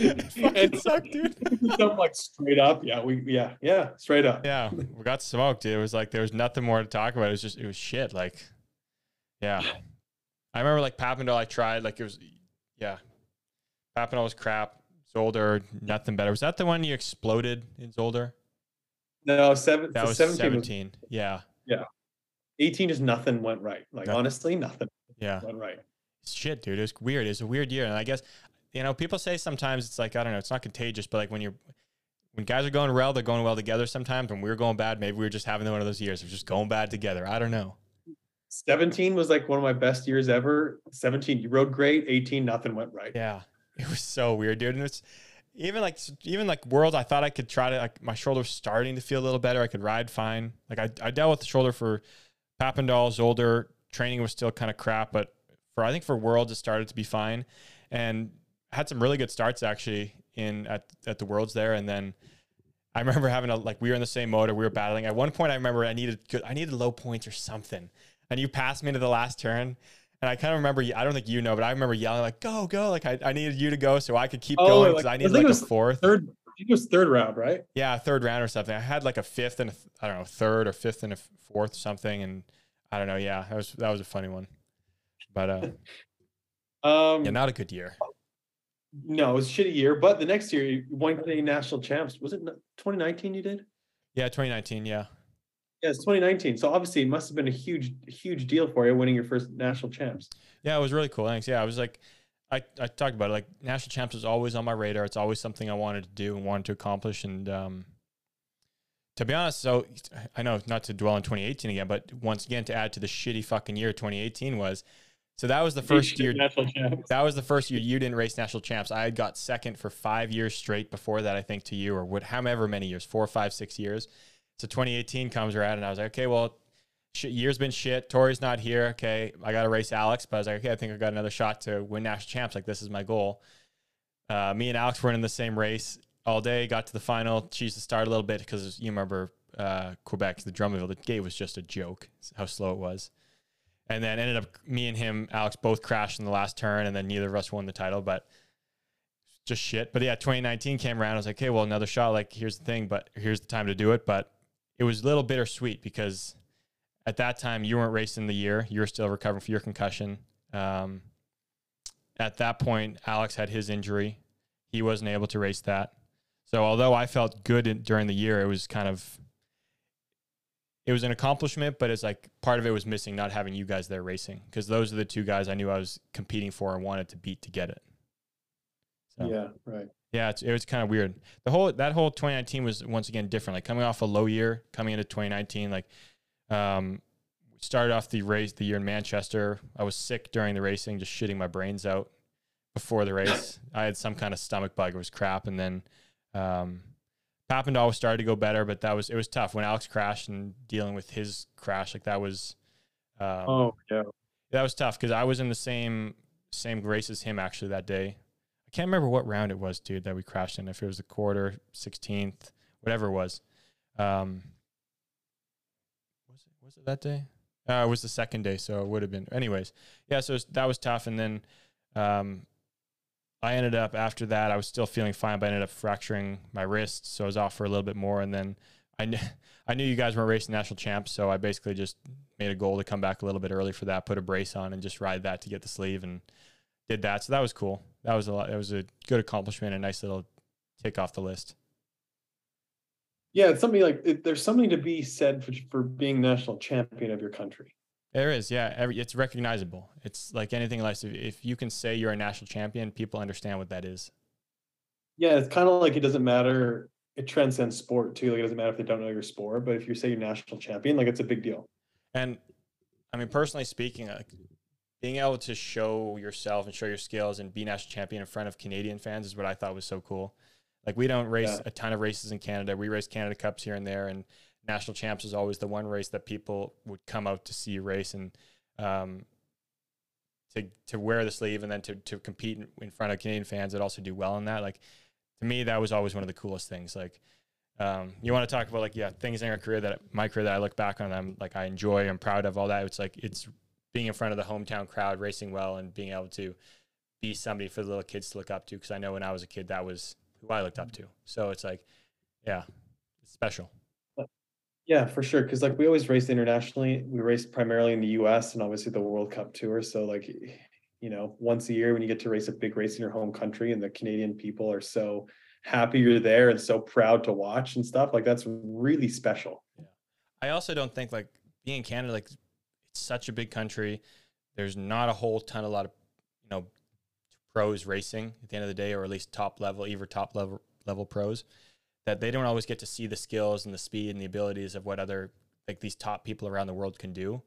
it sucked, dude. I'm like straight up, yeah, we yeah yeah straight up. Yeah, we got smoked. Dude. It was like there was nothing more to talk about. It was just it was shit. Like, yeah, I remember like Papendal. I tried like it was, yeah, Papendal was crap. Zolder, nothing better. Was that the one you exploded in Zolder? No, seven, That was 17, 17. was- Yeah. 18 just nothing went right. Like Nothing. honestly, nothing Yeah. went right. Shit, dude. It was weird. It was a weird year. And I guess, you know, people say sometimes it's like, I don't know, it's not contagious, but like when you're, when guys are going well, they're going well together sometimes. When we were going bad, maybe we were just having one of those years of just going bad together. I don't know. 17 was like one of my best years ever. 17, you rode great. 18, nothing went right. Yeah. It was so weird, dude. And it's even like even like worlds, I thought I could try to like my shoulder was starting to feel a little better. I could ride fine. Like I, I dealt with the shoulder for Papendal, Zolder. Training was still kind of crap, but for I think for worlds it started to be fine. And had some really good starts actually in at, at the worlds there. And then I remember having a like we were in the same motor, we were battling. At one point I remember I needed I needed low points or something. And you passed me to the last turn. And I kind of remember, I don't think you know, but I remember yelling like, "Go, go!" Like I, I needed you to go so I could keep Oh, going like- because I I needed think like a fourth. Third, I think it was third round, right? Yeah, third round or something. I had like a fifth and a, I don't know, third or fifth and a fourth or something, and I don't know. Yeah, that was that was a funny one, but uh, Um, yeah, not a good year. no, it was a shitty year. But the next year, you won the national champs. Was it 2019 you did? Yeah, 2019. Yeah, Yeah, it's 2019. So obviously, it must have been a huge, huge deal for you winning your first national champs. yeah, it was really cool. Thanks. Yeah, I was like, I I talked about it. Like national champs was always on my radar. It's always something I wanted to do and wanted to accomplish. And um, to be honest, so I know not to dwell on 2018 again, but once again to add to the shitty fucking year 2018 was. So that was the first year national champs. That was the first year you didn't race national champs. I had got second for five years straight before that, I think, to you, or what, however many years, four, five, six years. So 2018 comes around, and I was like, okay, well, year's been shit. Tory's not here. Okay, I got to race Alex, but I was like, okay, I think I got another shot to win national champs. Like this is my goal. Uh, me and Alex were in the same race all day. Got to the final. Cheese to start a little bit because you remember uh, Quebec, the Drummondville. The gate was just a joke. How slow it was. And then ended up me and him, Alex, both crashed in the last turn, and then neither of us won the title. But just shit. But yeah, 2019 came around. I was like, okay, well, another shot. Like, here's the thing, but here's the time to do it. But it was a little bittersweet because at that time you weren't racing the year. You were still recovering from your concussion. Um, at that point, Alex had his injury. He wasn't able to race that. So although I felt good in, during the year, it was kind of it was an accomplishment, but it's like part of it was missing not having you guys there racing because those are the two guys I knew I was competing for and wanted to beat to get it. So, Yeah, right. Yeah, it's, it was kind of weird. The whole that whole 2019 was once again different. Like coming off a low year, coming into 2019, like um, started off the race the year in Manchester. I was sick during the racing, just shitting my brains out before the race. I had some kind of stomach bug. It was crap, and then um, Papendal started to go better, but that was it was tough when Alex crashed and dealing with his crash. Like that was um, Oh yeah. that was tough because I was in the same same race as him actually that day. I can't remember what round it was, dude, that we crashed in. If it was the quarter, sixteenth, whatever it was. Um, was it was it that day? Uh, it was the second day, so it would have been. Anyways, yeah. So was- that was tough, and then um, I ended up after that. I was still feeling fine, but I ended up fracturing my wrist, so I was off for a little bit more. And then I knew I knew you guys weren't racing national champs, so I basically just made a goal to come back a little bit early for that, put a brace on, and just ride that to get the sleeve, and did that. So that was cool. That was a lot. It was a good accomplishment, a nice little tick off the list. Yeah, it's something like it, there's something to be said for, for being national champion of your country. There is, yeah. Every, it's recognizable. It's like anything else. If, if you can say you're a national champion, people understand what that is. Yeah, it's kind of like it doesn't matter. It transcends sport too. Like it doesn't matter if they don't know your sport, but if you say you're national champion, like it's a big deal. And I mean, personally speaking, like being able to show yourself and show your skills and be national champion in front of Canadian fans is what I thought was so cool. Like we don't race Yeah. a ton of races in Canada. We race Canada Cups here and there, and national champs is always the one race that people would come out to see you race and um, to to wear the sleeve and then to to compete in, in front of Canadian fans that also do well in that. Like to me, that was always one of the coolest things. Like um, you want to talk about like yeah things in your career that my career that I look back on them like I enjoy I'm proud of all that it's like it's being in front of the hometown crowd racing well and being able to be somebody for the little kids to look up to because I know when I was a kid that was who I looked up to so it's like yeah it's special Yeah, for sure. Because like we always race internationally. We race primarily in the U.S. and obviously the World Cup Tour. So like you know, once a year when you get to race a big race in your home country and the Canadian people are so happy you're there and so proud to watch and stuff. Like that's really special. I also don't think like being in Canada, like such a big country. There's not a whole ton, a lot of you know pros racing at the end of the day, or at least top level, either top level level pros, that they don't always get to see the skills and the speed and the abilities of what other like these top people around the world can do.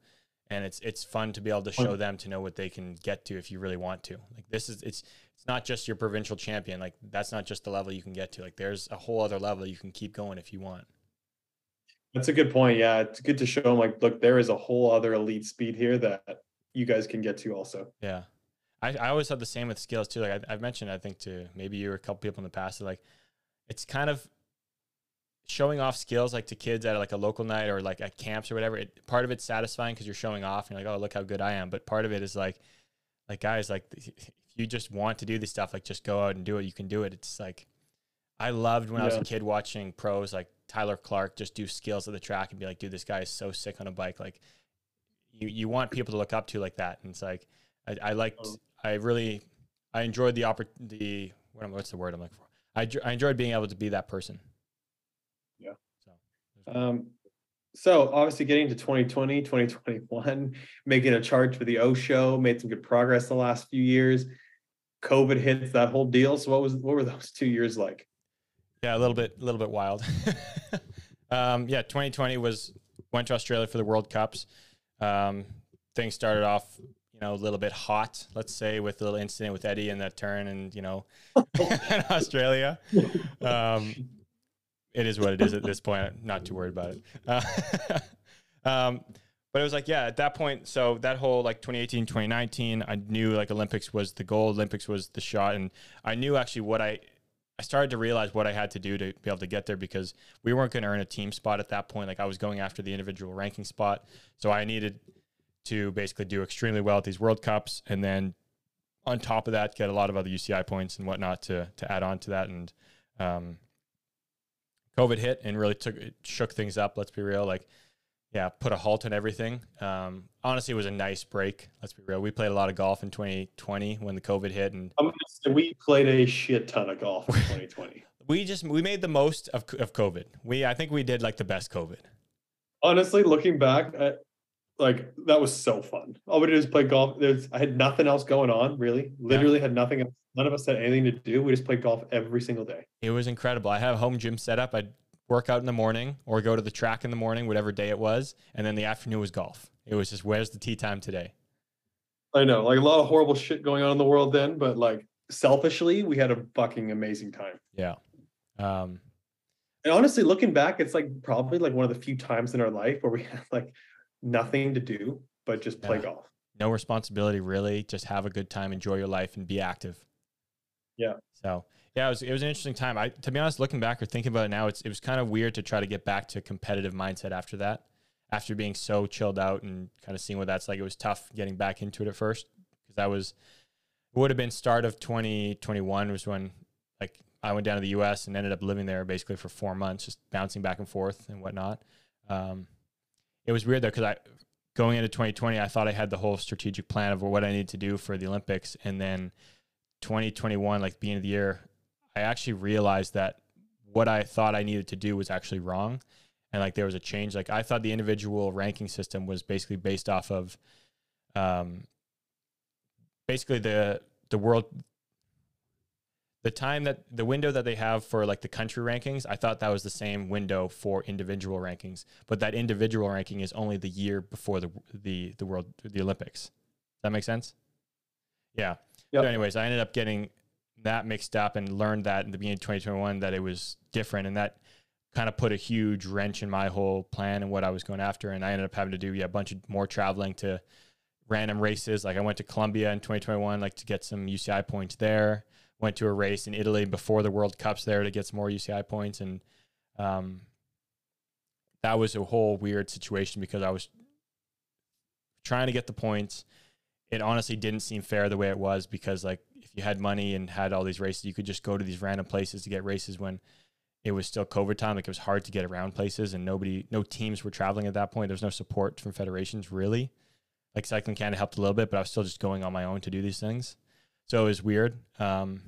And it's it's fun to be able to show them to know what they can get to if you really want to. Like this is it's it's not just your provincial champion. Like that's not just the level you can get to. Like there's a whole other level you can keep going if you want. That's a good point. Yeah, it's good to show them like, look, there is a whole other elite speed here that you guys can get to also. Yeah. I, I always had the same with skills too. Like I, I've mentioned, I think to maybe you or a couple people in the past, that, like it's kind of showing off skills like to kids at like a local night or like at camps or whatever. It, part of it's satisfying because you're showing off and you're like, oh, look how good I am. But part of it is like, like guys, like if you just want to do this stuff, like just go out and do it. You can do it. It's like I loved when I was a kid watching pros like Tyler Clark just do skills at the track and be like, dude, this guy is so sick on a bike. Like you, you want people to look up to like that. And it's like, I, I liked, Oh. I really, I enjoyed the oppor- the, what what's the word I'm looking for? I, I enjoyed being able to be that person. Yeah. So, Um, so obviously getting to 2020, 2021, making a charge for the O show, made some good progress the last few years. COVID hits that whole deal. So what was what were those two years like? Yeah, a little bit, a little bit wild. um, yeah, 2020 was went to Australia for the World Cups. Um, things started off, you know, a little bit hot, let's say, with a little incident with Eddie in that turn, and you know, in Australia. Um, it is what it is at this point. Not too worried about it. Uh, um, but it was like, yeah, at that point, so that whole like 2018, 2019, I knew like Olympics was the goal, Olympics was the shot. And I knew actually what I, I started to realize what I had to do to be able to get there because we weren't going to earn a team spot at that point. Like I was going after the individual ranking spot. So I needed to basically do extremely well at these World Cups. And then on top of that, get a lot of other UCI points and whatnot to, to add on to that. And, um, COVID hit and really took shook things up. Let's be real. Like, yeah, put a halt on everything. Um, honestly, it was a nice break. Let's be real. We played a lot of golf in 2020 when the COVID hit, and I'm gonna say we played a shit ton of golf in 2020. we just we made the most of of COVID. We I think we did like the best COVID. Honestly, looking back at like that was so fun. All we did was play golf. There's I had nothing else going on, really. Literally had nothing else. None of us had anything to do. We just played golf every single day. It was incredible. I have a home gym set up. I'd work out in the morning or go to the track in the morning, whatever day it was, and then the afternoon was golf. It was just where's the tee time today? I know, like a lot of horrible shit going on in the world then, but like selfishly, we had a fucking amazing time. Yeah. Um, And honestly, looking back, it's like probably like one of the few times in our life where we had like nothing to do but just play Yeah. golf. no responsibility really just have a good time enjoy your life and be active Yeah. so yeah it was, it was an interesting time. I to be honest looking back or thinking about it now it's, it was kind of weird to try to get back to competitive mindset after that after being so chilled out and kind of seeing what that's like. It was tough getting back into it at first because that was it would have been start of 2021 was when like i went down to the us and ended up living there basically for four months just bouncing back and forth and whatnot. Um, it was weird though because I going into 2020 I thought I had the whole strategic plan of what I needed to do for the Olympics, and then 2021, like the beginning of the year, I actually realized that what I thought I needed to do was actually wrong, and like there was a change. Like I thought the individual ranking system was basically based off of, um, basically the the world the time that the window that they have for like the country rankings, I thought that was the same window for individual rankings, but that individual ranking is only the year before the the the world the Olympics. Does that make sense? Yeah. Yep. So, anyways, I ended up getting that mixed up and learned that in the beginning of 2021 that it was different, and that kind of put a huge wrench in my whole plan and what I was going after. And I ended up having to do yeah a bunch of more traveling to random races. Like I went to Colombia in 2021, like to get some UCI points there went to a race in Italy before the World Cups there to get some more UCI points, and um, that was a whole weird situation because I was trying to get the points. It honestly didn't seem fair the way it was because like you had money and had all these races, you could just go to these random places to get races when it was still COVID time. Like it was hard to get around places, and nobody, no teams were traveling at that point. There's no support from federations really. like Cycling Canada helped a little bit, but I was still just going on my own to do these things. So it was weird. Um,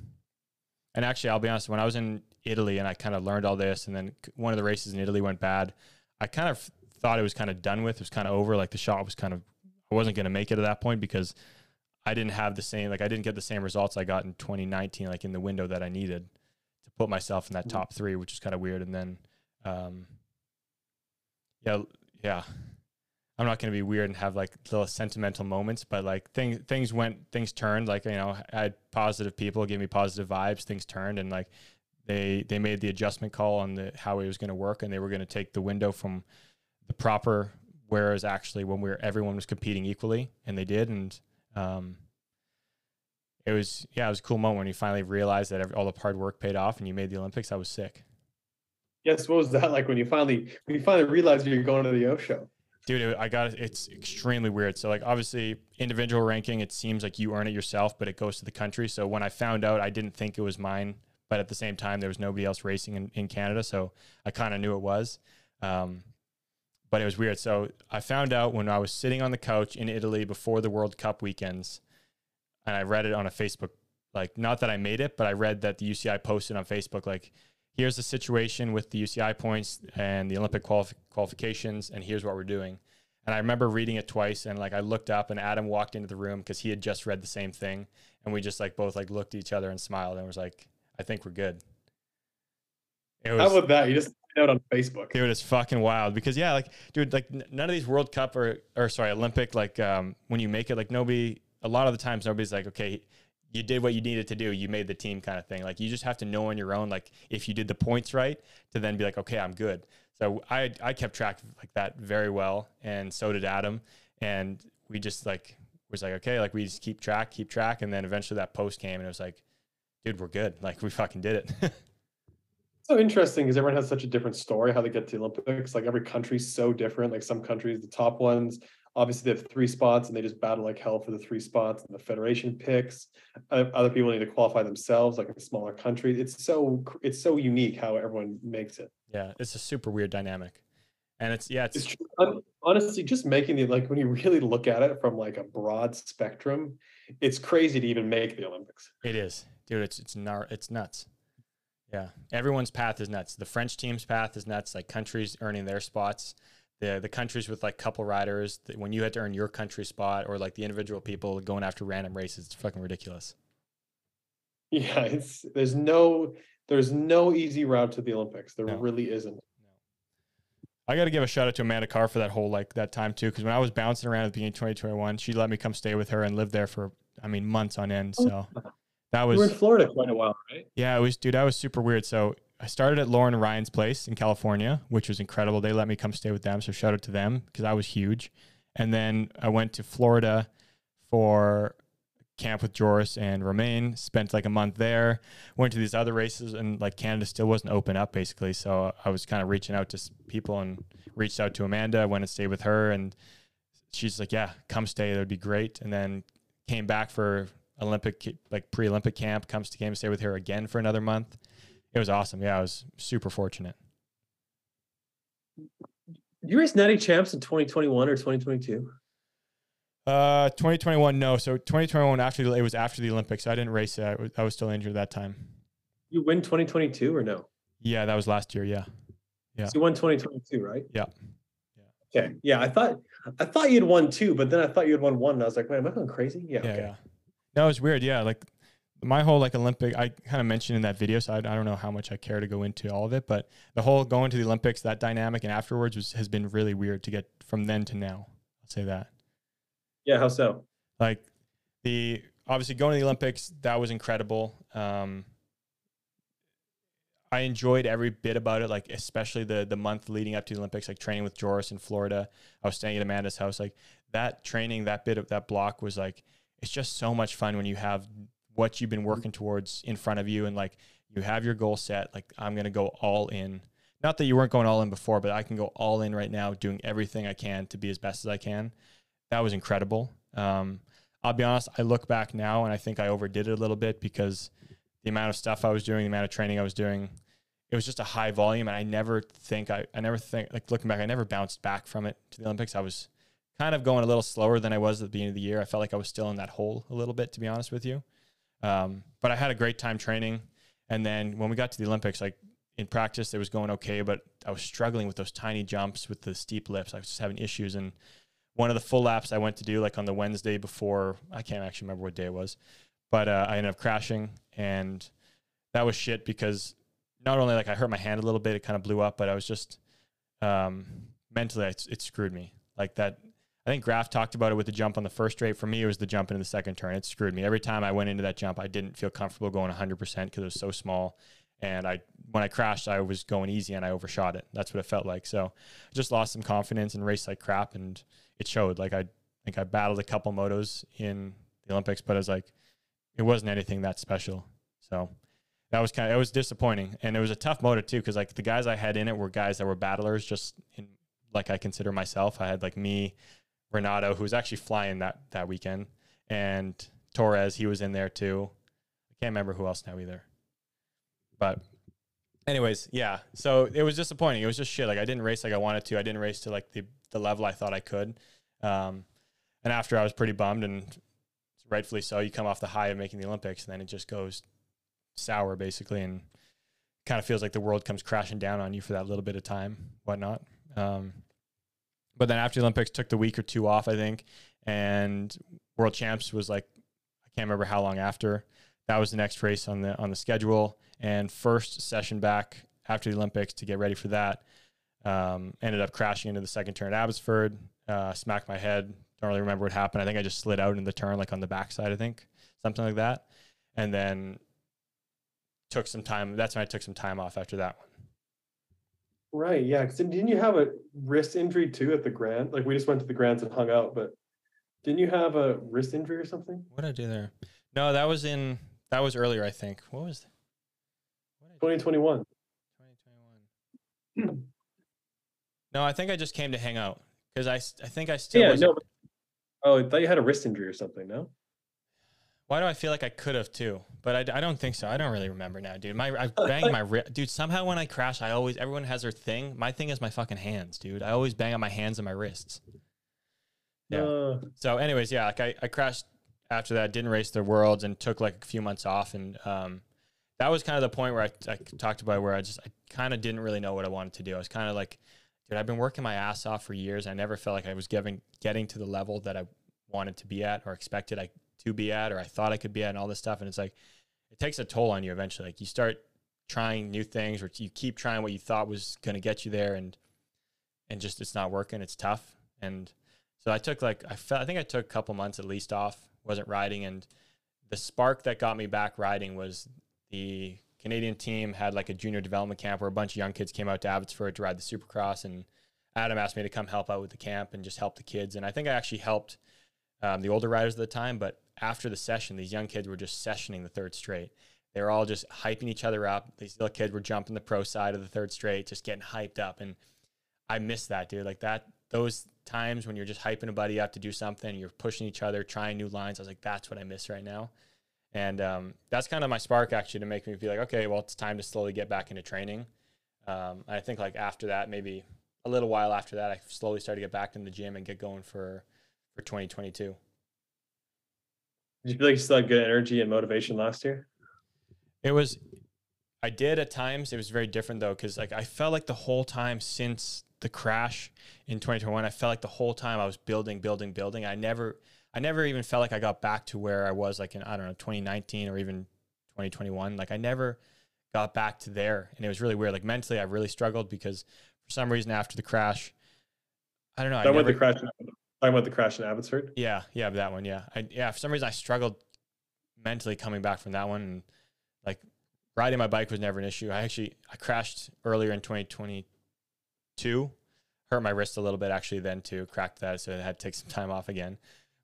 and actually, I'll be honest, when I was in Italy and I kind of learned all this, and then one of the races in Italy went bad, I kind of thought it was kind of done with. It was kind of over. Like the shot was kind of, I wasn't going to make it at that point because I didn't have the same, like I didn't get the same results I got in 2019, like in the window that I needed to put myself in that top three, which is kind of weird. And then, um, yeah, yeah. I'm not going to be weird and have like little sentimental moments, but like things things went things turned. Like you know, I had positive people give me positive vibes. Things turned, and like they they made the adjustment call on the how it was going to work, and they were going to take the window from the proper. Whereas actually, when we were everyone was competing equally, and they did, and um, it was yeah, it was a cool moment when you finally realized that every, all the hard work paid off, and you made the Olympics. I was sick. Yes, what was that like when you finally when you finally realized you're going to the O show? dude it, i got it's extremely weird so like obviously individual ranking it seems like you earn it yourself but it goes to the country so when i found out i didn't think it was mine but at the same time there was nobody else racing in, in canada so i kind of knew it was um, but it was weird so i found out when i was sitting on the couch in italy before the world cup weekends and i read it on a facebook like not that i made it but i read that the uci posted on facebook like here's the situation with the UCI points and the Olympic qualif- qualifications, and here's what we're doing. And I remember reading it twice, and like I looked up, and Adam walked into the room because he had just read the same thing, and we just like both like looked at each other and smiled, and was like, "I think we're good." It How about that? You just out on Facebook. Dude, it's fucking wild because yeah, like, dude, like none of these World Cup or or sorry, Olympic, like, um, when you make it, like nobody, a lot of the times nobody's like, okay, you did what you needed to do, you made the team kind of thing. Like you just have to know on your own, like if you did the points right, to then be like, okay, I'm good. So I I kept track of like that very well, and so did Adam, and we just like was like, okay, like we just keep track, keep track, and then eventually that post came, and it was like, dude, we're good. Like we fucking did it. so interesting because everyone has such a different story how they get to the Olympics. Like every country's so different. Like some countries, the top ones, obviously they have three spots and they just battle like hell for the three spots and the federation picks. Other people need to qualify themselves, like a smaller country. It's so it's so unique how everyone makes it. yeah, it's a super weird dynamic, and it's yeah, it's, It's true. Honestly just making the like when you really look at it from like a broad spectrum, it's crazy to even make the Olympics. It is, dude. It's it's nar- it's nuts. Yeah, everyone's path is nuts. The French team's path is nuts. Like countries earning their spots, the the countries with like couple riders. The, when you had to earn your country spot, or like the individual people going after random races, it's fucking ridiculous. Yeah, it's there's no there's no easy route to the Olympics. There No. really isn't. I got to give a shout out to Amanda Carr for that whole like that time too, because when I was bouncing around at the beginning of 2021, she let me come stay with her and live there for I mean months on end. So that was were in Florida quite a while, right? Yeah, it was, dude. That was super weird. So I started at Lauren Ryan's place in California, which was incredible. They let me come stay with them, so shout out to them because I was huge. And then I went to Florida for camp with Joris and Romain. Spent like a month there. Went to these other races, and like Canada still wasn't open up, basically. So I was kind of reaching out to people and reached out to Amanda. I went and stayed with her, and she's like, "Yeah, come stay. That would be great." And then came back for Olympic like pre-Olympic camp. Comes to came to stay with her again for another month. It was awesome. Yeah, I was super fortunate. Did you race Natty Champs in 2021 or 2022? Uh, 2021, no. So 2021 after it was after the Olympics. I didn't race. it. I was, I was still injured that time. You win 2022 or no? Yeah, that was last year. Yeah, Yeah. So you won 2022, right? Yeah. Yeah. Okay. Yeah, I thought I thought you'd won two, but then I thought you had won one, and I was like, wait, am I going crazy? Yeah. yeah, okay. yeah. No, it was weird. Yeah, like my whole like Olympic. I kind of mentioned in that video, so I, I don't know how much I care to go into all of it, but the whole going to the Olympics, that dynamic, and afterwards was, has been really weird to get from then to now. I'll say that. Yeah. How so? like the obviously going to the Olympics, that was incredible. Um, I enjoyed every bit about it, like especially the the month leading up to the Olympics, like training with Joris in Florida. I was staying at Amanda's house. Like that training, that bit of that block was like it's just so much fun when you have what you've been working towards in front of you and like you have your goal set. Like I'm gonna go all in. Not that you weren't going all in before, but I can go all in right now, doing everything I can to be as best as I can. That was incredible. Um, I'll be honest, I look back now and I think I overdid it a little bit because the amount of stuff I was doing, the amount of training I was doing, it was just a high volume. And I never think, I, I never think, like looking back, I never bounced back from it to the Olympics. I was kind of going a little slower than I was at the beginning of the year. I felt like I was still in that hole a little bit, to be honest with you. Um, but I had a great time training. And then when we got to the Olympics, like in practice, it was going okay, but I was struggling with those tiny jumps with the steep lifts. I was just having issues. And one of the full laps I went to do, like on the Wednesday before, I can't actually remember what day it was, but uh, I ended up crashing. And that was shit because not only like I hurt my hand a little bit, it kind of blew up, but I was just um, mentally, it, it screwed me. Like that, I think Graf talked about it with the jump on the first straight. For me, it was the jump into the second turn. It screwed me. Every time I went into that jump, I didn't feel comfortable going 100% because it was so small. And I, when I crashed, I was going easy and I overshot it. That's what it felt like. So I just lost some confidence and raced like crap. And it showed. Like I think I battled a couple motos in the Olympics, but it was like, it wasn't anything that special. So that was kind of, it was disappointing. And it was a tough moto too, because like the guys I had in it were guys that were battlers, just in, like I consider myself. I had like me, Renato, who was actually flying that that weekend, and Torres, he was in there too. I can't remember who else now either. But anyways, yeah. So it was disappointing. It was just shit. Like I didn't race like I wanted to. I didn't race to like the the level I thought I could. Um, and after I was pretty bummed, and rightfully so. You come off the high of making the Olympics, and then it just goes sour basically, and kind of feels like the world comes crashing down on you for that little bit of time, whatnot. Um, but then after the Olympics, took the week or two off, I think, and World Champs was like I can't remember how long after. That was the next race on the on the schedule, and first session back after the Olympics to get ready for that. Um, ended up crashing into the second turn at Abbotsford, uh, smacked my head. Don't really remember what happened. I think I just slid out in the turn, like on the backside, I think, something like that. And then took some time. That's when I took some time off after that. Right. Yeah. Because didn't you have a wrist injury too at the Grand? Like we just went to the Grands and hung out, but didn't you have a wrist injury or something? What did I do there? No, that was in that was earlier, I think. What was that? What did I do? 2021. 2021. no, I think I just came to hang out because I I think I still Yeah. was. No. but- Oh, I thought you had a wrist injury or something. No. Why do I feel like I could have too? But I, I don't think so. I don't really remember now, dude. My I banged my wrist, dude. Somehow when I crash, I always everyone has their thing. My thing is my fucking hands, dude. I always bang on my hands and my wrists. Yeah. Uh, So, anyways, yeah, like I, I crashed after that, didn't race the worlds, and took like a few months off, and um, that was kind of the point where I, I talked about where I just I kind of didn't really know what I wanted to do. I was kind of like, dude, I've been working my ass off for years. I never felt like I was getting getting to the level that I wanted to be at or expected I to be at or I thought I could be at, and all this stuff. And it's like it takes a toll on you eventually. Like you start trying new things, or you keep trying what you thought was going to get you there, and and just it's not working. It's tough, and so I took like I felt I think I took a couple months at least off. Wasn't riding, and the spark that got me back riding was the Canadian team had like a junior development camp where a bunch of young kids came out to Abbotsford to ride the Supercross, and Adam asked me to come help out with the camp and just help the kids. And I think I actually helped um, the older riders at the time, but after the session, these young kids were just sessioning the third straight. They were all just hyping each other up. These little kids were jumping the pro side of the third straight, just getting hyped up. And I miss that, dude. Like that, those times when you're just hyping a buddy up to do something, you're pushing each other, trying new lines. I was like, that's what I miss right now. And um, that's kind of my spark actually to make me be like, okay, well, it's time to slowly get back into training. Um, I think like after that, maybe a little while after that, I slowly started to get back in the gym and get going for for 2022. Did you feel like you still had good energy and motivation last year? It was, I did at times. It was very different though, because like I felt like the whole time since the crash in 2021, I felt like the whole time I was building, building, building. I never, I never even felt like I got back to where I was like in I don't know 2019 or even 2021. Like I never got back to there, and it was really weird. Like mentally, I really struggled because for some reason after the crash, I don't know. I never, the crash. Talking about the crash in Abbotsford. yeah, yeah, that one. Yeah, I, yeah. For some reason, I struggled mentally coming back from that one, and like riding my bike was never an issue. I actually I crashed earlier in 2022, hurt my wrist a little bit actually then too, cracked that, so I had to take some time off again.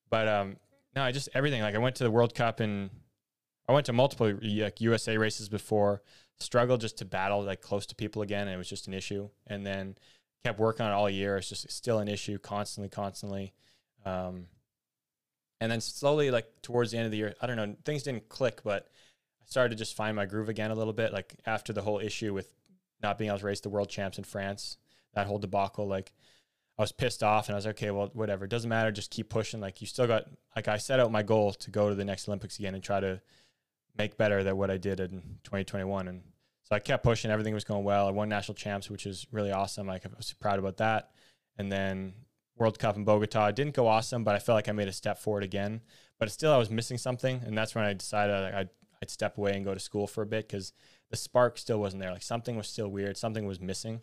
But um, no, I just everything. Like I went to the World Cup and I went to multiple like USA races before. Struggled just to battle like close to people again, and it was just an issue. And then kept working on it all year. It's just still an issue, constantly, constantly. Um, and then slowly, like towards the end of the year, I don't know, things didn't click, but I started to just find my groove again a little bit. Like after the whole issue with not being able to race the world champs in France, that whole debacle, like I was pissed off and I was like, okay, well, whatever. It doesn't matter. Just keep pushing. Like you still got, like I set out my goal to go to the next Olympics again and try to make better than what I did in 2021. And so I kept pushing. Everything was going well. I won national champs, which was really awesome. I was proud about that. And then World Cup in Bogota it didn't go awesome, but I felt like I made a step forward again. But still, I was missing something. And that's when I decided I'd, I'd step away and go to school for a bit because the spark still wasn't there. Like something was still weird. Something was missing.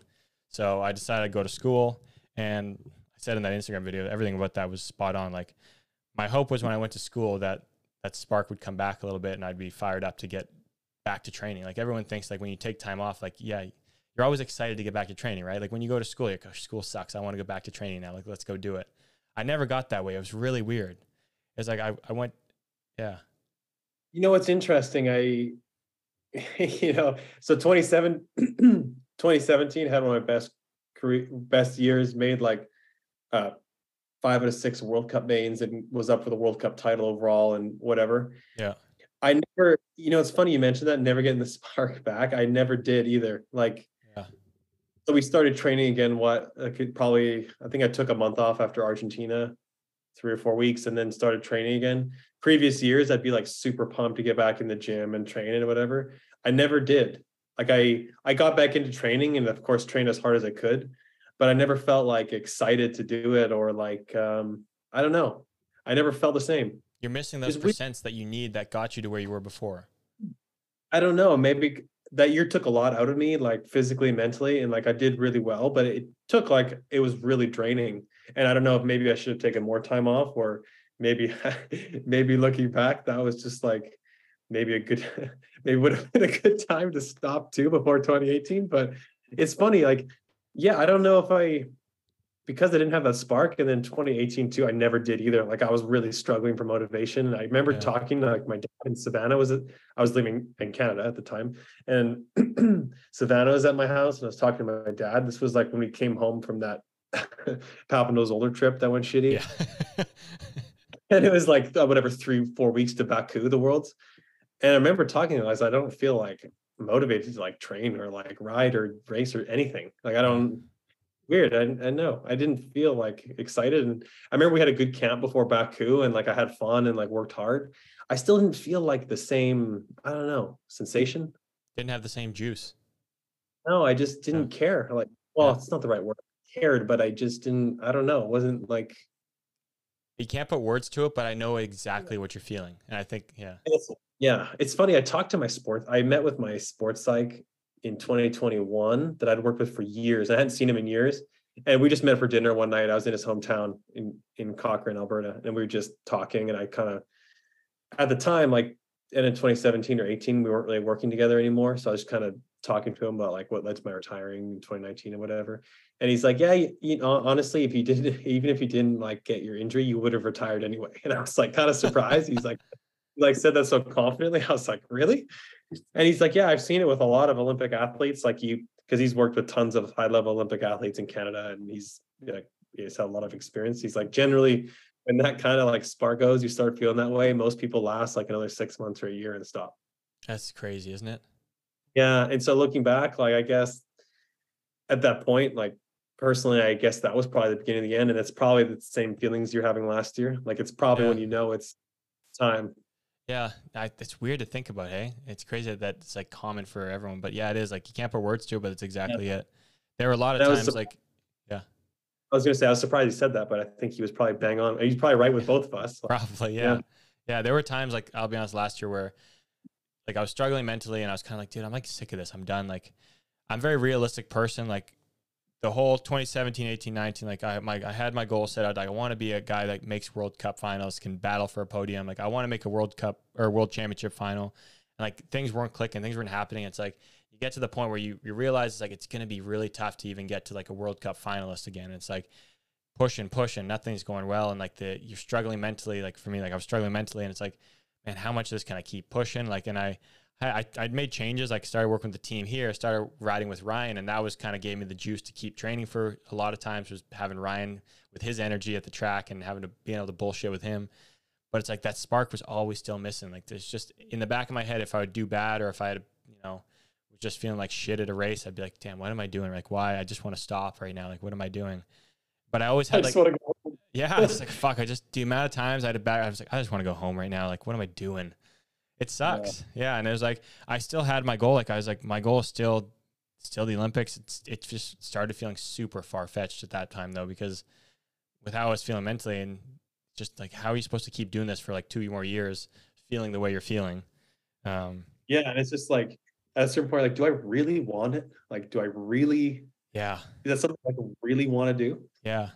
So I decided I'd go to school and I said in that Instagram video, everything about that was spot on. Like my hope was when I went to school that that spark would come back a little bit and I'd be fired up to get back to training. Like everyone thinks like when you take time off, like, yeah, you're always excited to get back to training, right? Like when you go to school, you're like, oh, school sucks. I want to go back to training now. Like, let's go do it. I never got that way. It was really weird. It's like I, I went, yeah. You know what's interesting? I, you know, so 27, 2017 had one of my best career best years, made like uh five out of six World Cup mains and was up for the World Cup title overall and whatever. Yeah. I never, you know, it's funny you mentioned that, never getting the spark back. I never did either. Like, yeah. so we started training again. What I could probably, I think I took a month off after Argentina, three or four weeks, and then started training again. Previous years, I'd be like super pumped to get back in the gym and train and whatever. I never did. Like I, I got back into training and of course trained as hard as I could, but I never felt like excited to do it or like, um, I don't know. I never felt the same. You're missing those percents that you need that got you to where you were before. I don't know. Maybe that year took a lot out of me, like physically, mentally, and like I did really well, but it took like it was really draining. And I don't know if maybe I should have taken more time off, or maybe maybe looking back, that was just like maybe a good maybe would have been a good time to stop too before 2018. But it's funny, like, yeah, I don't know if I because I didn't have that spark, and then 2018 too, I never did either. Like I was really struggling for motivation. And I remember yeah. talking to like my dad in Savannah was it I was living in Canada at the time, and Savannah was at my house, and I was talking to my dad. This was like when we came home from that Papendal's trip that went shitty. Yeah. and it was like uh, whatever three, four weeks to Baku, the world's. And I remember talking to him, I was I don't feel like motivated to like train or like ride or race or anything. Like I don't weird. I, I know I didn't feel like excited. And I remember we had a good camp before Baku and like I had fun and like worked hard. I still didn't feel like the same, I don't know, sensation. Didn't have the same juice. No, I just didn't yeah. care. Like, well, yeah. it's not the right word. I cared, but I just didn't, I don't know. It wasn't like you can't put words to it, but I know exactly what you're feeling. And I think, yeah. It's, yeah. It's funny. I talked to my sports, I met with my sports psych in 2021 that I'd worked with for years. I hadn't seen him in years. And we just met for dinner one night. I was in his hometown in, in Cochrane, Alberta, and we were just talking. And I kind of, at the time, like, and in 2017 or 18, we weren't really working together anymore. So I was kind of talking to him about like what led to my retiring in 2019 or whatever. And he's like, yeah, you, you know, honestly, if you didn't, even if you didn't like get your injury, you would have retired anyway. And I was like, kind of surprised. he's like, like said that so confidently. I was like, really? And he's like, yeah, I've seen it with a lot of Olympic athletes, like you, because he's worked with tons of high level Olympic athletes in Canada, and he's you know, he's had a lot of experience. He's like, generally, when that kind of like spark goes, you start feeling that way. Most people last like another six months or a year and stop. That's crazy, isn't it? Yeah, and so looking back, like I guess at that point, like personally, I guess that was probably the beginning of the end, and it's probably the same feelings you're having last year. Like it's probably yeah. when you know it's time yeah, I, it's weird to think about. Hey, it's crazy that it's like common for everyone, but yeah, it is. Like you can't put words to it, but it's exactly yeah. it. There were a lot of times su- like, yeah. I was gonna say I was surprised he said that, but I think he was probably bang on. He's probably right with both of us. probably, yeah. yeah. yeah. There were times like I'll be honest, last year where like I was struggling mentally, and I was kind of like, dude, I'm like sick of this. I'm done. Like, I'm a very realistic person. Like the whole 2017, 18, 19, like I my I had my goal set out. Like I want to be a guy that makes World Cup finals, can battle for a podium. Like I want to make a World Cup or World Championship final. And like things weren't clicking, things weren't happening. It's like you get to the point where you you realize it's like it's gonna be really tough to even get to like a World Cup finalist again. It's like pushing, pushing, nothing's going well, and like the you're struggling mentally. Like for me, like I was struggling mentally, and it's like, man, how much of this can I keep pushing? Like, and I I, I'd made changes. I started working with the team here, I started riding with Ryan, and that was kind of gave me the juice to keep training for a lot of times was having Ryan with his energy at the track and having to being able to bullshit with him. But it's like that spark was always still missing. Like there's just in the back of my head, if I would do bad or if I had, you know, was just feeling like shit at a race, I'd be like, damn, what am I doing? Like why? I just want to stop right now. Like what am I doing? But I always had just like, want to go. yeah, it's like fuck. I just the amount of times I had to back. I was like, I just want to go home right now. Like, what am I doing? It sucks. Yeah. and it was like I still had my goal. Like I was like, my goal is still, still the Olympics. It's it just started feeling super far fetched at that time though because with how I was feeling mentally and just like how are you supposed to keep doing this for like two more years, feeling the way you're feeling. Um, Yeah, and it's just like at a certain point, like, do I really want it? Like, do I really? yeah. Is that something I really want to do? Yeah.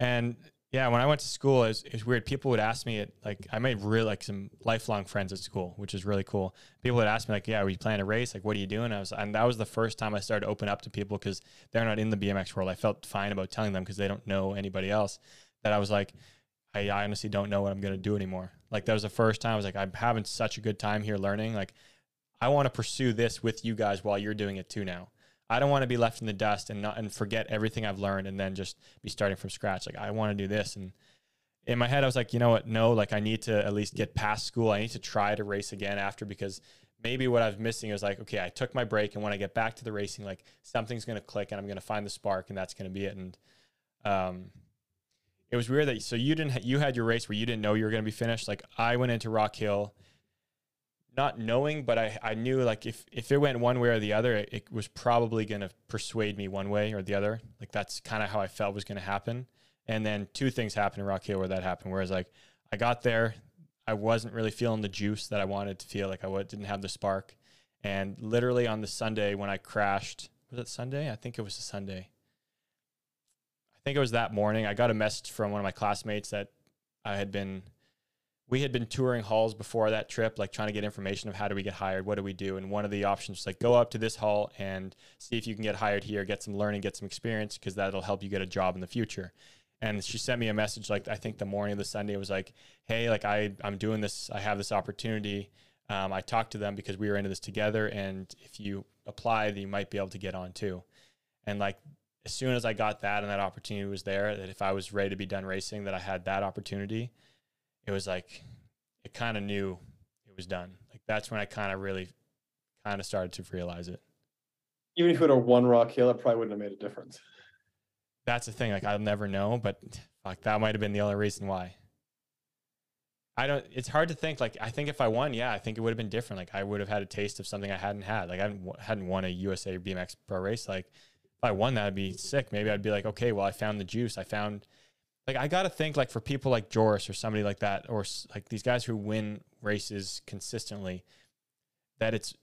And yeah, when I went to school, it was, it weird. People would ask me, it like, I made really like some lifelong friends at school, which is really cool. People would ask me, like, yeah, you planning a race? Like, what are you doing? I was, and that was the first time I started to open up to people because they're not in the BMX world. I felt fine about telling them because they don't know anybody else that I was like, I, I honestly don't know what I'm going to do anymore. Like, that was the first time I was like, I'm having such a good time here learning. Like, I want to pursue this with you guys while you're doing it too now. I don't want to be left in the dust and not and forget everything I've learned and then just be starting from scratch. Like I want to do this and in my head I was like, you know what? No, like I need to at least get past school. I need to try to race again after because maybe what I was missing is like, okay, I took my break and when I get back to the racing, like something's going to click and I'm going to find the spark and that's going to be it. And um it was weird that so you didn't ha- you had your race where you didn't know you were going to be finished. Like I went into Rock Hill not knowing, but I, I knew like if, if it went one way or the other, it, it was probably going to persuade me one way or the other. Like that's kind of how I felt was going to happen. And then two things happened in Rock Hill where that happened. Whereas like I got there, I wasn't really feeling the juice that I wanted to feel. Like I didn't have the spark. And literally on the Sunday when I crashed, was it Sunday? I think it was a Sunday. I think it was that morning. I got a message from one of my classmates that I had been we had been touring halls before that trip, like trying to get information of how do we get hired, what do we do, and one of the options was like go up to this hall and see if you can get hired here, get some learning, get some experience, because that'll help you get a job in the future. And she sent me a message like I think the morning of the Sunday was like, hey, like I I'm doing this, I have this opportunity. Um, I talked to them because we were into this together, and if you apply, then you might be able to get on too. And like as soon as I got that and that opportunity was there, that if I was ready to be done racing, that I had that opportunity it was like it kind of knew it was done. Like that's when I kind of really kind of started to realize it. Even if it were one rock hill, it probably wouldn't have made a difference. That's the thing. Like I'll never know, but fuck, that might have been the only reason why. I don't. It's hard to think. Like I think if I won, yeah, I think it would have been different. Like I would have had a taste of something I hadn't had. Like I hadn't, hadn't won a USA BMX Pro race. Like if I won, that'd be sick. Maybe I'd be like, okay, well, I found the juice. I found like I got to think like for people like Joris or somebody like that, or like these guys who win races consistently, that it's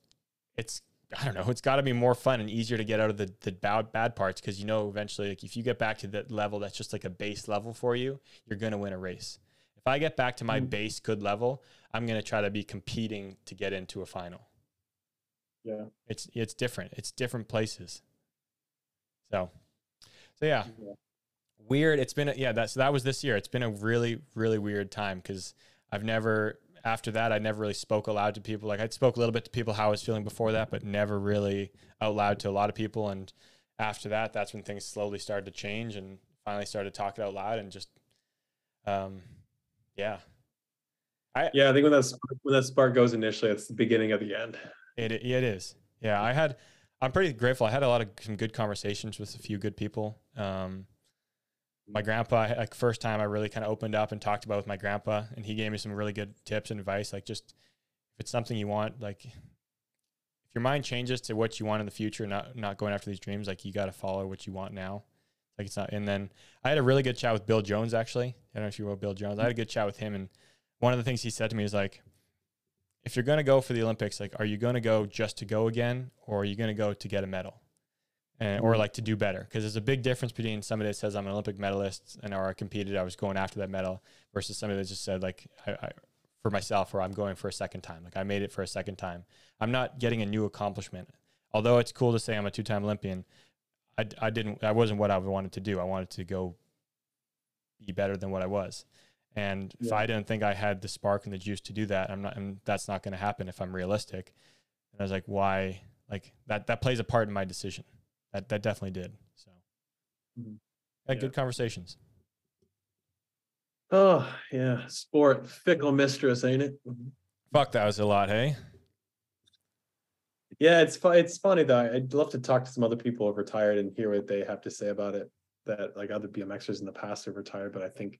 it's I don't know, it's got to be more fun and easier to get out of the the bad bad parts because you know eventually like if you get back to that level that's just like a base level for you, you're gonna win a race. If I get back to my mm. base good level, I'm gonna try to be competing to get into a final. Yeah. It's it's different. It's different places. So, so yeah weird. It's been a, yeah. That so that was this year. It's been a really really weird time because I've never after that I never really spoke aloud to people. Like I spoke a little bit to people how I was feeling before that, but never really out loud to a lot of people. And after that, that's when things slowly started to change and finally started talking out loud and just um yeah. I Yeah, I think when that spark, when that spark goes initially, it's the beginning of the end. It it is. Yeah, I had. I'm pretty grateful. I had a lot of some good conversations with a few good people. Um, my grandpa, like first time I really kind of opened up and talked about with my grandpa, and he gave me some really good tips and advice. Like just if it's something you want, like if your mind changes to what you want in the future, not not going after these dreams, like you got to follow what you want now. Like it's not. And then I had a really good chat with Bill Jones. Actually, I don't know if you know Bill Jones. I had a good chat with him, and one of the things he said to me is like, if you're going to go for the Olympics, like, are you going to go just to go again, or are you going to go to get a medal, and, or mm-hmm. like to do better? Because there's a big difference between somebody that says I'm an Olympic medalist and or I competed, I was going after that medal, versus somebody that just said like, I, I, for myself, or I'm going for a second time, like I made it for a second time. I'm not getting a new accomplishment. Although it's cool to say I'm a two-time Olympian, I, I didn't. That wasn't what I wanted to do. I wanted to go be better than what I was. And if I didn't think I had the spark and the juice to do that, I'm not, and that's not going to happen if I'm realistic. And I was like, why? Like that, that plays a part in my decision. That, that definitely did. So, Mhm. had Yeah. good conversations. Oh yeah, sport fickle mistress, ain't it? Fuck, that was a lot. Hey, Yeah, it's fu- it's funny though. I'd love to talk to some other people who have retired and hear what they have to say about it. that like other BMXers in the past have retired, but I think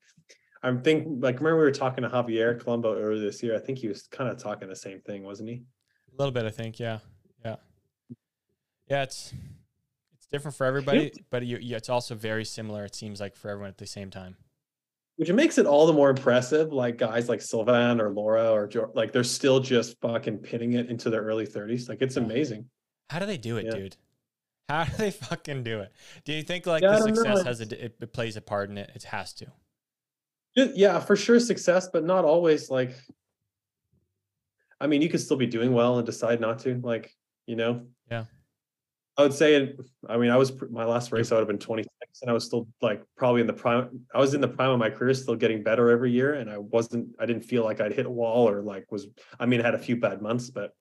I'm think like remember we were talking to Javier Colombo earlier this year. I think he was kind of talking the same thing, wasn't he? A little bit, I think. Yeah, yeah, yeah. It's different for everybody, but you, yeah, it's also very similar. It seems like for everyone at the same time. Which makes it all the more impressive. Like guys like Sylvain or Laura or jo- like they're still just fucking pinning it into their early 30s. Like it's amazing. How do they do it, Yeah. dude? How do they fucking do it? Do you think like Yeah, the don't know. success has a it, it plays a part in it? It has to. Yeah, for sure success, but not always like I mean, you could still be doing well and decide not to, like, you know. Yeah. I would say I mean, I was my last race I would have been 26 and I was still like probably in the prime I was in the prime of my career still getting better every year and I wasn't I didn't feel like I'd hit a wall or like was I mean, I had a few bad months, but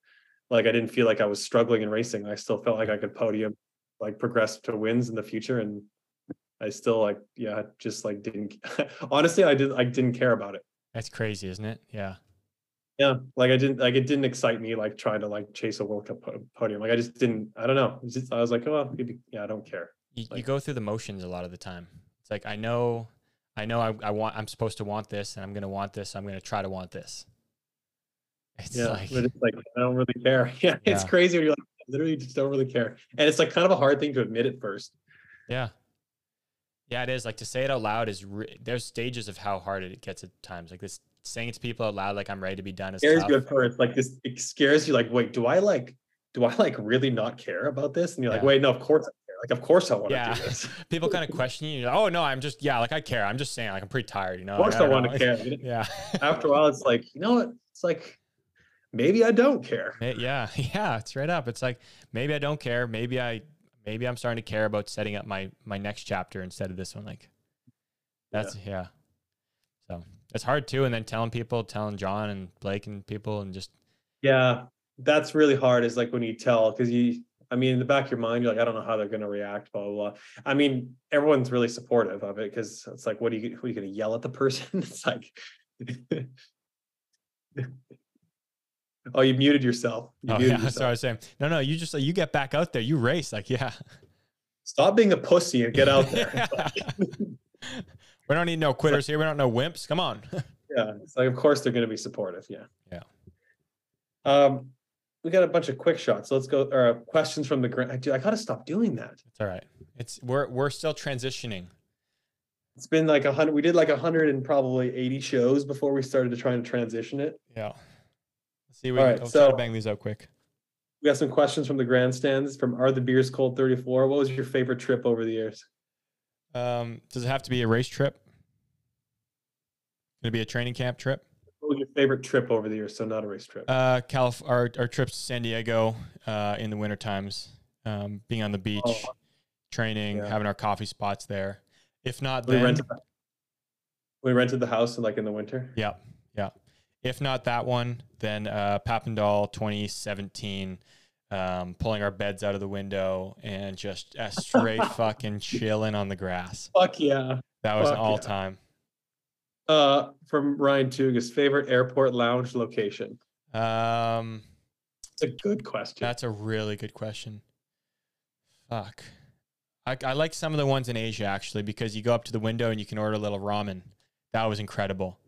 like I didn't feel like I was struggling in racing. I still felt like I could podium, like progress to wins in the future and I still like yeah, just like didn't honestly I did I didn't care about it. That's crazy, isn't it? Yeah. Yeah, like I didn't like it didn't excite me like trying to like chase a World Cup podium. Like I just didn't. I don't know. Just, I was like, oh, yeah, I don't care. You, you go through the motions a lot of the time. It's like I know, I know, I, I want, I'm supposed to want this, and I'm gonna want this. I'm gonna try to want this. It's Yeah, like, but it's like I don't really care. Yeah, it's crazy when you're like I literally just don't really care, and it's like kind of a hard thing to admit at first. yeah, yeah, it is. Like to say it out loud is. Re- there's stages of how hard it gets at times. Like this, saying it to people out loud, like I'm ready to be done, is scares tough. you at first. Like this, it scares you. Like, wait, do I like? Do I like really not care about this? And you're like, Yeah. wait, no, of course I care. Like, of course I want to Yeah. do this. People kind of question you. Like, oh no, I'm just yeah, like I care. I'm just saying, like I'm pretty tired. You know. Of course like, I don't want know, to care. Yeah. After a while, it's like you know what? It's like maybe I don't care. Yeah, yeah, right up. It's like maybe I don't care. Maybe I maybe I'm starting to care about setting up my my next chapter instead of this one. Like that's yeah. So it's hard too. And then telling people, telling John and Blake and people, and just Yeah, that's really hard. Is like when you tell because you, I mean, in the back of your mind, you're like, I don't know how they're going to react. Blah blah. blah. I mean, everyone's really supportive of it because it's like, what are you? What are you going to yell at the person? it's like, oh, you muted yourself. You oh muted yeah. Yourself. was saying, no, no, you just you get back out there, you race, like yeah. Stop being a pussy and get out there. We don't need no quitters here. We don't know wimps. Come on. yeah, it's like, of course they're going to be supportive. Yeah. Yeah. Um, we got a bunch of quick shots. Let's go. Or uh, questions from the ground. Dude, I got to stop doing that. It's all right. It's we're we're still transitioning. It's been like a hundred. We did like a hundred and probably eighty shows before we started to try and transition it. Yeah. Let's see. We All can right, I'll try to so- bang these out quick. We got some questions from the grandstands from Are the Beers Cold 34. What was your favorite trip over the years? Um, does it have to be a race trip? Could it be a training camp trip? What was your favorite trip over the years? So not a race trip. Uh, Calif- our, our trips to San Diego uh, in the winter times, um, being on the beach, Oh. training, Yeah. having our coffee spots there. If not, we then rented. We rented the house like in the winter. yeah, yeah. If not that one, then uh, Papendal 2017, um, pulling our beds out of the window and just uh, straight fucking chilling on the grass. Fuck yeah. That was an Fuck yeah. all time. Uh, from Ryan Tugas, favorite airport lounge location. Um, It's a good question. That's a really good question. Fuck. I, I like some of the ones in Asia actually because you go up to the window and you can order a little ramen. That was incredible.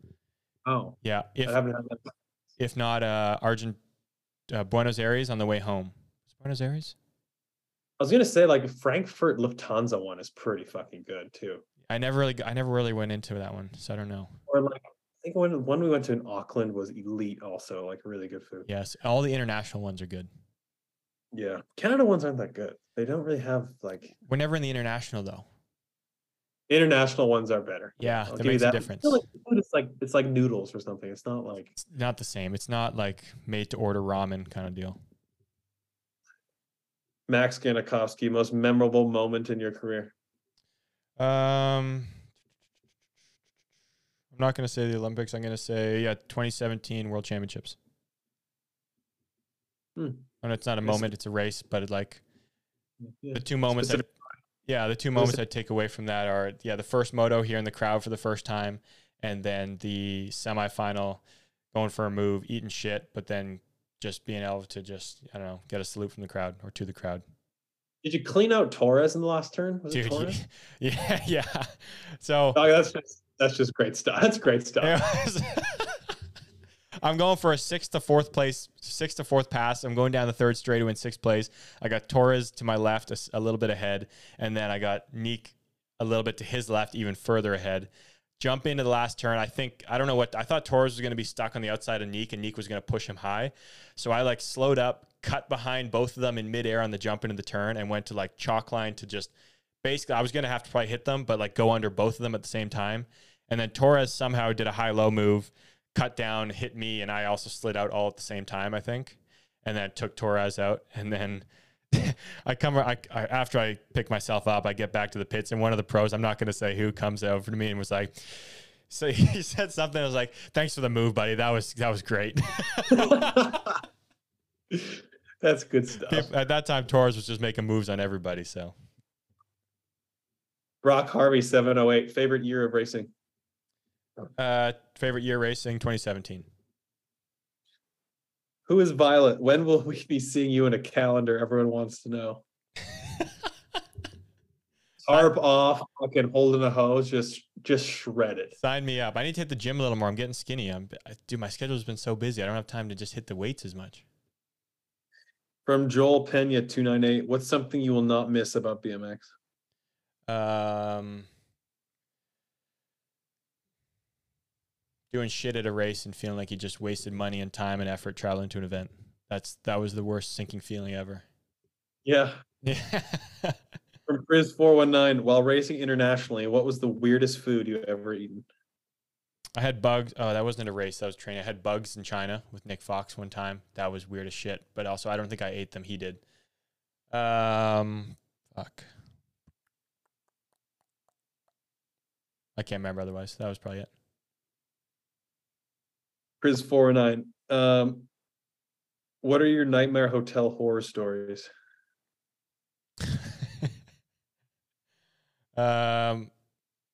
oh, Yeah. If I haven't had that. if not uh Argent uh, Buenos Aires on the way home. Is Buenos Aires? I was gonna say like Frankfurt Lufthansa one is pretty fucking good too. I never really I never really went into that one, so I don't know. Or like I think when one we went to in Auckland was elite also, like really good food. Yes, all the international ones are good. Yeah. Canada ones aren't that good. They don't really have like We're never in the international though. International ones are better. Yeah, I'll that makes a I difference. like food is like it's like noodles or something. It's not like It's not the same. It's not like made to order ramen kind of deal. Max Ganakovsky, most memorable moment in your career. Um, I'm not going to say the Olympics. I'm going to say yeah, 2017 World Championships. Hmm. And it's not a moment; it's a race. But it, like Yeah. the two moments, Specific- yeah, the two moments I take away from that are yeah, the first moto here in the crowd for the first time, and then the semifinal going for a move, eating shit, but then just being able to just I don't know get a salute from the crowd or to the crowd. Did you clean out Torres in the last turn? Was it Dude, Torres? yeah, yeah. So Oh, that's just that's just great stuff. That's great stuff. I'm going for a sixth to fourth place, sixth to fourth pass. I'm going down the third straight to win sixth place. I got Torres to my left, a little bit ahead, and then I got Niek a little bit to his left, even further ahead. Jump into the last turn. I think I don't know what I thought Torres was going to be stuck on the outside of Niek, and Niek was going to push him high. So I like slowed up, cut behind both of them in midair on the jump into the turn, and went to like chalk line to just basically I was going to have to probably hit them, but like go under both of them at the same time. And then Torres somehow did a high low move, cut down, hit me, and I also slid out all at the same time, I think. And then took Torres out. And then I come I, I, after I pick myself up, I get back to the pits, and one of the pros, I'm not going to say who, comes over to me and was like, so he said something. I was like, "Thanks for the move, buddy. That was that was great." that's good stuff. At that time, Torres was just making moves on everybody. So Brock Harvey, 708. Favorite year of racing? Uh, favorite year racing 2017. Who is Violet? When will we be seeing you in a calendar? Everyone wants to know. Tarp off, fucking holding a hose, just just shredded. Sign me up. I need to hit the gym a little more. I'm getting skinny. I'm, I, dude, my schedule's been so busy. I don't have time to just hit the weights as much. From Joel Pena, 298. What's something you will not miss about BMX? Um, doing shit at a race and feeling like you just wasted money and time and effort traveling to an event. That's that was the worst sinking feeling ever. Yeah. Yeah. From Chris 419. While racing internationally, what was the weirdest food you ever eaten? I had bugs. Oh, that wasn't a race. That was training. I had bugs in China with Nick Fox one time. That was weird as shit. But also, I don't think I ate them. He did. Um, fuck. I can't remember otherwise. That was probably it. Frizz 409. Um, what are your nightmare hotel horror stories? um,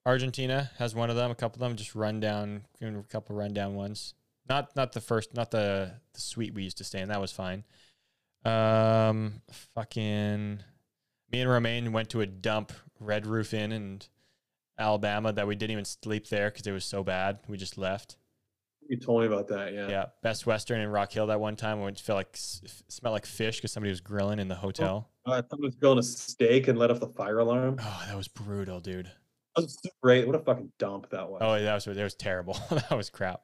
Argentina has one of them. A couple of them just run down, a couple rundown ones. Not not the first, not the the suite we used to stay in. That was fine. Um, fucking. Me and Romaine went to a dump Red Roof Inn in Alabama that we didn't even sleep there because it was so bad. We just left. You told me about that, yeah. Yeah, Best Western in Rock Hill that one time. I went to feel like smelled like fish because somebody was grilling in the hotel. Uh, someone was grilling a steak and let off the fire alarm. Oh, that was brutal, dude. That was great. What a fucking dump that was. Oh, that was that was terrible. that was crap.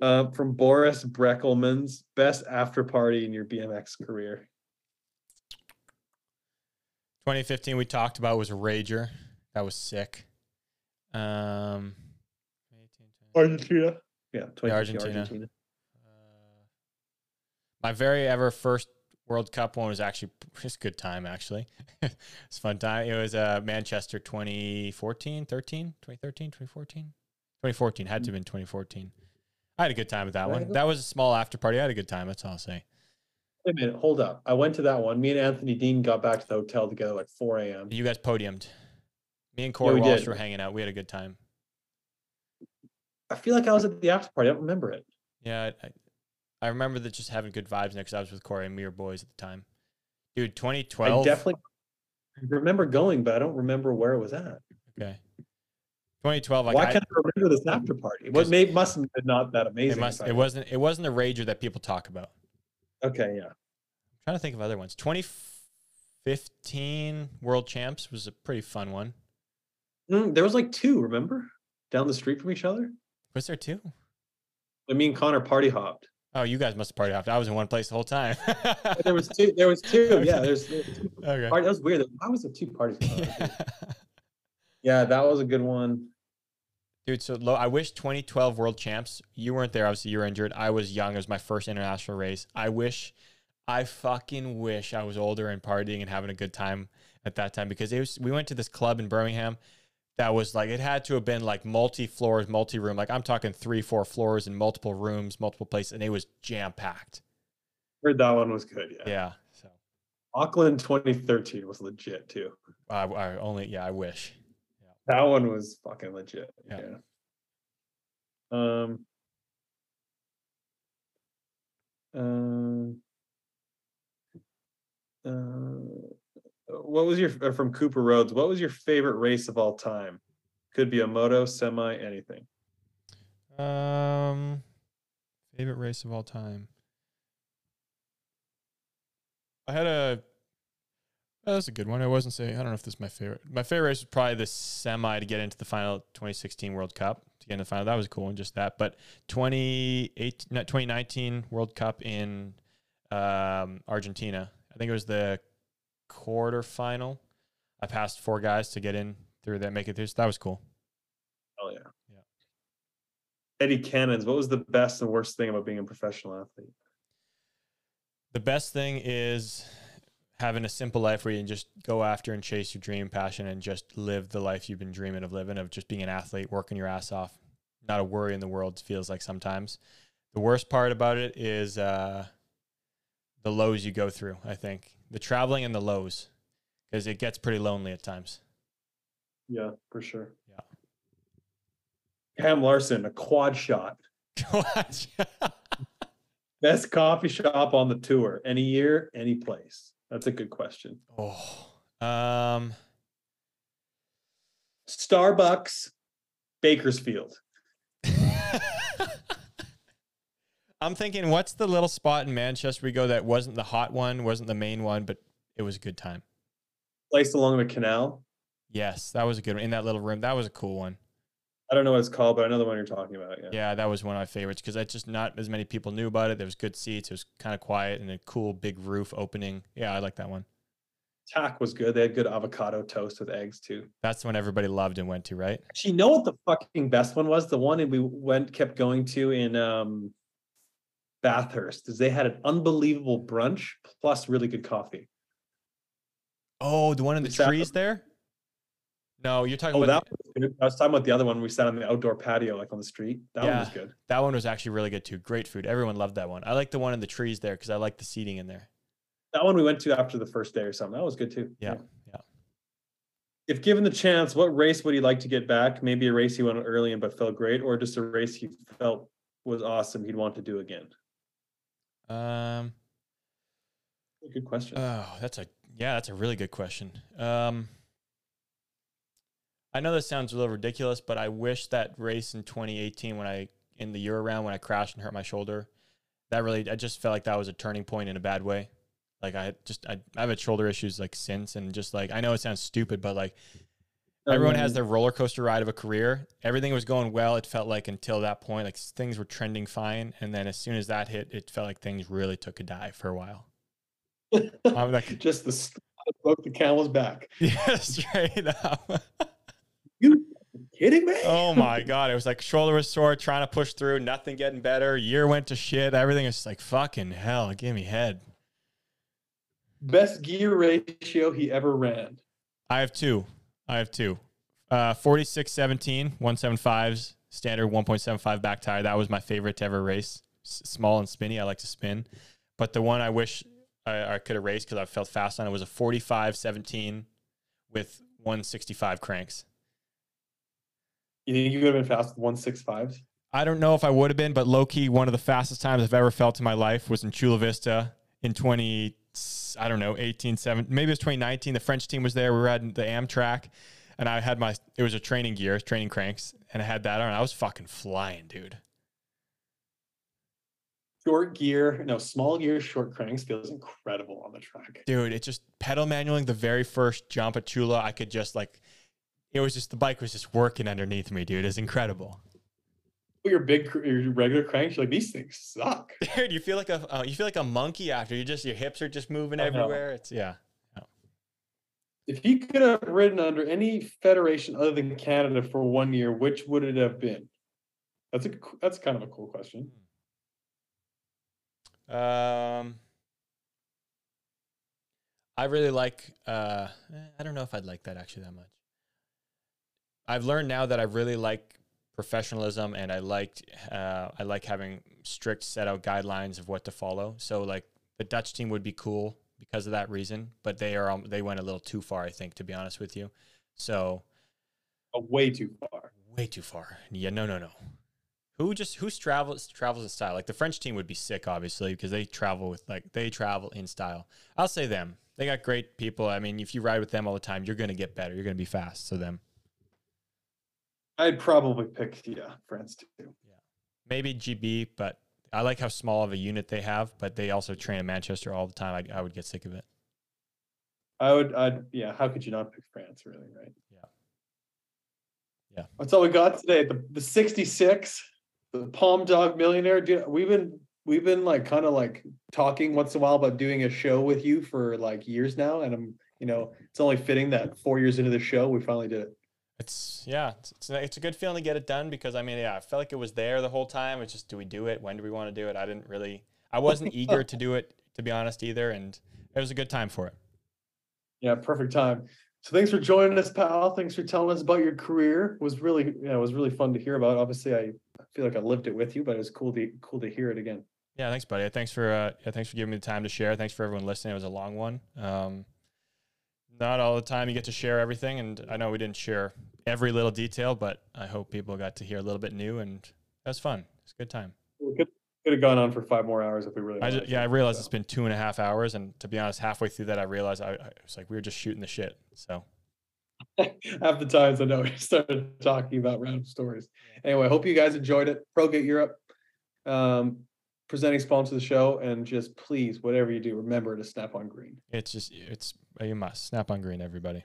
Uh, from Boris Breckelman's best after party in your BMX career. 2015 we talked about was a rager. That was sick. Um, Argentina. Yeah, 2015 Argentina. Argentina. uh, my very ever first World Cup one was actually just a good time. Actually, it's fun time. It was uh, Manchester 2014, 13, 2013, 2014, 2014. Had to have been 2014. I had a good time with that one. That was a small after party. I had a good time. That's all I'll say. Wait a minute, hold up. I went to that one. Me and Anthony Dean got back to the hotel together like 4 a.m. You guys podiumed. Me and Corey we Walsh did. were hanging out. We had a good time. I feel like I was at the after party. I don't remember it. Yeah, I, I remember that just having good vibes next. I was with Corey and we were boys at the time. Dude, 2012. I definitely remember going, but I don't remember where it was at. Okay. 2012. Like Why I, can't I remember this after party? What may must have been not that amazing. it must. It wasn't. It wasn't a rager that people talk about. Okay, yeah. I'm trying to think of other ones. 2015 World Champs was a pretty fun one. Mm, there was like two, remember? Down the street from each other. Was there two? I mean, Connor party hopped. Oh, you guys must have party hopped. I was in one place the whole time. There was two. There was two. Yeah, there's. there was two okay. party- That was weird. Why was there two parties? on? yeah, that was a good one. Dude, so low. I wish 2012 World Champs. You weren't there. Obviously, you were injured. I was young. It was my first international race. I wish, I fucking wish I was older and partying and having a good time at that time because it was. We went to this club in Birmingham that was like it had to have been like multi floors, multi room. Like I'm talking three, four floors and multiple rooms, multiple places, and it was jam packed. Heard that one was good. Yeah. Yeah. So Auckland 2013 was legit too. I, I only yeah. I wish. That one was fucking legit. Yeah. Yeah. Um. Um. Uh, what was your from Cooper Roads? What was your favorite race of all time? Could be a moto, semi, anything. Um, favorite race of all time. I had a. Oh, that's a good one. I wasn't saying. I don't know if this is my favorite. My favorite race was probably the semi to get into the final 2016 World Cup to get into the final. That was cool and just that. But 2018, not 2019 World Cup in um, Argentina. I think it was the quarterfinal. I passed four guys to get in through that, make it through. So that was cool. Oh yeah. Yeah. Eddie Cannons, what was the best and worst thing about being a professional athlete? The best thing is having a simple life where you can just go after and chase your dream, passion, and just live the life you've been dreaming of living, of just being an athlete, working your ass off. Not a worry in the world, feels like sometimes. The worst part about it is uh, the lows you go through, I think. The traveling and the lows, because it gets pretty lonely at times. Yeah, for sure. Yeah. Cam Larson, a quad shot. Quad shot. Best coffee shop on the tour. Any year, any place. That's a good question. oh, um, Starbucks, Bakersfield. I'm thinking, what's the little spot in Manchester we go that wasn't the hot one, wasn't the main one, but it was a good time. Place along the canal. Yes, that was a good one. In that little room, that was a cool one. I don't know what it's called, but I know the one you're talking about. Yeah. Yeah, that was one of my favorites because I just not as many people knew about it. There was good seats. It was kind of quiet and a cool big roof opening. Yeah, I like that one. Takk was good. They had good avocado toast with eggs too. That's the one everybody loved and went to, right? Actually, you know what the fucking best one was? The one that we went kept going to in um Bathurst is they had an unbelievable brunch plus really good coffee. Oh, the one in that the- trees there? No, you're talking Oh, about that was. I was talking about the other one. We sat on the outdoor patio, like on the street. That one was good. that one was actually really good too. Great food. Everyone loved that one. I like the one in the trees there because I like the seating in there. That one we went to after the first day or something. That was good too. Yeah, yeah. If given the chance, what race would he like to get back? Maybe a race he went early in but felt great, or just a race he felt was awesome he'd want to do again? Um, Good question. Oh, that's a yeah, that's a really good question. Um, I know this sounds a little ridiculous, but I wish that race in 2018 when I in the year round when I crashed and hurt my shoulder, that really I just felt like that was a turning point in a bad way. Like I just I, I've had shoulder issues like since and just like I know it sounds stupid, but like everyone has their roller coaster ride of a career. Everything was going well. It felt like until that point, like things were trending fine, and then as soon as that hit, it felt like things really took a dive for a while. I'm like, just the broke the camel's back. yeah, straight up. You kidding me? oh my god, it was like shoulder was sore, trying to push through, nothing getting better. Year went to shit. Everything just like fucking hell. Give me head. Best gear ratio he ever ran. I have two. I have two. Uh, 46 17, 175s, standard 1.75 back tire. That was my favorite to ever race. S- small and spinny. I like to spin. But the one I wish I, I could have raced because I felt fast on it was a 45 17 with 165 cranks. You think you could have been fast with one six fives? I don't know if I would have been, but low key, one of the fastest times I've ever felt in my life was in Chula Vista in 20, I don't know, 18, 7, maybe it was 2019. The French team was there. We were at the Amtrak, and I had my, it was a training gear, training cranks, and I had that on. I was fucking flying, dude. Short gear, no, small gear, short cranks feels incredible on the track. Dude, it just pedal manualing the very first jump at Chula. I could just like, it was just, the bike was just working underneath me, dude. It's incredible. Your big, your regular cranks, you're like these things suck. Dude, you feel like a, uh, you feel like a monkey after you just, your hips are just moving I know. everywhere. It's, yeah. If he could have ridden under any federation other than Canada for one year, which would it have been? That's a that's kind of a cool question. Um, I really like. Uh, eh, I don't know if I'd like that actually that much. I've learned now that I really like professionalism, and I liked. Uh, I like having strict set out guidelines of what to follow. So like the Dutch team would be cool because of that reason, but they are um, they went a little too far, I think, to be honest with you. So Uh, way too far. way too far. Yeah, no, no, no. Who just who travels travels in style? Like the French team would be sick, obviously, because they travel with like they travel in style. I'll say them. They got great people. I mean, if you ride with them all the time, you're gonna get better. You're gonna be fast. So them. I'd probably pick yeah, France too. Yeah. Maybe GB, but I like how small of a unit they have. But they also train in Manchester all the time. I, I would get sick of it. I would, I'd, yeah. How could you not pick France, really, right? Yeah. Yeah. That's all we got today. The the sixty six, the Palm Dog Millionaire. Dude, we've been we've been like kind of like talking once in a while about doing a show with you for like years now, and I'm you know it's only fitting that four years into the show we finally did it. It's yeah, it's, it's a- it's a good feeling to get it done because I mean, yeah, I felt like it was there the whole time. It's just, do we do it? When do we want to do it? I didn't really, I wasn't eager to do it to be honest either, and it was a good time for it. Yeah, perfect time. So thanks for joining us, pal. Thanks for telling us about your career. It was really, yeah, it was really fun to hear about. Obviously, I I feel like I lived it with you, but it was cool to cool to hear it again. Yeah, thanks, buddy. Thanks for uh, yeah, thanks for giving me the time to share. Thanks for everyone listening. It was a long one. Um, not all the time you get to share everything, and I know we didn't share every little detail, but I hope people got to hear a little bit new, and that was fun. It's a good time. We could could have gone on for five more hours if we really. I just, yeah, I realized so. it's been two and a half hours, and to be honest, halfway through that, I realized I, I was like, we were just shooting the shit. So half the times I know we started talking about random stories. Anyway, hope you guys enjoyed it. ProGate Europe, um, presenting sponsor of the show, and just please, whatever you do, remember to snap on green. it's just it's Oh, a must. Snap on green, everybody.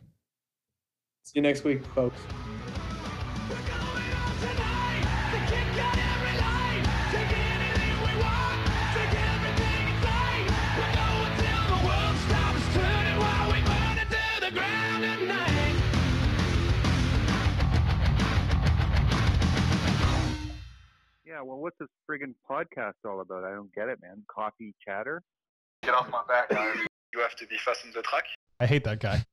See you next week, folks. Yeah, well, what's this friggin' podcast all about? I don't get it, man. Coffee chatter? Get off my back, guys. You have to be fast on the track. I hate that guy.